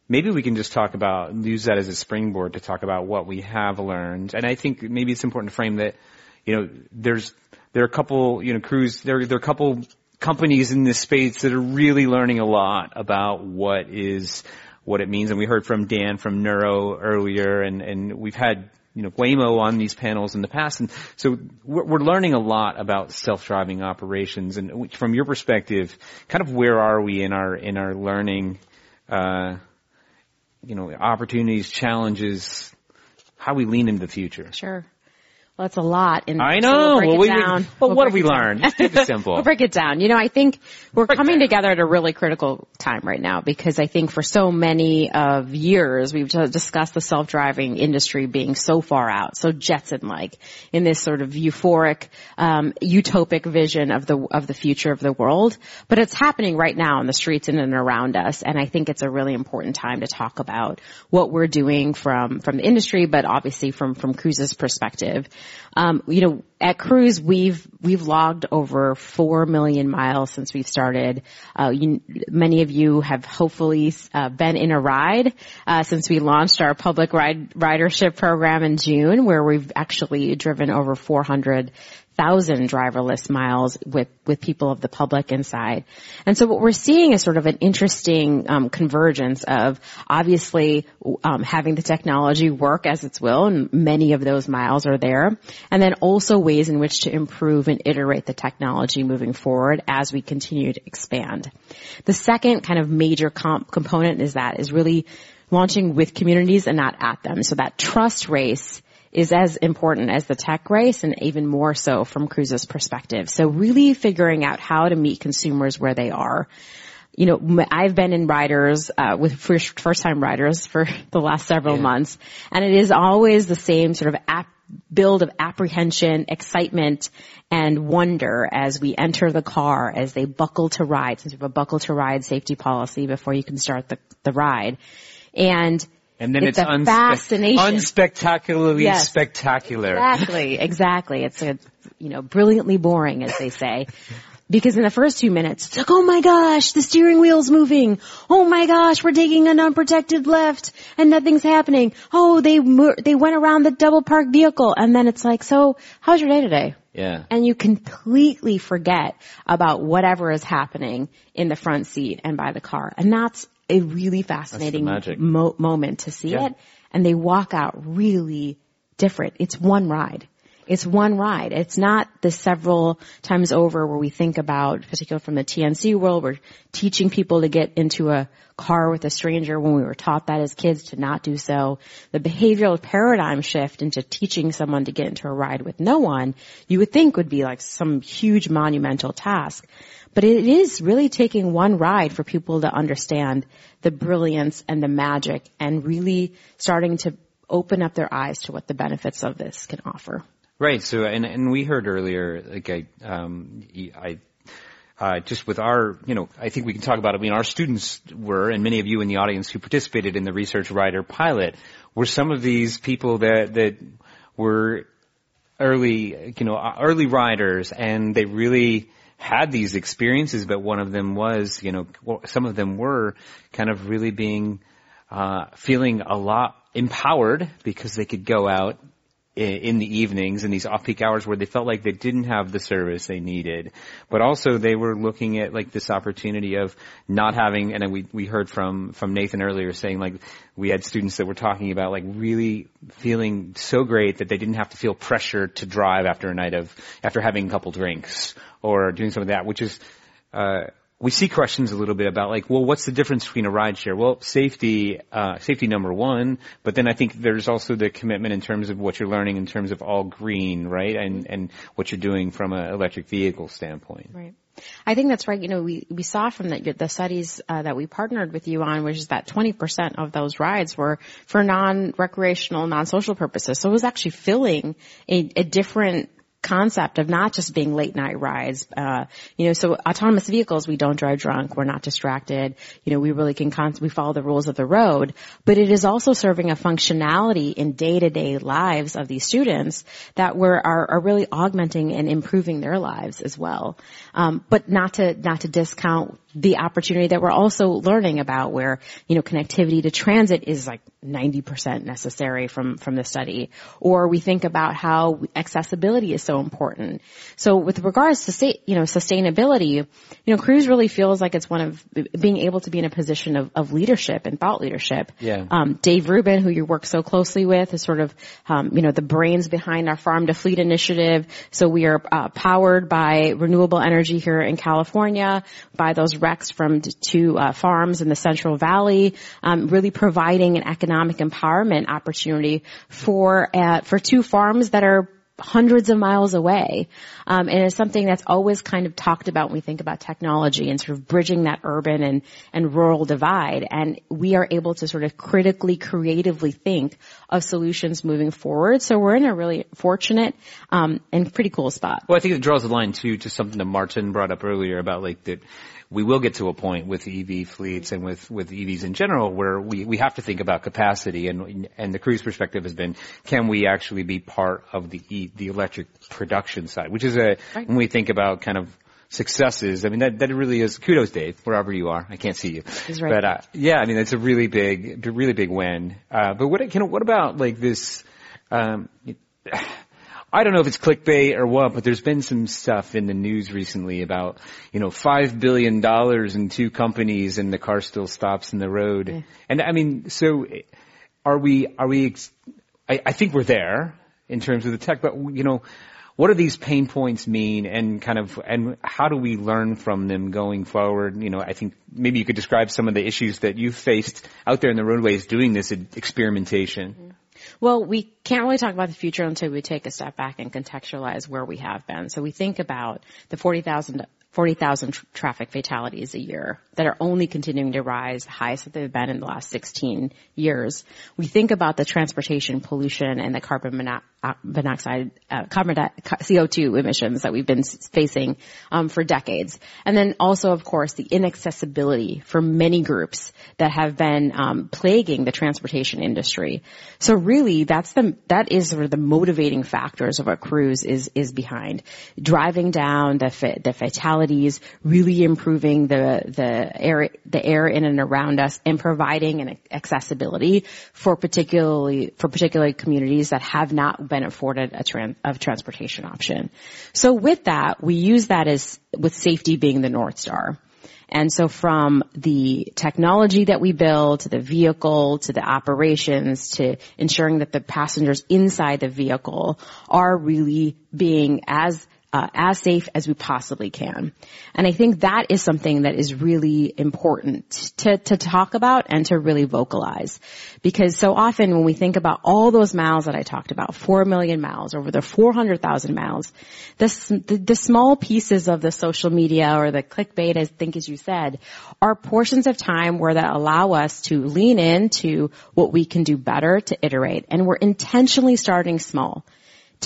maybe we can just talk about, use that as a springboard to talk about what we have learned. And I think maybe it's important to frame that, you know, there's, there are a couple, you know, Cruise, there, there are a couple companies in this space that are really learning a lot about what is, what it means. And we heard from Dan from Nuro earlier and, and we've had you know, Waymo on these panels in the past. And so we're, we're learning a lot about self-driving operations. And from your perspective, kind of where are we in our, in our learning, uh, you know, opportunities, challenges, how we lean into the future? Sure. Well, that's a lot. And I know. So we'll, well, we, down. well, we'll what have we learned? Let's keep it simple. we'll break it down. You know, I think we're coming together at a really critical time right now because I think for so many of years we've discussed the self-driving industry being so far out, so Jetson-like in this sort of euphoric, um, utopic vision of the of the future of the world. But it's happening right now in the streets in and around us, and I think it's a really important time to talk about what we're doing from from the industry, but obviously from from Cruise's perspective. Um, you know, at Cruise, we've we've logged over four million miles since we've started. Uh, you, many of you have hopefully uh, been in a ride uh, since we launched our public ride ridership program in June, where we've actually driven over 400 thousand driverless miles with with people of the public inside. And so what we're seeing is sort of an interesting um, convergence of obviously um, having the technology work as its will, and many of those miles are there, and then also ways in which to improve and iterate the technology moving forward as we continue to expand. The second kind of major comp- component is that is really launching with communities and not at them. So that trust race is as important as the tech race and even more so from Cruise's perspective. So really figuring out how to meet consumers where they are. You know, I've been in riders, uh, with first, first time riders for the last several yeah. months and it is always the same sort of app build of apprehension, excitement, and wonder as we enter the car, as they buckle to ride, since we have a buckle to ride safety policy before you can start the, the ride. And and then it's, it's a fascination. unspectacularly yes, spectacular. Exactly, exactly. It's a, you know, brilliantly boring, as they say. Because in the first two minutes, it's like, oh my gosh, the steering wheel's moving. Oh my gosh, we're taking an unprotected left and nothing's happening. Oh, they, they went around the double parked vehicle. And then it's like, so how's your day today? Yeah. And you completely forget about whatever is happening in the front seat and by the car. And that's a really fascinating mo- moment to see yeah. it. And they walk out really different. It's one ride. It's one ride. It's not the several times over where we think about, particularly from the TNC world, we're teaching people to get into a car with a stranger when we were taught that as kids to not do so. The behavioral paradigm shift into teaching someone to get into a ride with no one, you would think would be like some huge monumental task. But it is really taking one ride for people to understand the brilliance and the magic and really starting to open up their eyes to what the benefits of this can offer. Right. So, and, and we heard earlier, like I, um, I, uh, just with our, you know, I think we can talk about it. I mean, our students were, and many of you in the audience who participated in the Research Rider pilot, were some of these people that, that were early, you know, early riders and they really, had these experiences, but one of them was, you know, some of them were kind of really being, uh, feeling a lot empowered because they could go out in the evenings in these off-peak hours where they felt like they didn't have the service they needed. But also they were looking at like this opportunity of not having, and we, we heard from, from Nathan earlier saying like we had students that were talking about like really feeling so great that they didn't have to feel pressure to drive after a night of, after having a couple drinks or doing some of that, which is, uh, we see questions a little bit about like, well, what's the difference between a ride share? Well, safety, uh, safety number one, but then I think there's also the commitment in terms of what you're learning in terms of all green, right? And, and what you're doing from an electric vehicle standpoint. Right. I think that's right. You know, we, we saw from the, the studies uh, that we partnered with you on, which is that 20% of those rides were for non-recreational, non-social purposes. So it was actually filling a, a different concept of not just being late night rides. Uh, you know, so autonomous vehicles, we don't drive drunk, we're not distracted. You know, we really can con- we follow the rules of the road, but it is also serving a functionality in day to day lives of these students that we're are, are, really augmenting and improving their lives as well. Um, but not to not to discount the opportunity that we're also learning about where, you know, connectivity to transit is like 90% necessary from, from the study. Or we think about how accessibility is so important. So with regards to, you know, sustainability, you know, Cruise really feels like it's one of being able to be in a position of, of leadership and thought leadership. Yeah. Um, Dave Rubin, who you work so closely with, is sort of, um, you know, the brains behind our farm to fleet initiative. So we are uh, powered by renewable energy here in California, by those From two uh, farms in the Central Valley, um, really providing an economic empowerment opportunity for uh, for two farms that are hundreds of miles away. Um, and it's something that's always kind of talked about when we think about technology and sort of bridging that urban and, and rural divide. And we are able to sort of critically, creatively think of solutions moving forward. So we're in a really fortunate um, and pretty cool spot. Well, I think it draws a line too to something that Maarten brought up earlier about like that we will get to a point with EV fleets and with, with EVs in general where we, we have to think about capacity and, and the Cruise perspective has been, can we actually be part of the, e, the electric production side, which is a, right. when we think about kind of successes, I mean, that, that really is, kudos Dave, wherever you are. I can't see you. Right. But, uh, yeah, I mean, it's a really big, really big win. Uh, but what, know, what about like this, um, I don't know if it's clickbait or what, but there's been some stuff in the news recently about, you know, five billion dollars in two companies and the car still stops in the road. Yeah. And I mean, so are we, are we, I, I think we're there in terms of the tech, but you know, what do these pain points mean and kind of, and how do we learn from them going forward? You know, I think maybe you could describe some of the issues that you've faced out there in the roadways doing this experimentation. Mm-hmm. Well, we can't really talk about the future until we take a step back and contextualize where we have been. So we think about the 40,000 40,000 tr- traffic fatalities a year that are only continuing to rise, the highest that they've been in the last 16 years. We think about the transportation pollution and the carbon mono- uh, monoxide, uh, carbon di- CO2 emissions that we've been facing um, for decades. And then also, of course, the inaccessibility for many groups that have been um, plaguing the transportation industry. So really, that's the that is sort of the motivating factors of what Cruise is is behind driving down the fa- the fatalities, really improving the the air the air in and around us, and providing an accessibility for particularly for particular communities that have not been afforded a, a transportation option. So with that, we use that as with safety being the north star. And so from the technology that we build to the vehicle to the operations to ensuring that the passengers inside the vehicle are really being as uh, as safe as we possibly can. And I think that is something that is really important to, to talk about and to really vocalize. Because so often when we think about all those miles that I talked about, 4 million miles, over the 400,000 miles, the, the, the small pieces of the social media or the clickbait, I think as you said, are portions of time where that allow us to lean into what we can do better to iterate. And we're intentionally starting small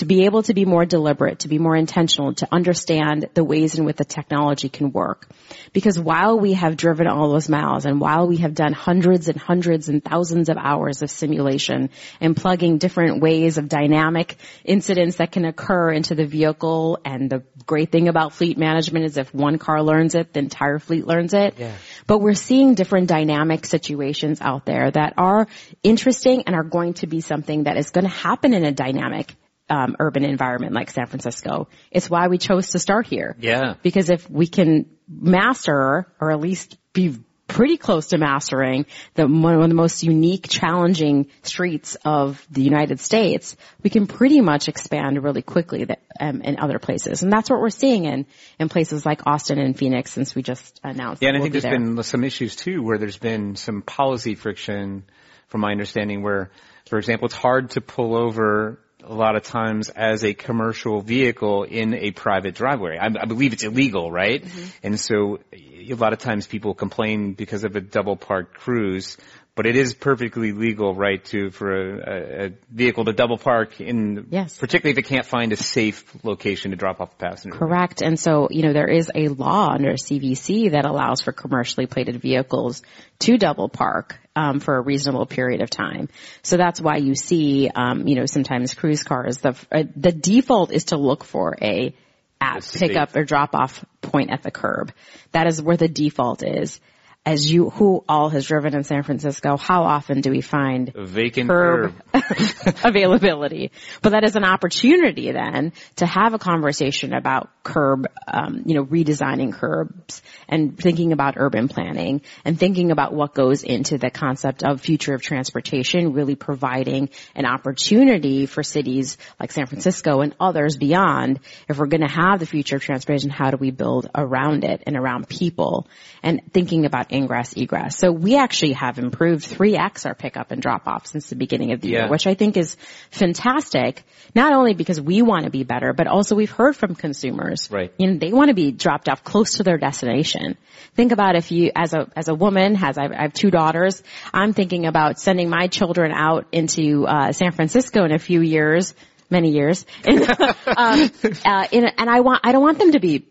to be able to be more deliberate, to be more intentional, to understand the ways in which the technology can work. Because while we have driven all those miles and while we have done hundreds and hundreds and thousands of hours of simulation and plugging different ways of dynamic incidents that can occur into the vehicle and the great thing about fleet management is if one car learns it, the entire fleet learns it. Yeah. But we're seeing different dynamic situations out there that are interesting and are going to be something that is going to happen in a dynamic um, urban environment like San Francisco. It's why we chose to start here. Yeah. Because if we can master or at least be pretty close to mastering the one of the most unique, challenging streets of the United States, we can pretty much expand really quickly that, um, in other places. And that's what we're seeing in, in places like Austin and Phoenix since we just announced. Yeah, and I we'll think be there's there. been some issues too where there's been some policy friction from my understanding where, for example, it's hard to pull over a lot of times as a commercial vehicle in a private driveway. I, I believe it's illegal, right? Mm-hmm. And so a lot of times people complain because of a double parked Cruise, but it is perfectly legal, right, to for a, a, vehicle to double park in, Yes. particularly if it can't find a safe location to drop off a passenger. Correct. And so, you know, there is a law under CVC that allows for commercially plated vehicles to double park um, for a reasonable period of time. So that's why you see, um, you know, sometimes Cruise cars. The uh, the default is to look for a at pickup or drop off point at the curb. That is where the default is. As you, who all has driven in San Francisco, how often do we find vacant curb curb. availability. But that is an opportunity then to have a conversation about curb, um, you know, redesigning curbs and thinking about urban planning and thinking about what goes into the concept of future of transportation, really providing an opportunity for cities like San Francisco and others beyond. If we're going to have the future of transportation, how do we build around it and around people and thinking about ingress, egress. So we actually have improved 3x our pickup and drop off since the beginning of the Yeah. year, which I think is fantastic. Not only because we want to be better, but also we've heard from consumers. Right. You know, they want to be dropped off close to their destination. Think about if you, as a, as a woman, has, I I have two daughters, I'm thinking about sending my children out into, uh, San Francisco in a few years, many years. um, uh, in, and I want, I don't want them to be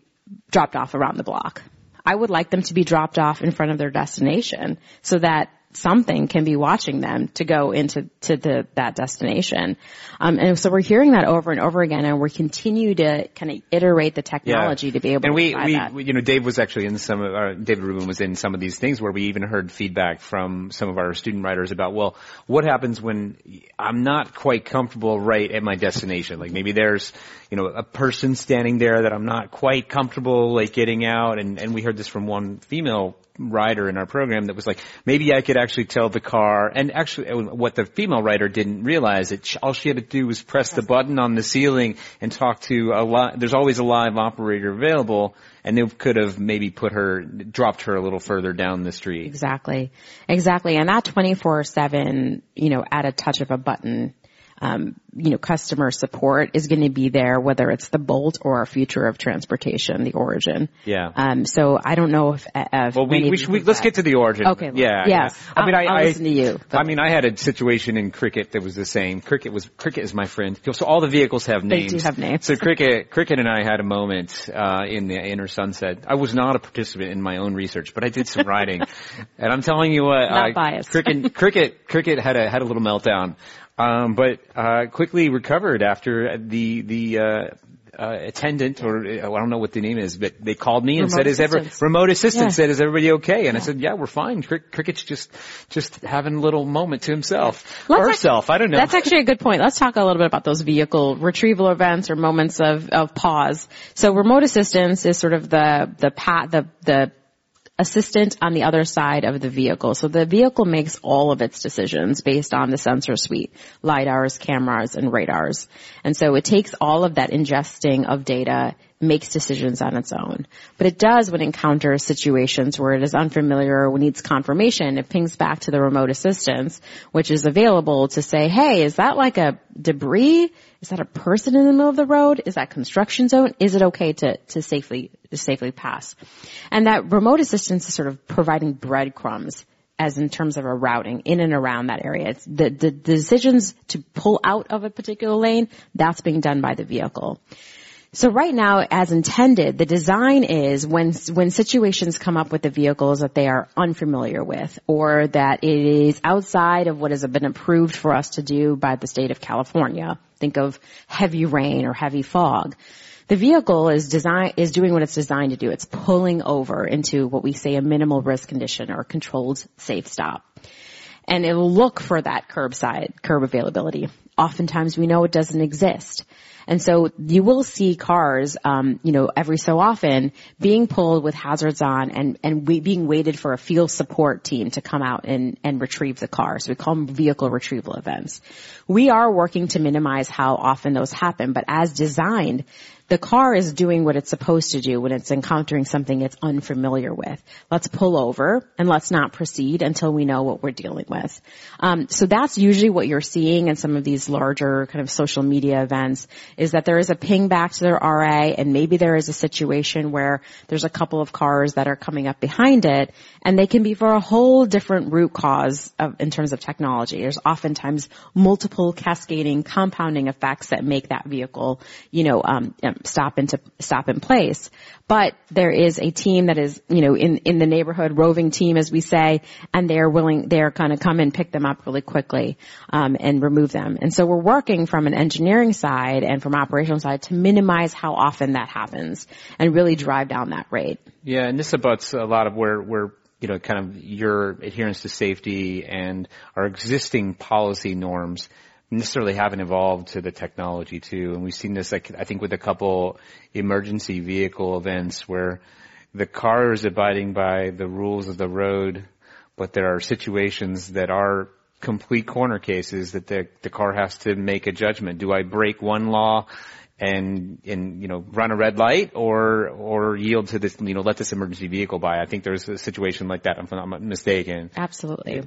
dropped off around the block. I would like them to be dropped off in front of their destination so that something can be watching them to go into to the that destination. Um, and so we're hearing that over and over again, and we continue to kind of iterate the technology to be able and to we, we, that. we- you know, Dave was actually in some of our, David Rubin was in some of these things where we even heard feedback from some of our student writers about, well, what happens when I'm not quite comfortable right at my destination? Like maybe there's, you know, a person standing there that I'm not quite comfortable like getting out and, and we heard this from one female rider in our program that was like, maybe I could actually tell the car, and actually uh, what the female writer didn't realize, sh- all she had to do was press the button on the ceiling and talk to a li- there's always a live operator available, and they could have maybe put her, dropped her a little further down the street. Exactly. Exactly. And that 24-7, you know, at a touch of a button, um, you know, customer support is going to be there, whether it's the Bolt or our future of transportation, the origin. Yeah. Um, so I don't know if, if Well, we, we should, we, let's get to the origin. Okay. Yeah. Yes. yeah. I mean, I, I'll I listen to you, I mean, I had a situation in cricket that was the same. Cricket was, cricket is my friend. So all the vehicles have names. They do have names. So cricket, cricket and I had a moment, uh, in the inner sunset. I was not a participant in my own research, but I did some writing. and I'm telling you what, Not uh, biased. cricket, cricket, cricket had a, had a little meltdown. Um, but, uh, quickly recovered after the, the, uh, uh, attendant or uh, I don't know what the name is, but they called me and Remote said, "Is ever remote assistant Yeah. said, is everybody okay?" And I said, "Yeah, we're fine. Crick- Cricket's just just having a little moment to himself Let's or herself. I don't know." That's actually a good point. Let's talk a little bit about those vehicle retrieval events or moments of, of pause. So remote assistance is sort of the, the pat, the, the assistant on the other side of the vehicle. So the vehicle makes all of its decisions based on the sensor suite, LiDARs, cameras, and radars. And so it takes all of that ingesting of data, makes decisions on its own. But it does when it encounters situations where it is unfamiliar or needs confirmation, it pings back to the remote assistance, which is available to say, hey, is that like a debris? Is that a person in the middle of the road? Is that construction zone? Is it okay to, to safely, to safely pass? And that remote assistance is sort of providing breadcrumbs as in terms of a routing in and around that area. It's the, the decisions to pull out of a particular lane, that's being done by the vehicle. So right now, as intended, the design is when when situations come up with the vehicles that they are unfamiliar with, or that it is outside of what has been approved for us to do by the state of California. Think of heavy rain or heavy fog. The vehicle is design is doing what it's designed to do. It's pulling over into what we say a minimal risk condition or controlled safe stop. And it will look for that curbside, curb availability. Oftentimes we know it doesn't exist. And so you will see cars, um, you know, every so often being pulled with hazards on and, and we, being waited for a field support team to come out and, and retrieve the car. So we call them vehicle retrieval events. We are working to minimize how often those happen, but as designed, the car is doing what it's supposed to do when it's encountering something it's unfamiliar with. Let's pull over and let's not proceed until we know what we're dealing with. Um, so that's usually what you're seeing in some of these larger kind of social media events is that there is a ping back to their RA and maybe there is a situation where there's a couple of cars that are coming up behind it and they can be for a whole different root cause of, in terms of technology. There's oftentimes multiple cascading compounding effects that make that vehicle, you know, um, stop into stop in place. But there is a team that is, you know, in in the neighborhood roving team, as we say, and they're willing, they're kind of come and pick them up really quickly um, and remove them. And so we're working from an engineering side and from operational side to minimize how often that happens and really drive down that rate. Yeah, and this abuts a lot of where where you know, kind of your adherence to safety and our existing policy norms necessarily haven't evolved to the technology too. And we've seen this, like, I think with a couple emergency vehicle events where the car is abiding by the rules of the road, but there are situations that are complete corner cases that the, the car has to make a judgment. Do I break one law and and you know run a red light or or yield to this you know let this emergency vehicle by. I think there's a situation like that. If I'm not mistaken. Absolutely.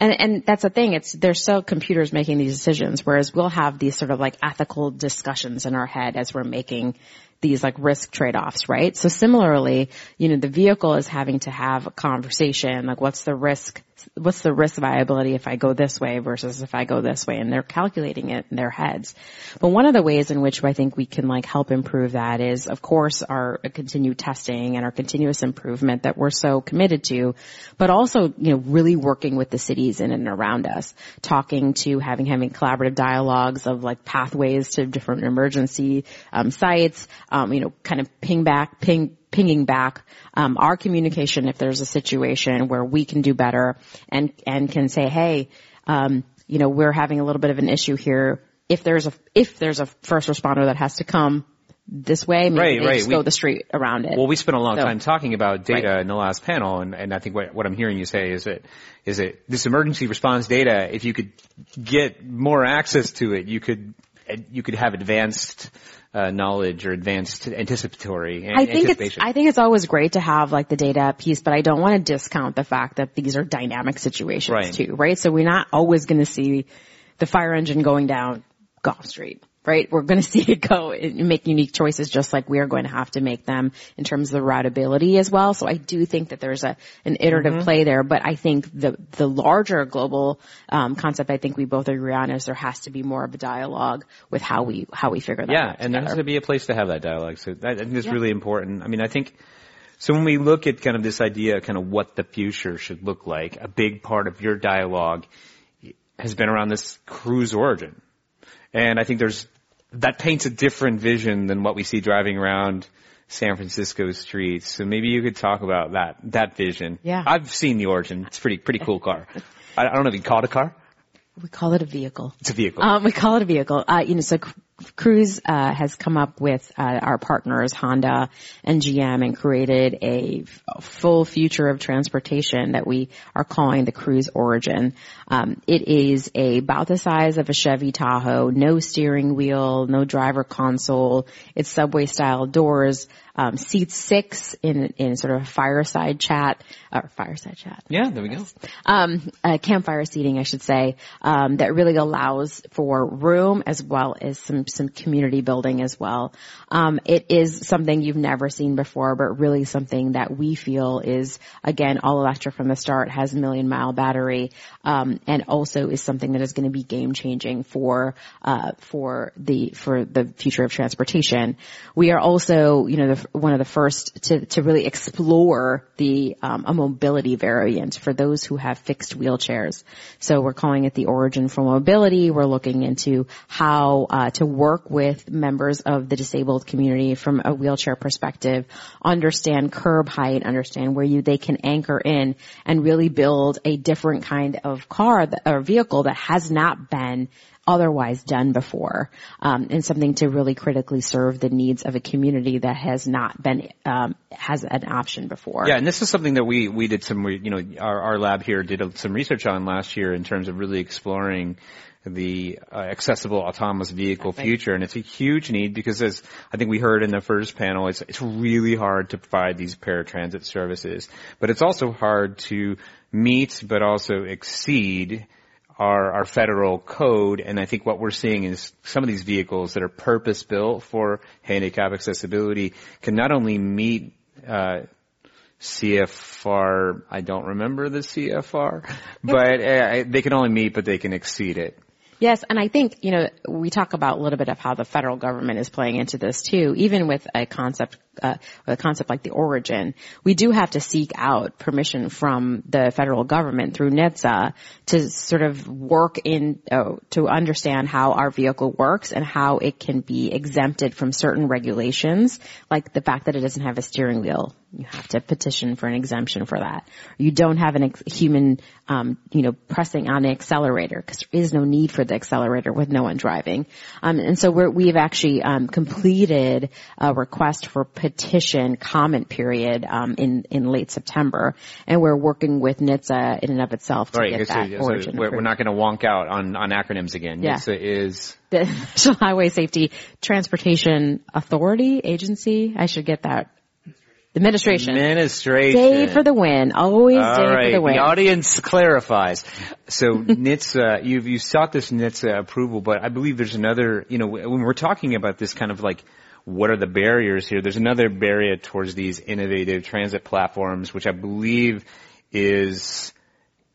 And and that's the thing. It's there's still computers making these decisions, whereas we'll have these sort of like ethical discussions in our head as we're making these like risk trade-offs, right? So similarly, you know, the vehicle is having to have a conversation, like what's the risk, what's the risk viability if I go this way versus if I go this way, and they're calculating it in their heads. But one of the ways in which I think we can like help improve that is, of course, our continued testing and our continuous improvement that we're so committed to, but also, you know, really working with the cities in and around us, talking to having, having collaborative dialogues of like pathways to different emergency um, sites, um, you know, kind of ping back, ping, pinging back um, our communication if there's a situation where we can do better and and can say, hey, um, you know, we're having a little bit of an issue here. If there's a if there's a first responder that has to come this way, maybe right, right. just we, go the street around it. Well, we spent a long So- time talking about data Right. in the last panel, and, and I think what, what I'm hearing you say is that is that this emergency response data, if you could get more access to it, you could you could have advanced uh, knowledge or advanced anticipatory I think it's. I think it's always great to have like the data piece, but I don't want to discount the fact that these are dynamic situations Right. too, right? So we're not always going to see the fire engine going down Gough Street, right? We're going to see it go and make unique choices just like we are going to have to make them in terms of the routability as well. So I do think that there's a an iterative Mhm. play there, but I think the the larger global um, concept I think we both agree on is there has to be more of a dialogue with how we how we figure that yeah, out. and there has to be a place to have that dialogue. So that, I think it's Yeah. really important. I mean, I think so. When we look at kind of this idea, kind of what the future should look like, a big part of your dialogue has been around this Cruise origin, and I think there's that paints a different vision than what we see driving around San Francisco streets. So maybe you could talk about that that vision. Yeah. I've seen the origin. It's a pretty pretty cool car. I, I don't know if you call it a car. we call it a vehicle. It's a vehicle. Um, we call it a vehicle. Uh, you know, so Cruise uh, has come up with uh, our partners Honda and GM and created a f- full future of transportation that we are calling the Cruise Origin. Um, it is a about the size of a Chevy Tahoe, no steering wheel, no driver console. It's subway style doors. Um, seats six in in sort of a fireside chat or fireside chat yeah, there we go. um, uh, campfire seating, I should say, um, that really allows for room as well as some some community building as well. Um, it is something you've never seen before, but really something that we feel is again all electric from the start, has a million mile battery, um, and also is something that is going to be game changing for uh, for the for the future of transportation. We are also, you know, the, one of the first to to really explore the um, a mobility variant for those who have fixed wheelchairs. So we're calling it the Origin for Mobility. We're looking into how uh, to work with members of the disabled community from a wheelchair perspective, understand curb height, understand where you they can anchor in, and really build a different kind of car that, or vehicle that has not been otherwise done before, um, and something to really critically serve the needs of a community that has not been um, has an option before. Yeah, and this is something that we we did some you know our, our lab here did some research on last year in terms of really exploring the uh, accessible autonomous vehicle future, and it's a huge need because, as I think we heard in the first panel, it's it's really hard to provide these paratransit services, but it's also hard to meet but also exceed our, our federal code, and I think what we're seeing is some of these vehicles that are purpose built for handicap accessibility can not only meet uh, CFR, I don't remember the CFR, but uh, they can only meet, but they can exceed it. Yes, and I think, you know, we talk about a little bit of how the federal government is playing into this too, even with a concept, uh, a concept like the origin. We do have to seek out permission from the federal government through NHTSA to sort of work in, uh, to understand how our vehicle works and how it can be exempted from certain regulations, like the fact that it doesn't have a steering wheel you have to petition for an exemption for that. You don't have a ex- human, um, you know, pressing on the accelerator because there is no need for the accelerator with no one driving. Um, and so we have actually um, completed a request for petition comment period um, in in late September, and we're working with NHTSA in and of itself to right, get that so origin. we're, we're, not going to wonk out on on acronyms again. Yeah. NHTSA is the National Highway Safety Transportation Authority Agency. I should get that Administration. Administration. Dave for the win. Always All Dave right. for the win. The audience clarifies. So NHTSA, you've you sought this NHTSA approval, but I believe there's another. You know, when we're talking about this kind of like what are the barriers here? There's another barrier towards these innovative transit platforms, which I believe is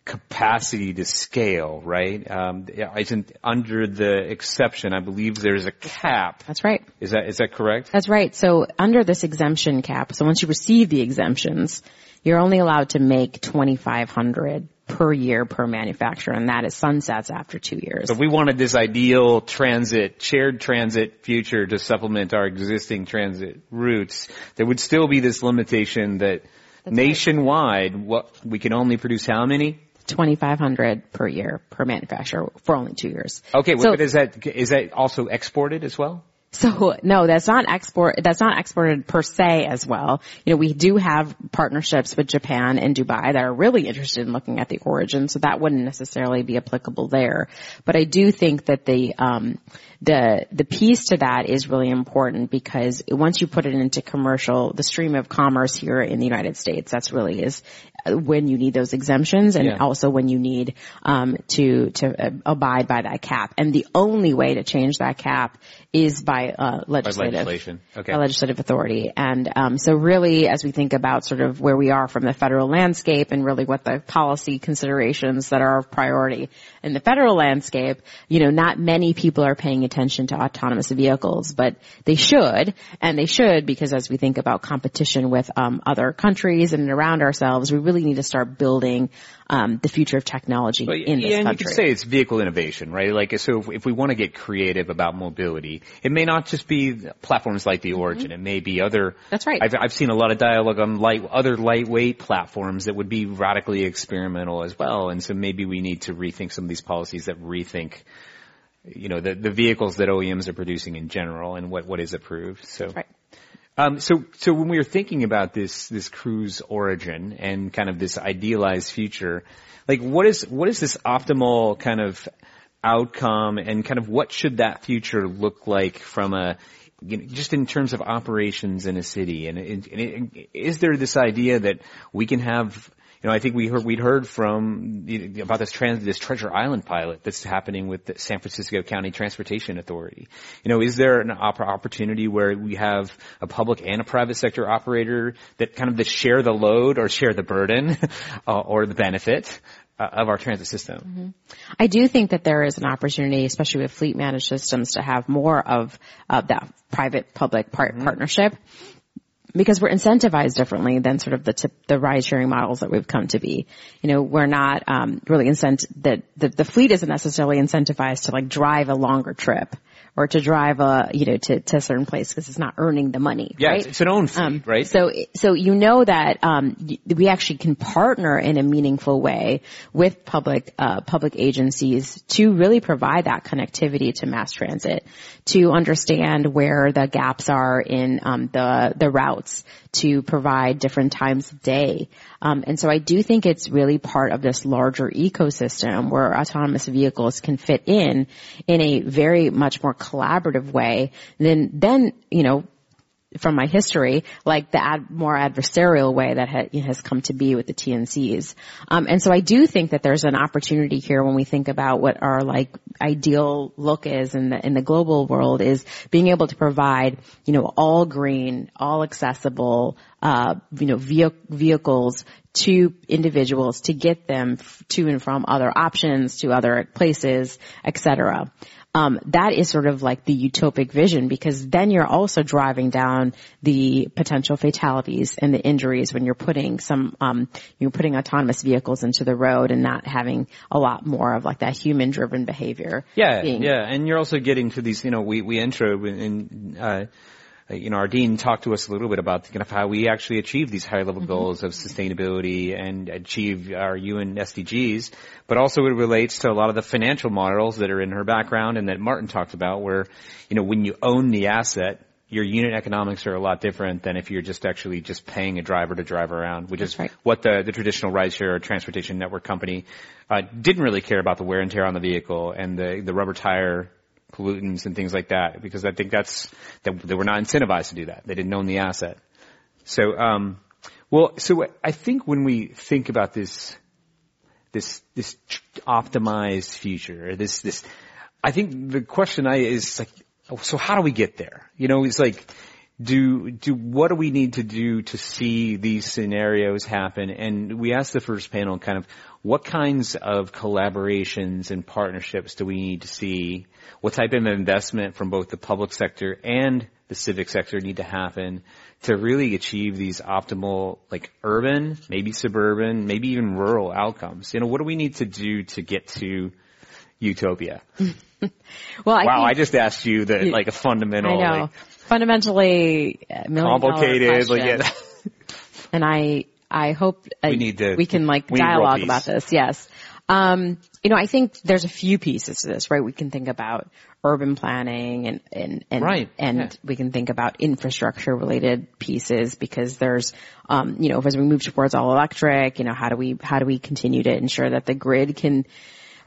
capacity to scale, right? Um, isn't under the exception? I believe there's a cap. That's right. Is that is that correct? That's right. So under this exemption cap, so once you receive the exemptions, you're only allowed to make 2,500 per year per manufacturer, and that is sunsets after two years. So if we wanted this ideal transit, shared transit future to supplement our existing transit routes, there would still be this limitation that That's nationwide, right. what we can only produce how many? 2500 per year per manufacturer for only two years. Okay, so, but is that is that also exported as well? So no, that's not export. That's not exported per se as well. You know, we do have partnerships with Japan and Dubai that are really interested in looking at the origin, so that wouldn't necessarily be applicable there. But I do think that the um, the the piece to that is really important because once you put it into commercial, the stream of commerce here in the United States, that's really is when you need those exemptions and Yeah. also when you need um, to to uh, abide by that cap. And the only way to change that cap is by uh, legislative legislation. Okay. by legislative authority. And um, so really, as we think about sort of where we are from the federal landscape and really what the policy considerations that are of priority in the federal landscape, you know, not many people are paying attention to autonomous vehicles, but they should, and they should because as we think about competition with um, other countries and around ourselves, we really need to start building um, the future of technology in this yeah, and country. you could say it's vehicle innovation, right? Like, so if, if we want to get creative about mobility, it may not just be platforms like the Origin. It may be other. Mm-hmm. That's right. I've, I've seen a lot of dialogue on light, other lightweight platforms that would be radically experimental as well. And so maybe we need to rethink some of these policies that rethink, you know, the, the vehicles that OEMs are producing in general and what, what is approved. So. Right. Um, so, so when we were thinking about this, this Cruise origin and kind of this idealized future, like what is, what is this optimal kind of outcome and kind of what should that future look like from a, you know, just in terms of operations in a city? And, and, and is there this idea that we can have, you know, I think we heard, we'd heard from about this trans, this Treasure Island pilot that's happening with the San Francisco County Transportation Authority. You know, is there an opportunity where we have a public and a private sector operator that kind of that share the load or share the burden uh, or the benefit uh, of our transit system. Mm-hmm. I do think that there is an opportunity, especially with fleet managed systems, to have more of, of that private public part- mm-hmm. partnership because we're incentivized differently than sort of the tip, the ride sharing models that we've come to be. You know, we're not um, really incent that the, the fleet isn't necessarily incentivized to like drive a longer trip or to drive a, you know, to, to a certain place because it's not earning the money. Yeah, right? it's an own fee, um, right? So, so you know that, um, we actually can partner in a meaningful way with public, uh, public agencies to really provide that connectivity to mass transit, to understand where the gaps are in, um, the, the routes, to provide different times of day. Um, and so I do think it's really part of this larger ecosystem where autonomous vehicles can fit in in a very much more collaborative way than then, you know, from my history, like the ad, more adversarial way that ha, has come to be with the TNCs. Um, and so I do think that there's an opportunity here when we think about what our like ideal look is in the in the global world is being able to provide you know all green, all accessible, uh, you know vehicles to individuals to get them to and from other options, to other places, etc um, that is sort of like the utopic vision because then you're also driving down the potential fatalities and the injuries when you're putting some um, you're putting autonomous vehicles into the road and not having a lot more of like that human driven behavior. Yeah, being. yeah, and you're also getting to these. You know, we we intro in. Uh, you know, our dean talked to us a little bit about kind of how we actually achieve these high level mm-hmm. goals of sustainability and achieve our UN SDGs, but also it relates to a lot of the financial models that are in her background and that Maarten talked about where, you know, when you own the asset, your unit economics are a lot different than if you're just actually just paying a driver to drive around, which That's is right. what the, the traditional rideshare or transportation network company uh, didn't really care about the wear and tear on the vehicle and the, the rubber tire pollutants and things like that because I think that's that they were not incentivized to do that. They didn't own the asset. So, um, well, so I think when we think about this, this this optimized future, this this, I think the question I is like, so how do we get there? You know, it's like do do what do we need to do to see these scenarios happen? And we asked the first panel kind of what kinds of collaborations and partnerships do we need to see? What type of investment from both the public sector and the civic sector need to happen to really achieve these optimal, like urban, maybe suburban, maybe even rural outcomes? You know, what do we need to do to get to utopia? well, I wow, I just asked you the like a fundamental, I know. like, fundamentally complicated, like yeah. and I I hope uh, we need to we can like we dialogue about this. Yes. Um, you know, I think there's a few pieces to this, right? We can think about urban planning and and and, right. and yeah. we can think about infrastructure related pieces because there's um, you know, as we move towards all electric, you know, how do we how do we continue to ensure that the grid can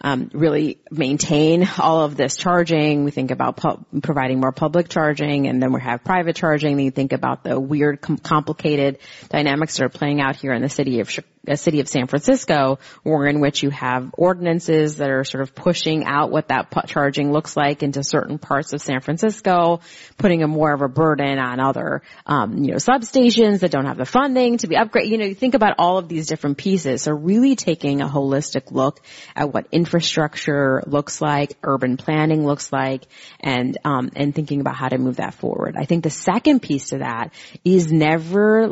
um, really maintain all of this charging. We think about pu- providing more public charging, and then we have private charging. Then you think about the weird, com- complicated dynamics that are playing out here in the city of a city of San Francisco, or in which you have ordinances that are sort of pushing out what that pu- charging looks like into certain parts of San Francisco, putting a more of a burden on other, um, you know, substations that don't have the funding to be upgraded. You know, you think about all of these different pieces. So really taking a holistic look at what infrastructure looks like, urban planning looks like, and um, and thinking about how to move that forward. I think the second piece to that is never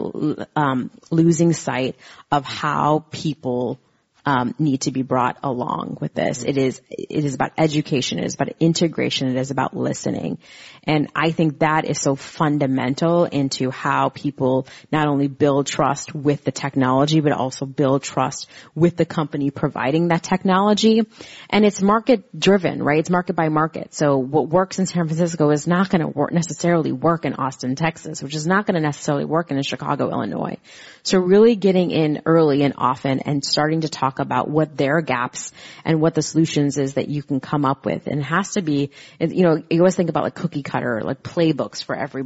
um, losing sight of how people um, need to be brought along with this. Mm-hmm. It is it is about education. It is about integration. It is about listening, and I think that is so fundamental into how people not only build trust with the technology, but also build trust with the company providing that technology. And it's market driven, right? It's market by market. So what works in San Francisco is not going to work necessarily work in Austin, Texas, which is not going to necessarily work in Chicago, Illinois. So really getting in early and often and starting to talk about what their gaps and what the solutions is that you can come up with. And it has to be, you know, you always think about like cookie cutter, like playbooks for every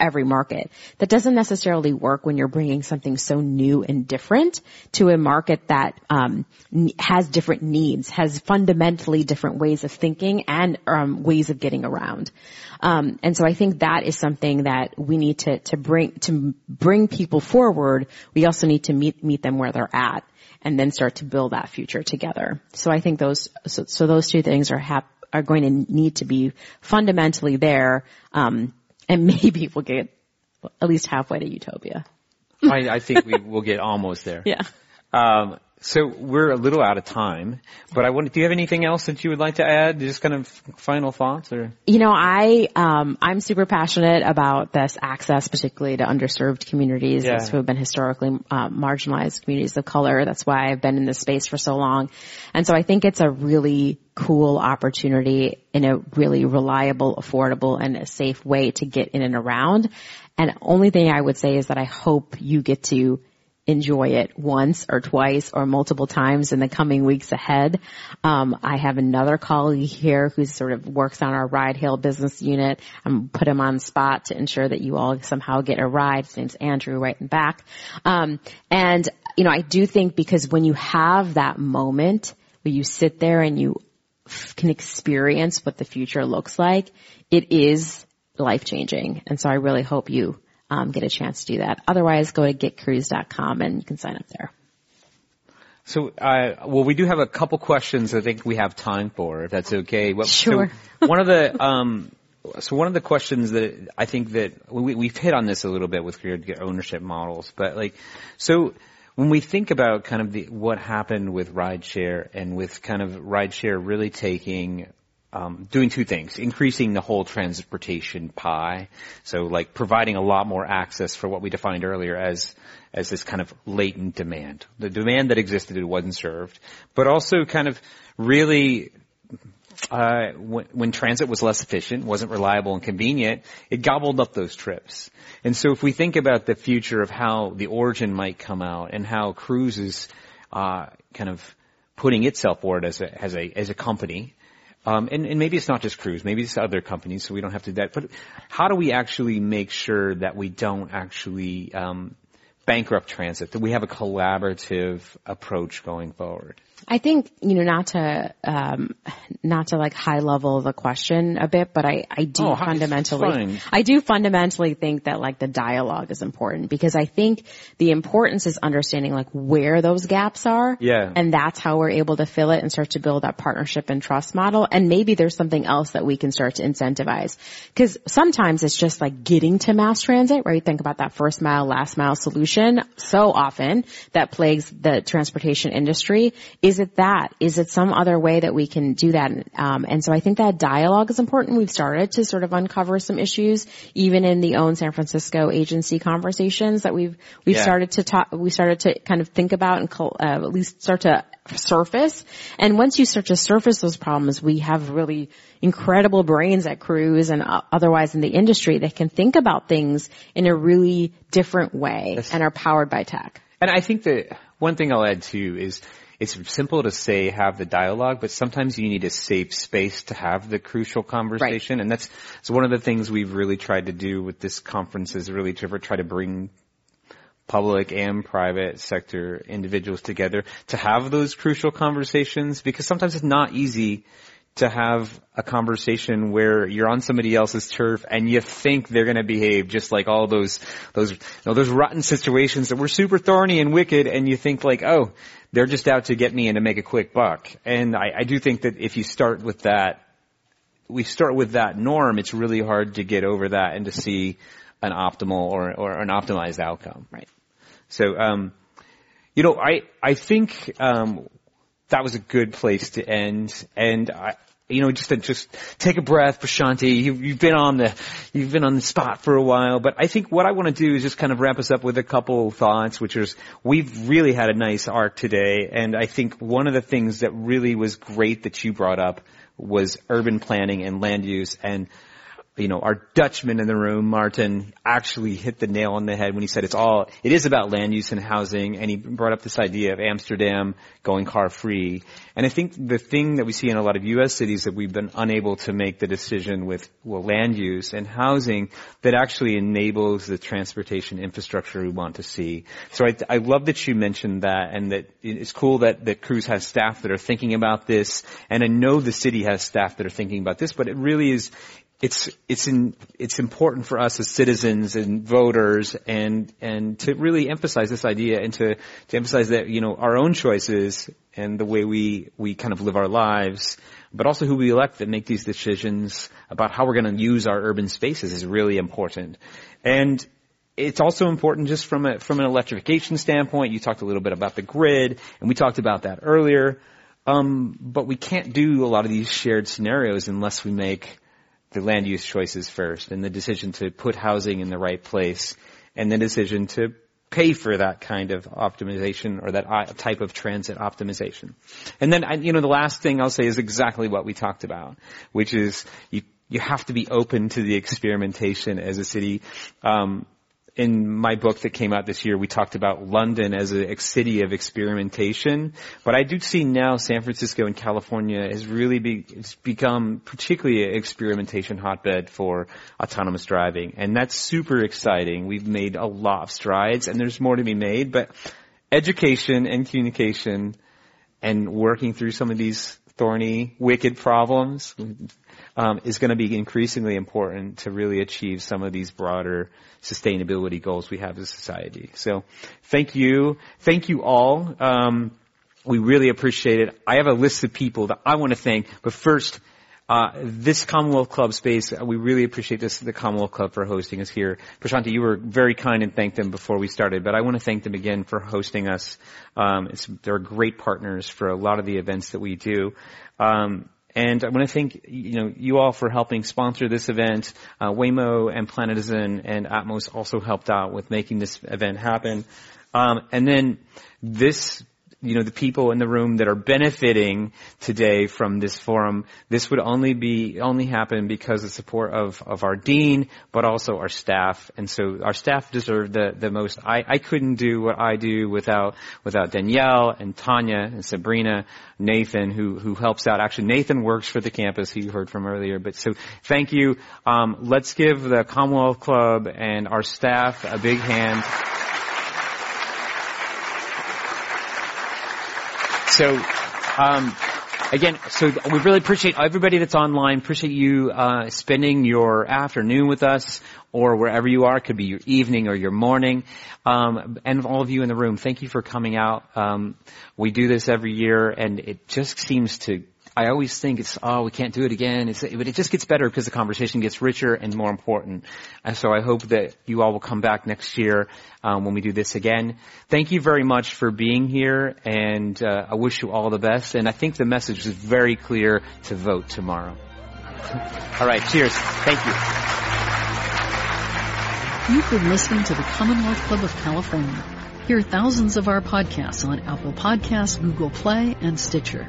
every market. That doesn't necessarily work when you're bringing something so new and different to a market that um, has different needs, has fundamentally different ways of thinking and um, ways of getting around. Um, and so I think that is something that we need to, to bring to bring people forward. We also need to meet meet them where they're at and then start to build that future together. So I think those so, so those two things are hap- are going to need to be fundamentally there, um, and maybe we'll get at least halfway to utopia. I, I think we will get almost there. Yeah. Um, so we're a little out of time, but I want. Do you have anything else that you would like to add? Just kind of final thoughts, or You know, I um, I'm super passionate about this access, particularly to underserved communities Yeah. who have been historically uh, marginalized communities of color. That's why I've been in this space for so long, and so I think it's a really cool opportunity in a really reliable, affordable, and a safe way to get in and around. And only thing I would say is that I hope you get to enjoy it once or twice or multiple times in the coming weeks ahead. Um, I have another colleague here who sort of works on our ride hail business unit. I'm put him on spot to ensure that you all somehow get a ride. His name's Andrew right in back. Um, and you know, I do think because when you have that moment where you sit there and you can experience what the future looks like, it is life changing. And so I really hope you um, get a chance to do that. Otherwise, go to getcruise.com and you can sign up there. so? Uh, well, we do have a couple questions. I think we have time for, if that's okay. Well, Sure. So one of the um, so one of the questions that I think that we, we've hit on this a little bit with creative ownership models, but like so. When we think about kind of the, what happened with rideshare and with kind of rideshare really taking um, doing two things: increasing the whole transportation pie, so like providing a lot more access for what we defined earlier as as this kind of latent demand, the demand that existed it wasn't served, but also kind of really. Uh, when, when transit was less efficient, wasn't reliable and convenient, it gobbled up those trips. And so if we think about the future of how the origin might come out and how Cruise is, uh, kind of putting itself forward as a, as a, as a company, um, and, and maybe it's not just Cruise, maybe it's other companies, so we don't have to do that. But how do we actually make sure that we don't actually um, bankrupt transit? That we have a collaborative approach going forward? I think, you know, not to, um, not to like high level the question a bit, but I, I do Oh, fundamentally. I do fundamentally think that like the dialogue is important because I think the importance is understanding like where those gaps are. Yeah. And that's how we're able to fill it and start to build that partnership and trust model. And maybe there's something else that we can start to incentivize. Cause sometimes it's just like getting to mass transit, right? Think about that first mile, last mile solution. So often that plagues the transportation industry. Is it that? Is it some other way that we can do that? Um, and so I think that dialogue is important. We've started to sort of uncover some issues, even in the own San Francisco agency conversations that we've we've Yeah. started to talk. We started to kind of think about and uh, at least start to surface. And once you start to surface those problems, we have really incredible brains at Cruise and uh, otherwise in the industry that can think about things in a really different way and are powered by tech. And I think that one thing I'll add too is it's simple to say have the dialogue, but sometimes you need a safe space to have the crucial conversation. And that's, it's one of the things we've really tried to do with this conference is really to try to bring public and private sector individuals together to have those crucial conversations because sometimes it's not easy to have a conversation where you're on somebody else's turf and you think they're going to behave just like all those those you know, those rotten situations that were super thorny and wicked and you think like oh they're just out to get me and to make a quick buck. And I, I do think that if you start with that we start with that norm it's really hard to get over that and to see an optimal or or an optimized outcome. Right. So um you know I I think um that was a good place to end. And I, you know, just to just take a breath, Prashanthi. You, you've been on the, you've been on the spot for a while, but I think what I want to do is just kind of wrap us up with a couple thoughts, which is we've really had a nice arc today, and I think one of the things that really was great that you brought up was urban planning and land use and you know, our Dutchman in the room, Maarten, actually hit the nail on the head when he said it's all, it is about land use and housing, and he brought up this idea of Amsterdam going car free. And I think the thing that we see in a lot of U.S. cities that we've been unable to make the decision with, well, land use and housing that actually enables the transportation infrastructure we want to see. So I, I love that you mentioned that and that it's cool that, that Cruise has staff that are thinking about this. And I know the city has staff that are thinking about this, but it really is, it's it's in, it's important for us as citizens and voters and and to really emphasize this idea and to to emphasize that you know our own choices and the way we we kind of live our lives but also who we elect that make these decisions about how we're going to use our urban spaces is really important. And it's also important just from a from an electrification standpoint. You talked a little bit about the grid and we talked about that earlier. Um, but we can't do a lot of these shared scenarios unless we make the land use choices first and the decision to put housing in the right place and the decision to pay for that kind of optimization or that uh, type of transit optimization. And then, you know, the last thing I'll say is exactly what we talked about, which is you, you have to be open to the experimentation as a city. Um, in my book that came out this year, we talked about London as a city of experimentation. But I do see now San Francisco and California has really be, become particularly an experimentation hotbed for autonomous driving. And that's super exciting. We've made a lot of strides and there's more to be made, but education and communication and working through some of these thorny, wicked problems um, is going to be increasingly important to really achieve some of these broader sustainability goals we have as a society. So thank you. Thank you all. Um, we really appreciate it. I have a list of people that I want to thank, but first, uh, this Commonwealth Club space, uh, we really appreciate this, the Commonwealth Club for hosting us here. Prashanthi, you were very kind and thanked them before we started, but I want to thank them again for hosting us. Um, they're great partners for a lot of the events that we do. Um, and I want to thank you know you all for helping sponsor this event. Uh, Waymo and Planetizen and Atmos also helped out with making this event happen. Um, and then this you know, the people in the room that are benefiting today from this forum, this would only be, only happen because of support of, of our dean, but also our staff. And so our staff deserve the, the most. I, I couldn't do what I do without, without Danielle and Tanya and Sabrina, Nathan, who, who helps out. Actually, Nathan works for the campus, he heard from earlier. But so thank you. Um, let's give the Commonwealth Club and our staff a big hand. So, um, again, so we really appreciate everybody that's online. Appreciate you uh, spending your afternoon with us, or wherever you are. It could be your evening or your morning. Um, and all of you in the room, thank you for coming out. Um, we do this every year, and it just seems to I always think it's, oh, we can't do it again. It's, but it just gets better because the conversation gets richer and more important. And so I hope that you all will come back next year um, when we do this again. Thank you very much for being here, and uh, I wish you all the best. And I think the message is very clear to vote tomorrow. all right, cheers. Thank you. You've been listening to the Commonwealth Club of California. Hear thousands of our podcasts on Apple Podcasts, Google Play, and Stitcher.